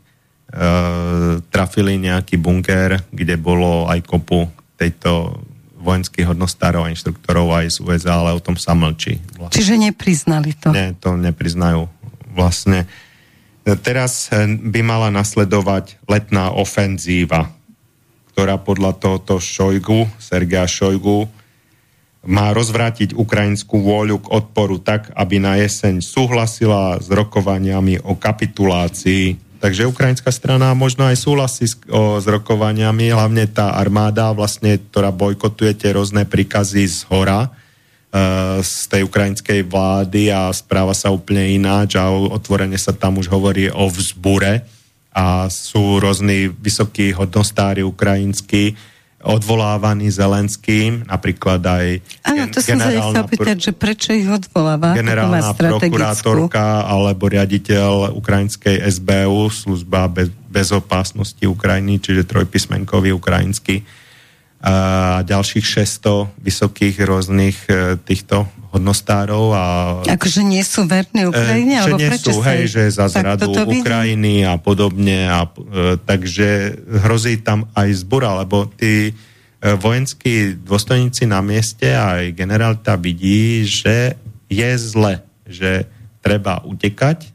trafili nejaký bunker, kde bolo aj kopu tejto vojenských hodnostárov a inštruktorov aj z USA, ale o tom sa mlčí. Vlastne. Čiže nepriznali to? Nie, to nepriznajú. Vlastne teraz by mala nasledovať letná ofenzíva, ktorá podľa tohoto Šojgu, Sergeja Šojgu, má rozvrátiť ukrajinskú vôľu k odporu tak, aby na jeseň súhlasila s rokovaniami o kapitulácii. Takže ukrajinská strana možno aj súhlasí s, o, s rokovaniami, hlavne tá armáda, vlastne, ktorá bojkotuje tie rôzne príkazy z hora, e, z tej ukrajinskej vlády a správa sa úplne ináč a otvorene sa tam už hovorí o vzbure a sú rôzni vysokí hodnostári ukrajinskí, odvolávaný Zelenským, napríklad aj Áno, to som sa nechcel pýtať, že prečo ich odvoláva? Generálna prokurátorka alebo riaditeľ ukrajinskej SBU, služba bez, bezopásnosti Ukrajiny, čiže trojpísmenkový ukrajinský a ďalších 600 vysokých rôznych e, týchto hodnostárov. A, akože nie sú verní Ukrajine? E, že nie sú, hej, že za zradu Ukrajiny a podobne. A, e, takže hrozí tam aj zbura, lebo tí e, vojenskí dôstojníci na mieste aj generálta vidí, že je zle, že treba utekať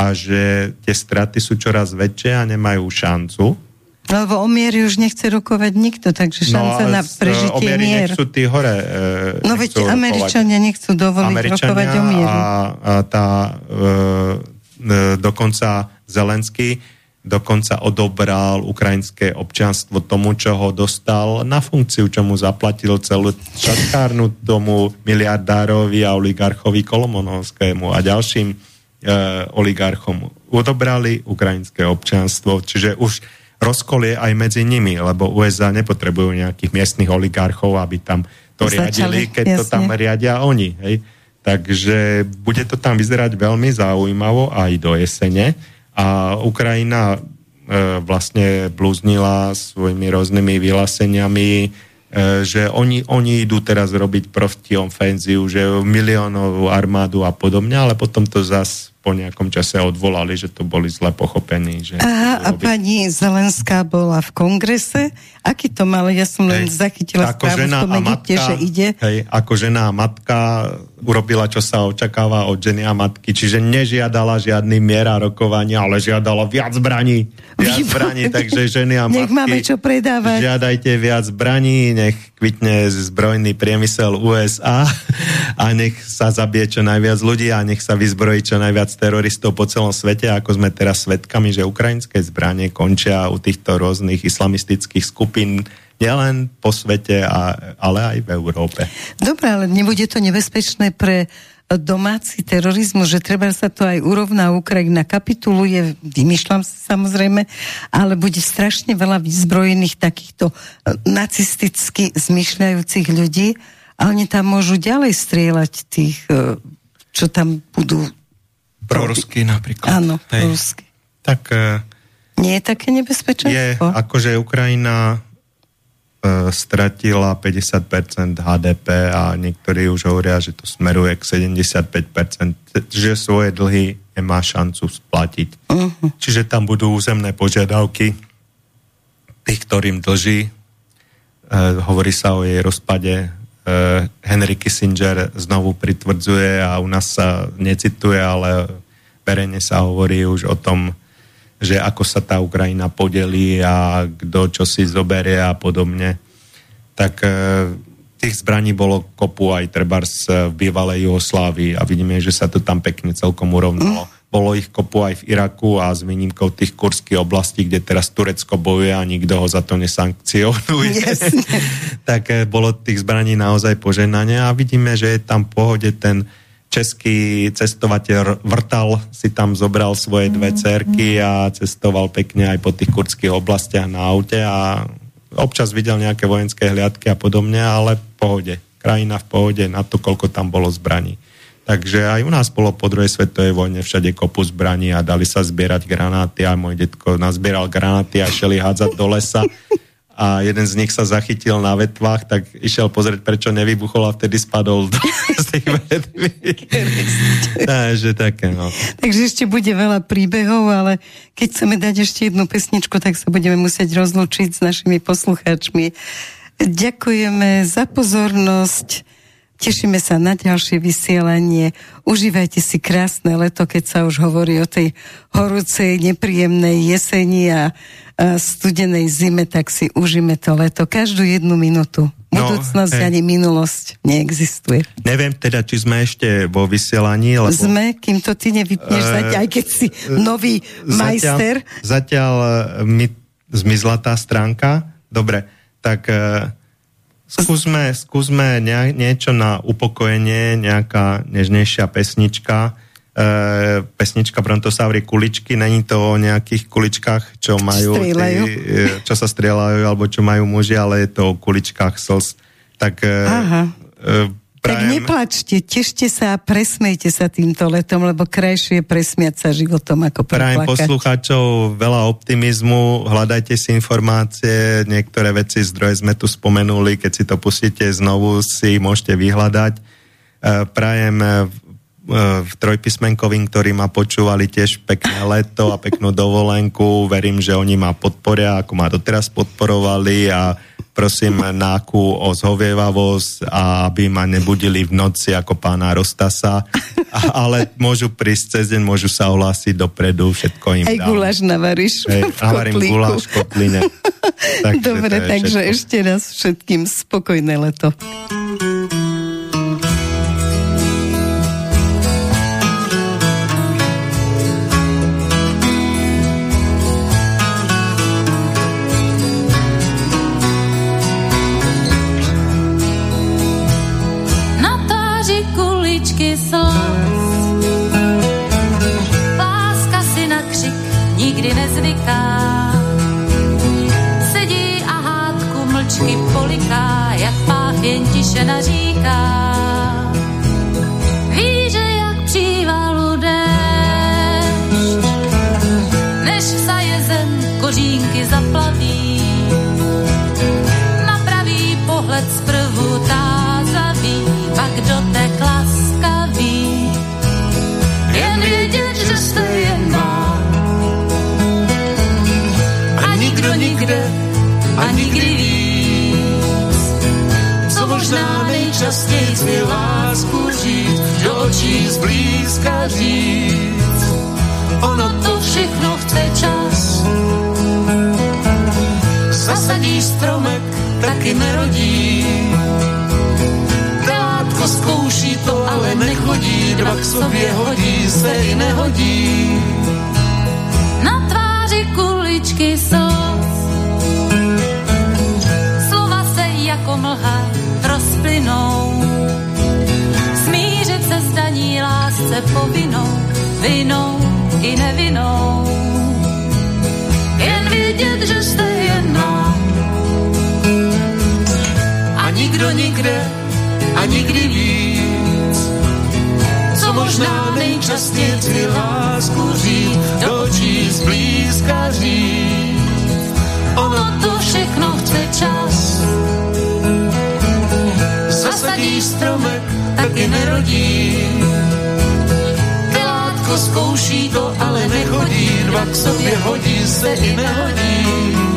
a že tie straty sú čoraz väčšie a nemajú šancu lebo o miery už nechce rokovať nikto, takže no, šanca no, na prežitie o mier. nechcú tí hore e, No veď Američania nechcú dovoliť Američania rokovať o mieru. A, a tá e, e, dokonca Zelenský dokonca odobral ukrajinské občianstvo tomu, čo ho dostal na funkciu, čo mu zaplatil celú šatkárnu tomu miliardárovi a oligarchovi Kolomonovskému a ďalším e, oligarchom. Odobrali ukrajinské občianstvo, čiže už rozkol je aj medzi nimi, lebo USA nepotrebujú nejakých miestnych oligarchov, aby tam to Začali, riadili, keď jasne. to tam riadia oni. Hej. Takže bude to tam vyzerať veľmi zaujímavo aj do jesene a Ukrajina e, vlastne blúznila svojimi rôznymi vyhláseniami, e, že oni, oni idú teraz robiť protiofenziu, že miliónovú armádu a podobne, ale potom to zas po nejakom čase odvolali, že to boli zle pochopení. Že Aha, a pani Zelenská bola v kongrese. Aký to mal? Ja som len hej, zachytila ako správu žena v tom matka, že ide. Hej, ako žena a matka urobila, čo sa očakáva od ženy a matky. Čiže nežiadala žiadny miera rokovania, ale žiadala viac zbraní. Viac zbraní, takže ženy a matky... Nech máme čo predávať. Žiadajte viac zbraní, nech kvitne zbrojný priemysel USA a nech sa zabije čo najviac ľudí a nech sa vyzbrojí čo najviac teroristov po celom svete, ako sme teraz svedkami, že ukrajinské zbranie končia u týchto rôznych islamistických skupín nielen po svete, a, ale aj v Európe. Dobre, ale nebude to nebezpečné pre domáci terorizmus, že treba sa to aj urovná, Ukrajina kapituluje, vymýšľam sa samozrejme, ale bude strašne veľa vyzbrojených takýchto eh, nacisticky zmyšľajúcich ľudí a oni tam môžu ďalej strieľať tých, eh, čo tam budú... Prorusky napríklad. Áno, prorusky. Tak... Eh, Nie je také nebezpečenstvo? Je, akože Ukrajina E, stratila 50% HDP a niektorí už hovoria, že to smeruje k 75%, že svoje dlhy nemá šancu splatiť. Uh-huh. Čiže tam budú územné požiadavky tých, ktorým dlží. E, hovorí sa o jej rozpade. E, Henry Kissinger znovu pritvrdzuje a u nás sa necituje, ale verejne sa hovorí už o tom, že ako sa tá Ukrajina podelí a kto čo si zoberie a podobne. Tak e, tých zbraní bolo kopu aj treba z bývalej Jugoslávii a vidíme, že sa to tam pekne celkom urovnalo. Mm. Bolo ich kopu aj v Iraku a s výnimkou tých kurských oblastí, kde teraz Turecko bojuje a nikto ho za to nesankcionuje. tak e, bolo tých zbraní naozaj poženanie a vidíme, že je tam v pohode ten český cestovateľ Vrtal si tam zobral svoje dve cerky a cestoval pekne aj po tých kurdských oblastiach na aute a občas videl nejaké vojenské hliadky a podobne, ale v pohode. Krajina v pohode na to, koľko tam bolo zbraní. Takže aj u nás bolo po druhej svetovej vojne všade kopu zbraní a dali sa zbierať granáty a môj detko nazbieral granáty a šeli hádzať do lesa a jeden z nich sa zachytil na vetvách, tak išiel pozrieť, prečo nevybuchol a vtedy spadol do, z tých vetví. Takže také, no. Takže ešte bude veľa príbehov, ale keď chceme dať ešte jednu pesničku, tak sa budeme musieť rozlučiť s našimi poslucháčmi. Ďakujeme za pozornosť. Tešíme sa na ďalšie vysielanie. Užívajte si krásne leto, keď sa už hovorí o tej horúcej, nepríjemnej jeseni a, a studenej zime, tak si užíme to leto. Každú jednu minútu. No, Budúcnosť no, ani minulosť neexistuje. Neviem teda, či sme ešte vo vysielaní. Lebo... Sme, kým to ty nevypneš, uh, zatiaľ, aj keď si nový zatiaľ, majster. Zatiaľ e, mi zmizla tá stránka. Dobre, tak uh, Skúsme, skúsme nie, niečo na upokojenie, nejaká nežnejšia pesnička. E, pesnička Brontosaury kuličky, není to o nejakých kuličkách, čo majú, tí, e, čo sa strieľajú, alebo čo majú muži, ale je to o kuličkách slz. Tak e. E, Prajem. Tak neplačte, tešte sa a presmejte sa týmto letom, lebo krajšie je presmiať sa životom ako preplakať. Prajem poslucháčov veľa optimizmu, hľadajte si informácie, niektoré veci, zdroje sme tu spomenuli, keď si to pustíte znovu, si môžete vyhľadať. E, prajem e, v trojpísmenkovým, ktorí ma počúvali tiež pekné leto a peknú dovolenku. Verím, že oni ma podporia, ako ma doteraz podporovali a prosím náku o zhovievavosť a aby ma nebudili v noci ako pána Rostasa, ale môžu prísť cez deň, môžu sa ohlásiť dopredu, všetko im Aj dám. guláš navaríš Hej, navarím guláš v kotline. takže Dobre, takže všetko. ešte raz všetkým spokojné leto. Žena říká, ví, že jak přívalu déšť, než vsaje zem kořínky zaplaví, na pravý pohled zprvu tázaví, pak dotek laskavý, jen vědět, že jste jen má. A nikdo nikde, a nikdy možná nejčastěji mi lásku říct, do očí zblízka říct. Ono to všechno chce čas. Zasadí stromek, taky nerodí. Telátko zkouší to, ale nechodí, dva k sobě hodí, se i nehodí. Na tváři kuličky jsou lásce povinnou, vinou i nevinou. Jen vědět, že jste jedna. A nikdo nikde a nikdy víc. Co možná nejčastěji ti lásku říct, do zblízka říct. Ono to všechno chce čas zasadí stromek, taky nerodí. Zkouší to, ale nechodí, dva k sobě hodí se i nehodí.